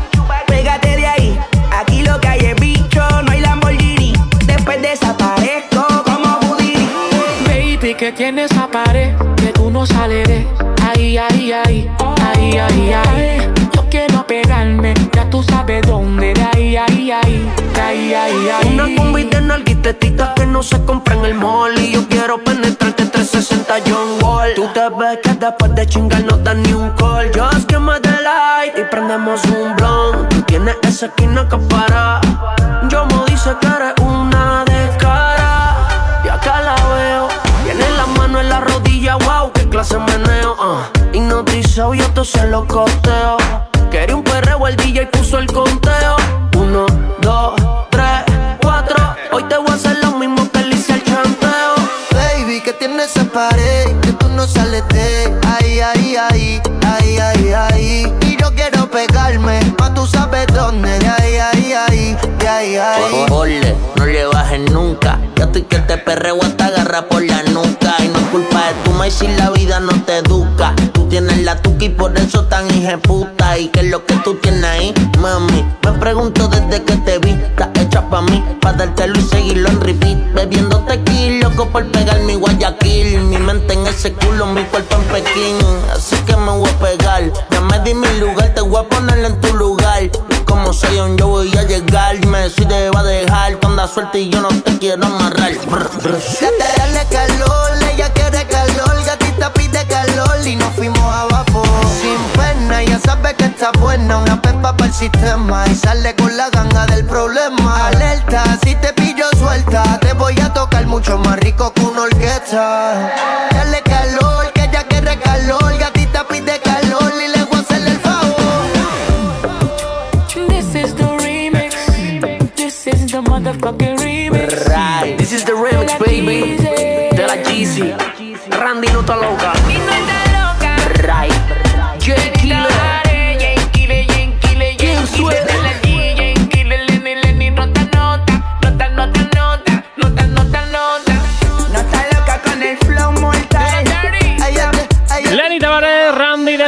Speaker 22: Pégate de ahí. Aquí lo que hay es bicho, no hay Lamborghini. Después desaparezco como Houdini.
Speaker 24: Baby, que tienes esa pared que tú no sales de Ay, ay, ay, ay, ay, ay Yo quiero pegarme, ya tú sabes dónde de Una combi de nalguitetitas que no se compra en el mall. Y yo quiero penetrarte 360 John Wall. Tú te ves que después de chingar no das ni un call. Just give me the light y prendemos un blunt Tú tienes esa esquina que para. Yo me dice que eres una descara Y acá la veo. Tiene la mano en la rodilla, wow, qué clase de meneo uh. Hipnotizado, yo te se lo costeo Quería un perreo, el DJ puso el conteo
Speaker 10: esa pared que tú no sales de Ay, ay, ay, ay, ay, ay Y yo quiero pegarme, más tú sabes dónde De ahí, ay, ay, de ahí, ay
Speaker 29: Ole, no le bajes nunca. Ya estoy que te perreo hasta agarra por la nuca. Y no es culpa de tu maíz si la vida no te educa. Tú tienes la tuca y por eso tan puta. ¿Y qué es lo que tú tienes ahí, mami? Me pregunto desde que te vi. Estás hecha pa' mí, pa' dártelo y seguirlo en repeat. Bebiendo tequila, por pegar mi Guayaquil. Mi mente en ese culo, mi cuerpo en Pekín. Así que me voy a pegar. Ya me di mi lugar, te voy a poner en tu lugar. Como soy un yo voy a llegar. Me te va a dejar. Tú andas suelta y yo no te quiero amarrar. Brr.
Speaker 10: Date, dale calor, ella quiere calor, gatita pide calor y nos fuimos a vapor. Sin pena, ella sabe que está buena, una pepa para el sistema y sale con la ganga del problema. Alerta, si te mucho más rico que una orquesta. Dale calor, que ella quiere calor, gatita pide calor y le voy a hacer el favor.
Speaker 24: This is the remix This is the motherfucking remix
Speaker 29: Right.
Speaker 24: This is the remix, baby De la Jeezy Randy no está loca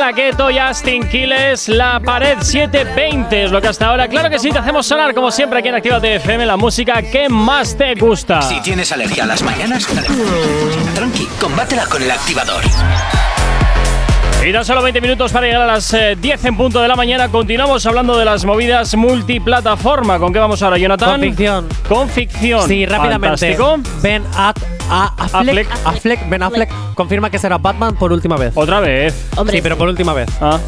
Speaker 1: De la Keto, Justin Quiles, La Pared 720 es lo que hasta ahora. Claro que sí, te hacemos sonar como siempre aquí en Actívate FM la música que más te gusta.
Speaker 2: Si tienes alergia a las mañanas, tranqui, combátela con el activador.
Speaker 1: Y tan solo 20 minutos para llegar a las eh, 10 en punto de la mañana. Continuamos hablando de las movidas multiplataforma. ¿Con qué vamos ahora, Jonathan?
Speaker 3: Con ficción.
Speaker 1: Con ficción.
Speaker 3: Sí, rápidamente.
Speaker 1: Fantástico.
Speaker 3: Ben At- a- Affleck,
Speaker 1: Affleck.
Speaker 3: Affleck, Ben Affleck confirma que será Batman por última vez.
Speaker 1: Otra vez.
Speaker 4: Hombre,
Speaker 3: sí, pero por última vez.
Speaker 1: Ah.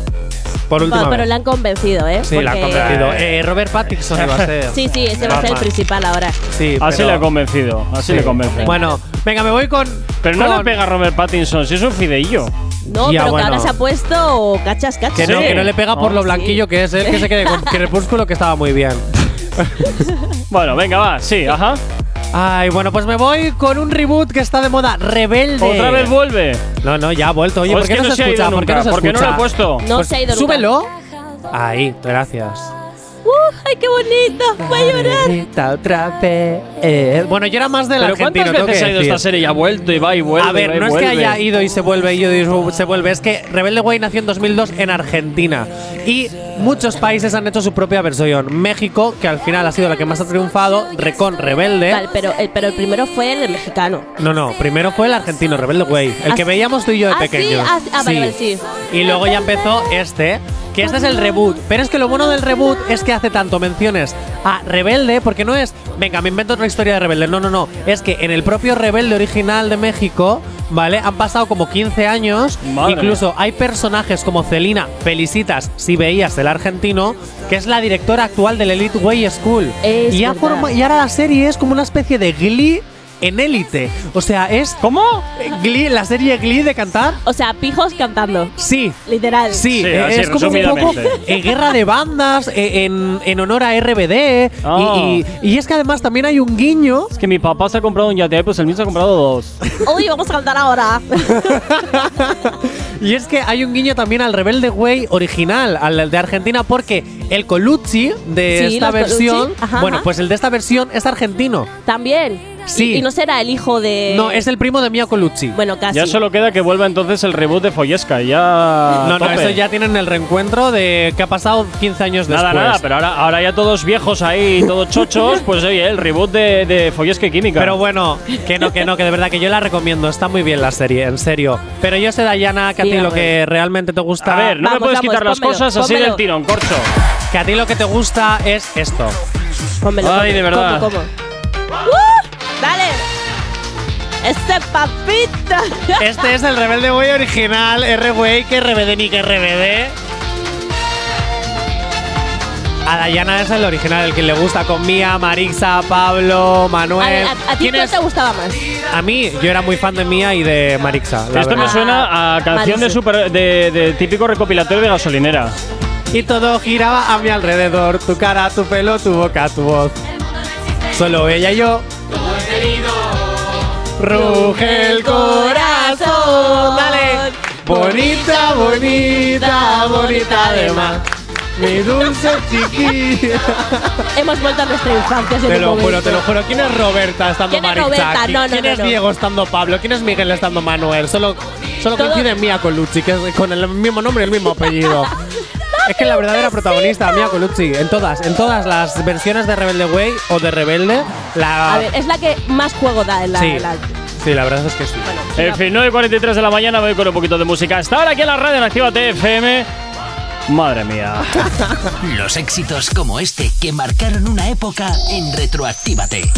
Speaker 3: Por última
Speaker 4: Pero, le han convencido, ¿eh?
Speaker 3: Sí, la han convencido. Eh, Robert Pattinson iba a ser.
Speaker 4: Sí, sí, ese va a ser el principal ahora.
Speaker 3: Sí,
Speaker 1: Así
Speaker 3: pero-
Speaker 1: le ha convencido, así
Speaker 3: Sí.
Speaker 1: le convence.
Speaker 3: Bueno, venga, me voy con.
Speaker 1: pero no le pega a Robert Pattinson, si es un fideillo.
Speaker 4: No,
Speaker 3: Ya,
Speaker 4: pero
Speaker 3: bueno.
Speaker 4: que ahora se ha puesto cachas, cachas.
Speaker 3: Que no, que no le pega por
Speaker 1: Oh,
Speaker 3: lo
Speaker 1: sí.
Speaker 3: blanquillo que es él, que se quede con [LAUGHS] Crepúsculo, que estaba muy bien.
Speaker 1: Bueno, venga, va, sí, ajá.
Speaker 3: Ay, bueno, pues me voy con un reboot que está de moda, Rebelde.
Speaker 1: Otra vez vuelve.
Speaker 3: No, no, ya ha vuelto. Oye, ¿por
Speaker 1: es
Speaker 3: qué no,
Speaker 1: no
Speaker 3: se escucha? ¿Por qué no se
Speaker 1: no lo he puesto.
Speaker 4: No
Speaker 3: Pues
Speaker 4: se ha ido nunca.
Speaker 3: Súbelo. Ahí, gracias.
Speaker 4: ¡Uh! ¡Ay, qué bonito! Voy a llorar.
Speaker 3: Otra vez. Eh, bueno, yo era más del
Speaker 1: Pero
Speaker 3: argentino.
Speaker 1: ¿cuántas veces
Speaker 3: que
Speaker 1: ha ido
Speaker 3: decir.
Speaker 1: esta serie y ha vuelto y va y vuelve?
Speaker 3: A
Speaker 1: y
Speaker 3: ver,
Speaker 1: va y
Speaker 3: no es que
Speaker 1: vuelve?
Speaker 3: haya ido y se vuelve, ido y se vuelve, es que Rebelde Way nació en 2002 en Argentina y muchos países han hecho su propia versión. México, que al final ha sido la que más ha triunfado, Recon Rebelde.
Speaker 4: Vale, pero el, pero el primero fue el mexicano.
Speaker 3: No, no, primero fue el argentino, Rebelde Way, el
Speaker 4: Ah,
Speaker 3: que
Speaker 4: sí.
Speaker 3: veíamos tú y yo de
Speaker 4: Ah, sí,
Speaker 3: pequeños.
Speaker 4: ah, ah, vale, vale, sí.
Speaker 3: Y luego ya empezó este, que este es el reboot. Pero es que lo bueno del reboot es que hace tanto menciones a Rebelde, porque no es, venga, me invento otra historia de Rebelde. No, no, no. Es que en el propio Rebelde original de México, ¿vale? Han pasado como 15 años.
Speaker 1: Madre
Speaker 3: Incluso hay personajes como Celina, felicitas si veías el argentino, que es la directora actual del Elite Way School.
Speaker 4: Es
Speaker 3: y, ha y ahora la serie es como una especie de Glee en élite. O sea, es.
Speaker 1: ¿Cómo?
Speaker 3: Glee, la serie Glee de cantar.
Speaker 4: O sea, pijos cantando.
Speaker 3: Sí.
Speaker 4: Literal.
Speaker 3: Sí,
Speaker 1: Sí,
Speaker 3: eh, es como un poco eh, guerra de bandas eh, en, en honor a RBD. y-
Speaker 1: Oh.
Speaker 3: Y, y es que además también hay un guiño.
Speaker 1: Es que mi papá se ha comprado un yate, pues el mío se ha comprado dos.
Speaker 4: Uy, vamos a cantar ahora. [LAUGHS]
Speaker 3: Y es que hay un guiño también al Rebelde Way original, al de Argentina, porque el Colucci de
Speaker 4: Sí,
Speaker 3: esta
Speaker 4: Colucci.
Speaker 3: versión.
Speaker 4: Ajá,
Speaker 3: bueno,
Speaker 4: ajá.
Speaker 3: pues el de esta versión es argentino.
Speaker 4: También.
Speaker 3: Sí.
Speaker 4: Y, y no será el hijo de.
Speaker 3: No, es el primo de Mia Colucci.
Speaker 4: Bueno, casi.
Speaker 1: Ya solo queda que vuelva entonces el reboot de Follesca. Ya.
Speaker 3: no, no,
Speaker 1: tope.
Speaker 3: eso ya tienen el reencuentro de que ha pasado 15 años
Speaker 1: Nada,
Speaker 3: después.
Speaker 1: nada, pero ahora, ahora ya todos viejos ahí, todos chochos, pues oye, el reboot de, de Follesca y Química.
Speaker 3: Pero bueno, que no, que no, que de verdad que yo la recomiendo. Está muy bien la serie, en serio. Pero yo sé, Dayana, que a ti
Speaker 4: a
Speaker 3: lo que realmente te gusta.
Speaker 1: a ver, no me puedes
Speaker 4: vamos,
Speaker 1: quitar las
Speaker 4: pónmelo,
Speaker 1: cosas así
Speaker 4: pónmelo.
Speaker 1: del tirón, corcho.
Speaker 3: Que a ti lo que te gusta es esto.
Speaker 4: Pónmelo,
Speaker 1: Ay,
Speaker 4: pónmelo.
Speaker 1: de verdad.
Speaker 4: ¿Cómo, cómo? ¡Este papita!
Speaker 3: Este es el Rebelde Way original, R-Way, que RBD ni que RBD. A Dayana es el original, el que le gusta con Mía, Marixa, Pablo, Manuel.
Speaker 4: a, a ti
Speaker 3: ¿Quién
Speaker 4: cuál te gustaba más?
Speaker 3: A mí, yo era muy fan de Mía y de Marixa. la
Speaker 1: Esto me suena a canción de, super, de, de típico recopilatorio de gasolinera.
Speaker 3: Y todo giraba a mi alrededor, tu cara, tu pelo, tu boca, tu voz. Solo ella y yo. Ruge el corazón, dale. Bonita, bonita, bonita de más. Mi dulce chiquilla. [LAUGHS]
Speaker 4: Hemos vuelto a nuestra infancia.
Speaker 3: Te lo juro, te lo juro. ¿Quién es Roberta estando
Speaker 4: ¿Quién es? Roberta?
Speaker 3: ¿Qui-
Speaker 4: No, no,
Speaker 3: ¿Quién
Speaker 4: no,
Speaker 3: es
Speaker 4: no.
Speaker 3: Diego estando Pablo? ¿Quién es Miguel estando Manuel? Solo, solo
Speaker 4: Todo-
Speaker 3: coincide Mía Colucci, que es con el mismo nombre y el mismo apellido. [LAUGHS] Es que la verdadera protagonista, Mia Colucci, en todas, en todas las versiones de Rebelde Way o de Rebelde, la.
Speaker 4: A ver, es la que más juego da en la.
Speaker 3: sí,
Speaker 4: la-
Speaker 3: sí, la verdad es que sí.
Speaker 1: En fin, 9.43 de la mañana voy con un poquito de música. Hasta ahora aquí en la radio en Activa TFM. Madre mía.
Speaker 7: Los éxitos como este que marcaron una época en Retroactívate.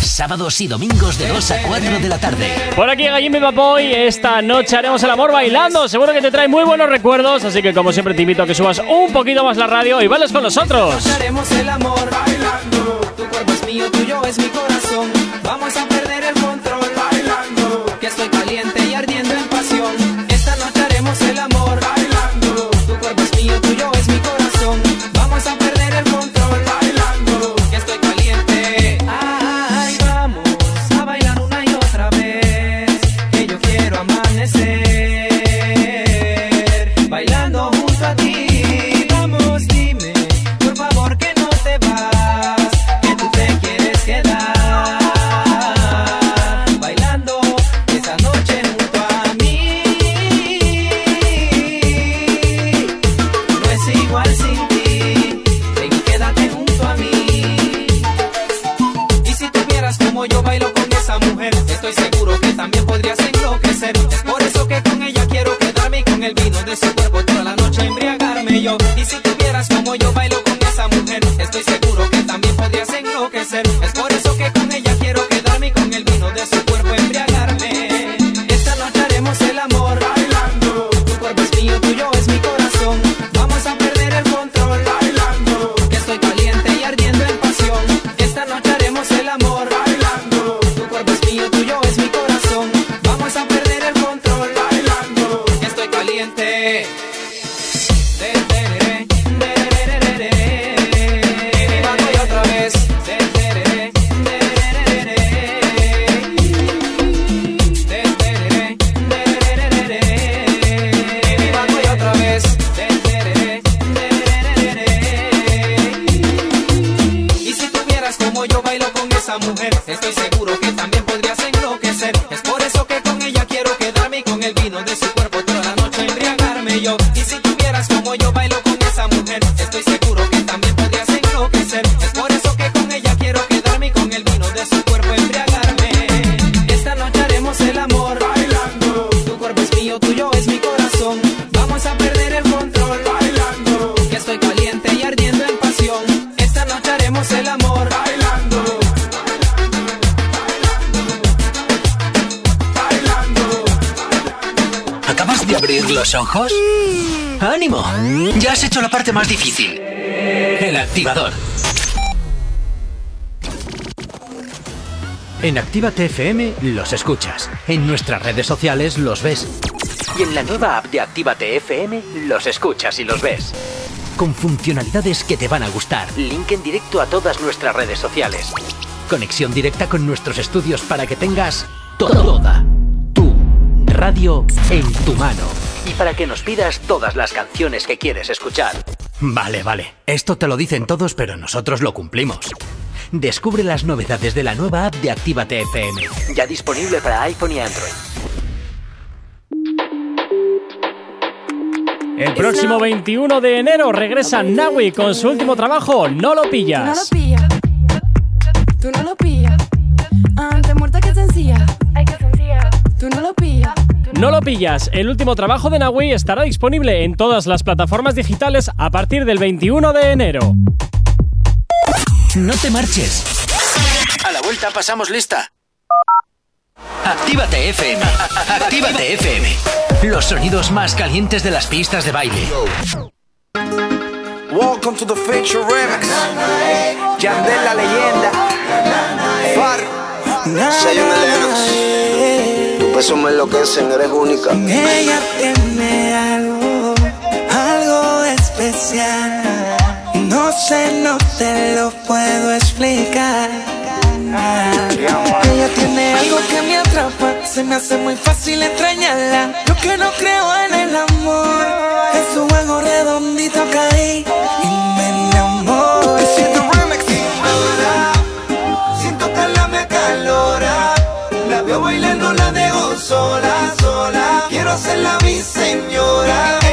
Speaker 7: Sábados y domingos de 2 a 4 de la tarde.
Speaker 1: Por aquí Gallín Viva Boy, esta noche haremos el amor bailando. Seguro que te trae muy buenos recuerdos, así que como siempre te invito a que subas un poquito más la radio y bailes con nosotros.
Speaker 30: Haremos el amor bailando. Tu cuerpo es mío, tuyo es mi corazón. Yo. Y si con esa mujer, estoy seguro
Speaker 7: parte más difícil. El activador. En Actívate FM los escuchas. En nuestras redes sociales los ves. Y en la nueva app de Actívate FM los escuchas y los ves. Con funcionalidades que te van a gustar. Link en directo a todas nuestras redes sociales. Conexión directa con nuestros estudios para que tengas toda tu radio en tu mano. Para que nos pidas todas las canciones que quieres escuchar. Vale, vale. Esto te lo dicen todos, pero nosotros lo cumplimos. Descubre las novedades de la nueva app de Actívate FM. Ya disponible para iPhone y Android.
Speaker 1: El próximo 21 de enero regresa Nawi con su último trabajo, No lo
Speaker 31: Tú no lo
Speaker 1: pillas.
Speaker 31: pillas. Tú no lo pillas. Antes muerta que sencilla. No lo pillas,
Speaker 1: el último trabajo de Nawi estará disponible en todas las plataformas digitales a partir del 21 de enero.
Speaker 7: No te marches. A la vuelta pasamos lista. Actívate FM. Actívate FM. Los sonidos más calientes de las pistas de baile.
Speaker 18: Welcome to the Feature Remix. Yandel la leyenda. Far.
Speaker 32: Tu peso me enloquecen, eres única.
Speaker 18: Ella tiene algo, algo especial. No sé, no te lo puedo explicar. Ella tiene algo que me atrapa, se me hace muy fácil extrañarla. Yo que no creo en el amor, en su juego redondito caí y me enamoré. Siento remix. Siento que la me calora, la veo bailando, la sola, sola. Quiero hacerla mi señora.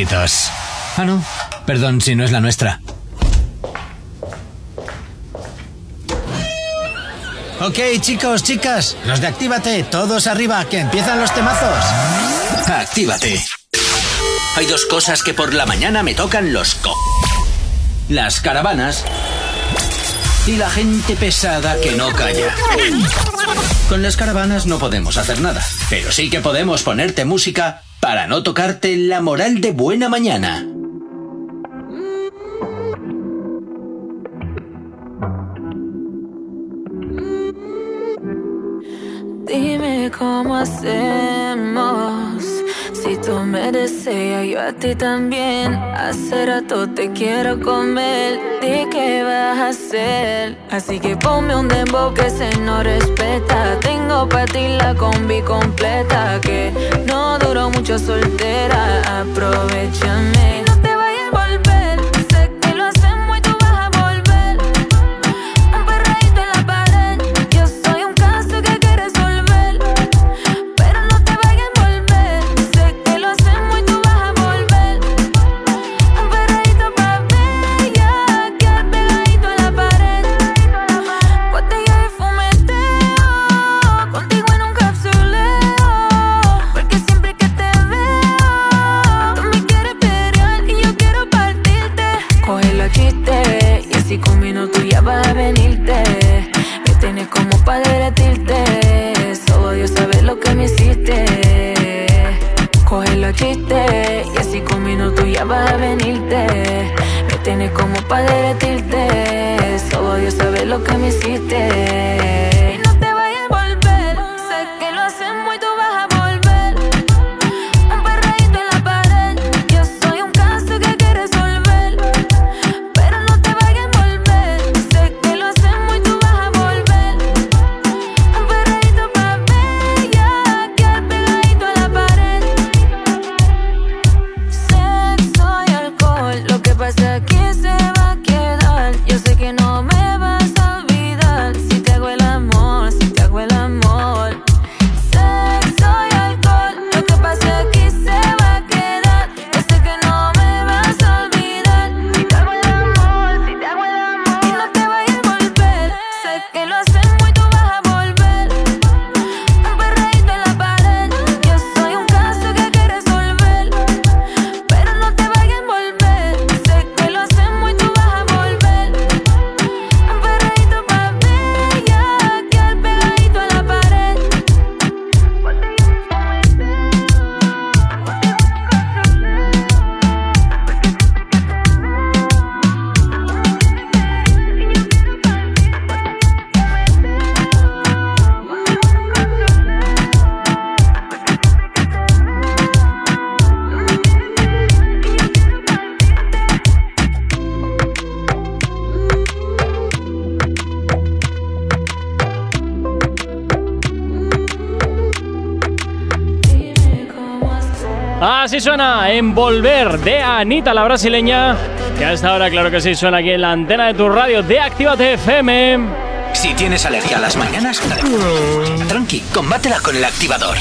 Speaker 33: Éxitos.
Speaker 2: Ah, no. Perdón si no es la nuestra. Ok, chicos, chicas, los de Actívate, todos arriba, que empiezan los temazos. Actívate. Hay dos cosas que por la mañana me tocan los co. Las caravanas y la gente pesada que no calla. Con las caravanas no podemos hacer nada, pero sí que podemos ponerte música para no tocarte la moral de buena mañana.
Speaker 26: Dime cómo hacemos. Si tú me deseas, yo a ti también. Hace rato te quiero comer. Así que ponme un dembow que se no respeta. Tengo para ti la combi completa. Que no duró mucho soltera. Aprovechame.
Speaker 1: Envolver de Anita, la brasileña. Que a esta hora, claro que sí, suena aquí en la antena de tu radio de Actívate FM.
Speaker 2: Si tienes alergia a las mañanas, tranqui, combátela con el activador.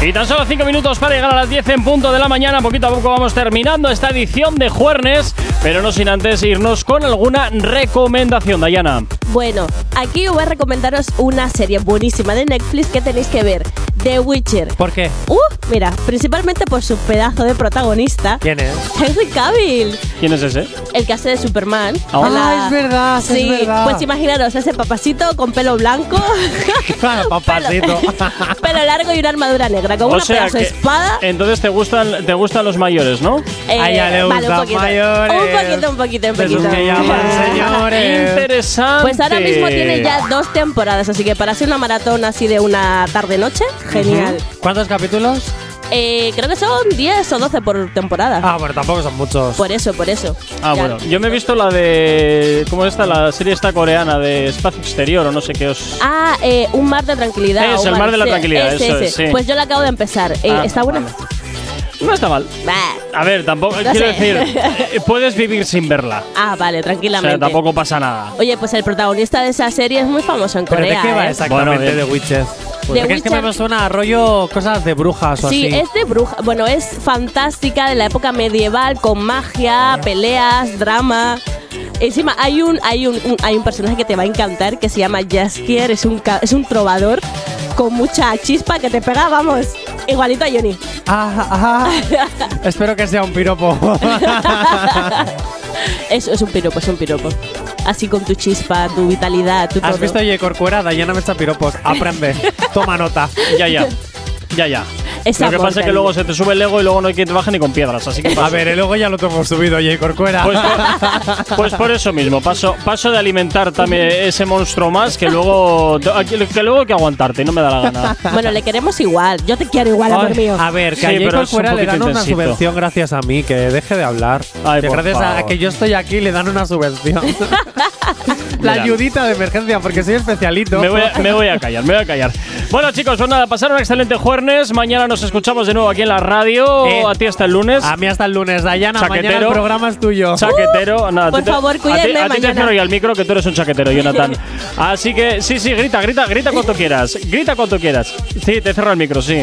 Speaker 1: Y tan solo 5 minutos para llegar a las 10 en punto de la mañana. Poquito a poco vamos terminando esta edición de Juernes, pero no sin antes irnos con alguna recomendación, Dayana.
Speaker 4: Bueno, aquí voy a recomendaros una serie buenísima de Netflix que tenéis que ver. The Witcher.
Speaker 3: ¿Por qué?
Speaker 4: Uh, mira, principalmente por su pedazo de protagonista.
Speaker 3: ¿Quién es?
Speaker 4: Henry Cavill,
Speaker 1: ¿Quién es ese?
Speaker 4: el que hace de Superman.
Speaker 1: Ah,
Speaker 4: la-
Speaker 3: es verdad,
Speaker 4: Sí,
Speaker 3: es verdad.
Speaker 4: pues imaginaros ese papacito con pelo blanco, [LAUGHS]
Speaker 3: Papacito. [LAUGHS]
Speaker 4: pelo largo y una armadura negra, con
Speaker 1: O
Speaker 4: una
Speaker 1: sea
Speaker 4: pedazo de espada.
Speaker 1: Entonces te gustan, te gustan los mayores, ¿no?
Speaker 4: Eh,
Speaker 3: A ella le
Speaker 4: vale, un
Speaker 3: gustan
Speaker 4: poquito.
Speaker 3: mayores.
Speaker 4: Un poquito, un poquito, un poquito.
Speaker 3: que llaman [LAUGHS] señores.
Speaker 1: Interesante.
Speaker 4: Pues ahora mismo tiene ya dos temporadas, así que para hacer una maratón así de una tarde-noche, genial.
Speaker 3: ¿Cuántos capítulos?
Speaker 4: Eh, creo que son 10 o 12 por temporada.
Speaker 3: Ah, bueno, tampoco son muchos.
Speaker 4: Por eso, por eso.
Speaker 1: Ah,
Speaker 4: Ya.
Speaker 1: bueno. Yo me he visto la de. ¿Cómo está? La serie esta coreana de espacio exterior o no sé qué os.
Speaker 4: Ah, eh, un mar de tranquilidad. Un
Speaker 1: el mar de la tranquilidad,
Speaker 4: ese,
Speaker 1: eso
Speaker 4: ese.
Speaker 1: es, sí.
Speaker 4: Pues yo la acabo de empezar. Eh,
Speaker 1: Ah,
Speaker 4: ¿Está buena?
Speaker 1: No está mal.
Speaker 4: Bah.
Speaker 1: A ver, tampoco.
Speaker 4: No
Speaker 1: quiero
Speaker 4: sé.
Speaker 1: decir, [LAUGHS] eh, puedes vivir sin verla.
Speaker 4: Ah, vale,
Speaker 1: O
Speaker 4: tranquilamente.
Speaker 1: sea, tampoco pasa nada.
Speaker 4: Oye, pues el protagonista de esa serie es muy famoso en
Speaker 3: ¿Pero
Speaker 4: Corea.
Speaker 3: de qué va exactamente
Speaker 1: Bueno,
Speaker 3: de Witches? Porque es que me suena a rollo cosas de brujas o
Speaker 4: Sí,
Speaker 3: así.
Speaker 4: es de bruja. Bueno, es fantástica de la época medieval con magia, peleas, drama. Encima hay un, hay un, un- hay un personaje que te va a encantar que se llama Jaskier, es un, es un trovador con mucha chispa que te pega, vamos, igualito a Johnny.
Speaker 3: Ah. [LAUGHS] Espero que sea un piropo. [LAUGHS]
Speaker 4: Es un piropo, es un piropo. Así con tu chispa, tu vitalidad, tu
Speaker 3: ¿Has
Speaker 4: todo.
Speaker 3: visto Oye Corcuera? Dayana me echa piropos. Aprende. [LAUGHS] Toma nota.
Speaker 1: Ya, ya. Ya, ya. Lo que pasa es que luego se te sube el ego y luego no hay quien te baje ni con piedras. Así que
Speaker 3: A ver, eh, luego ya lo tenemos subido, Oye Corcuera.
Speaker 1: Pues por, pues por eso mismo, paso, paso de alimentar también ese monstruo más que luego, que luego hay que aguantarte y no me da la gana.
Speaker 4: Bueno, le queremos igual. Yo te quiero igual, amor mío.
Speaker 3: A ver, que
Speaker 1: Sí,
Speaker 3: Corcuera le
Speaker 1: poquito
Speaker 3: dan una subvención gracias a mí, que deje de hablar.
Speaker 1: Ay,
Speaker 3: que
Speaker 1: por
Speaker 3: gracias a que yo estoy aquí le dan una subvención. [LAUGHS] La
Speaker 1: Mira.
Speaker 3: ayudita de emergencia, porque soy especialito.
Speaker 1: Me voy, a, me voy a callar, me voy a callar. Bueno, chicos, pues nada, pasar un excelente jueves. Mañana nos escuchamos de nuevo aquí en la radio.
Speaker 3: Eh,
Speaker 1: a ti hasta el lunes.
Speaker 3: A mí hasta el lunes, Dayana. Mañana
Speaker 1: Chaquetero.
Speaker 3: el programa es tuyo.
Speaker 1: Chaquetero, nada,
Speaker 4: por
Speaker 1: a te-
Speaker 4: favor,
Speaker 1: a ti-
Speaker 4: cuídenme
Speaker 1: A ti, te
Speaker 4: mañana.
Speaker 1: cierro ya el micro que tú eres un chaquetero, Jonathan. [LAUGHS] Así que sí, sí, grita, grita, grita cuanto [LAUGHS] quieras. Grita cuanto quieras. Sí, te cierro el micro, sí.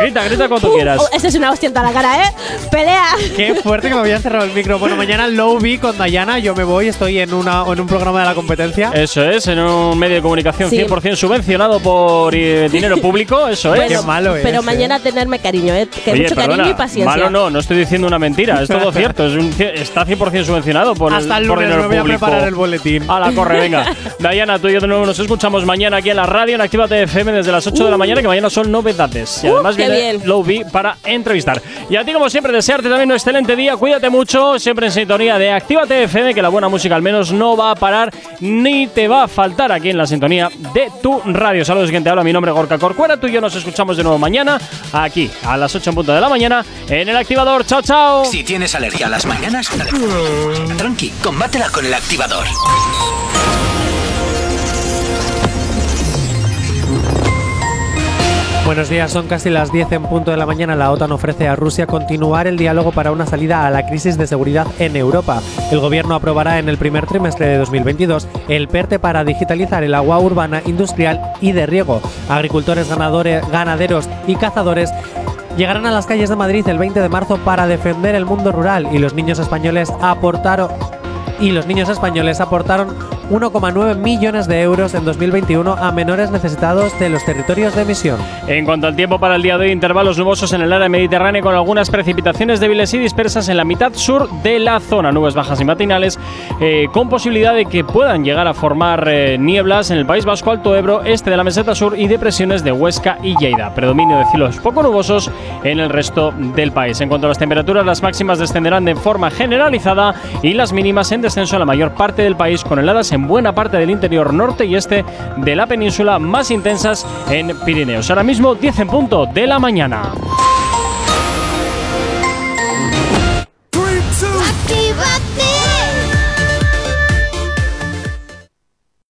Speaker 1: Grita, grita cuanto
Speaker 4: Uh,
Speaker 1: quieras.
Speaker 4: oh, esa es una hostia en toda la cara, ¿eh? Pelea. [LAUGHS]
Speaker 3: Qué fuerte que me había cerrado el micro. Bueno, mañana Low B con Dayana. Yo me voy, estoy en, una, en un programa de la competencia.
Speaker 1: Eso es, en un medio de comunicación
Speaker 4: Sí.
Speaker 1: 100% subvencionado por eh, dinero público, eso es.
Speaker 3: Qué malo es.
Speaker 4: Pero. Mañana tenerme cariño, ¿eh? Que
Speaker 1: Oye,
Speaker 4: mucho
Speaker 1: perdona,
Speaker 4: cariño y paciencia.
Speaker 1: malo no, no estoy diciendo una mentira, es todo [LAUGHS] cierto, es un está 100% subvencionado por
Speaker 3: Hasta el
Speaker 1: por
Speaker 3: lunes
Speaker 1: dinero
Speaker 3: me voy a preparar el boletín.
Speaker 1: Hala, corre, [LAUGHS] venga. Dayana, tú y yo de nuevo nos escuchamos mañana aquí en la radio en Actívate FM desde las 8 de la mañana, que mañana son novedades. Y
Speaker 4: Uh,
Speaker 1: además
Speaker 4: qué
Speaker 1: viene
Speaker 4: bien.
Speaker 1: Para entrevistar. Y a ti, como siempre, desearte también un excelente día. Cuídate mucho, siempre en sintonía de Actívate FM, que la buena música al menos no va a parar ni te va a faltar aquí en la sintonía de tu radio. Saludos, quien te habla. Mi nombre es Gorka Corcuera. Tú y yo nos escuchamos de nuevo mañana aquí a las 8 en punto de la mañana en el activador. Chao, chao.
Speaker 2: Si tienes alergia a las mañanas, tranqui, combátela con el activador.
Speaker 3: Buenos días, son casi las 10 en punto de la mañana. La OTAN ofrece a Rusia continuar el diálogo para una salida a la crisis de seguridad en Europa. El gobierno aprobará en el primer trimestre de 2022 el PERTE para digitalizar el agua urbana, industrial y de riego. Agricultores, ganadores, ganaderos y cazadores llegarán a las calles de Madrid el 20 de marzo para defender el mundo rural y los niños españoles aportaron y los niños españoles aportaron 1,9 millones de euros en 2021 a menores necesitados de los territorios de emisión.
Speaker 1: En cuanto al tiempo para el día de hoy, intervalos nubosos en el área mediterránea con algunas precipitaciones débiles y dispersas en la mitad sur de la zona. Nubes bajas y matinales eh, con posibilidad de que puedan llegar a formar eh, nieblas en el País Vasco, Alto Ebro, este de la meseta sur y depresiones de Huesca y Lleida. Predominio de cielos poco nubosos en el resto del país. En cuanto a las temperaturas, las máximas descenderán de forma generalizada y las mínimas en descenso en la mayor parte del país con heladas en buena parte del interior norte y este de la península más intensas en Pirineos. Ahora mismo 10 en punto de la mañana.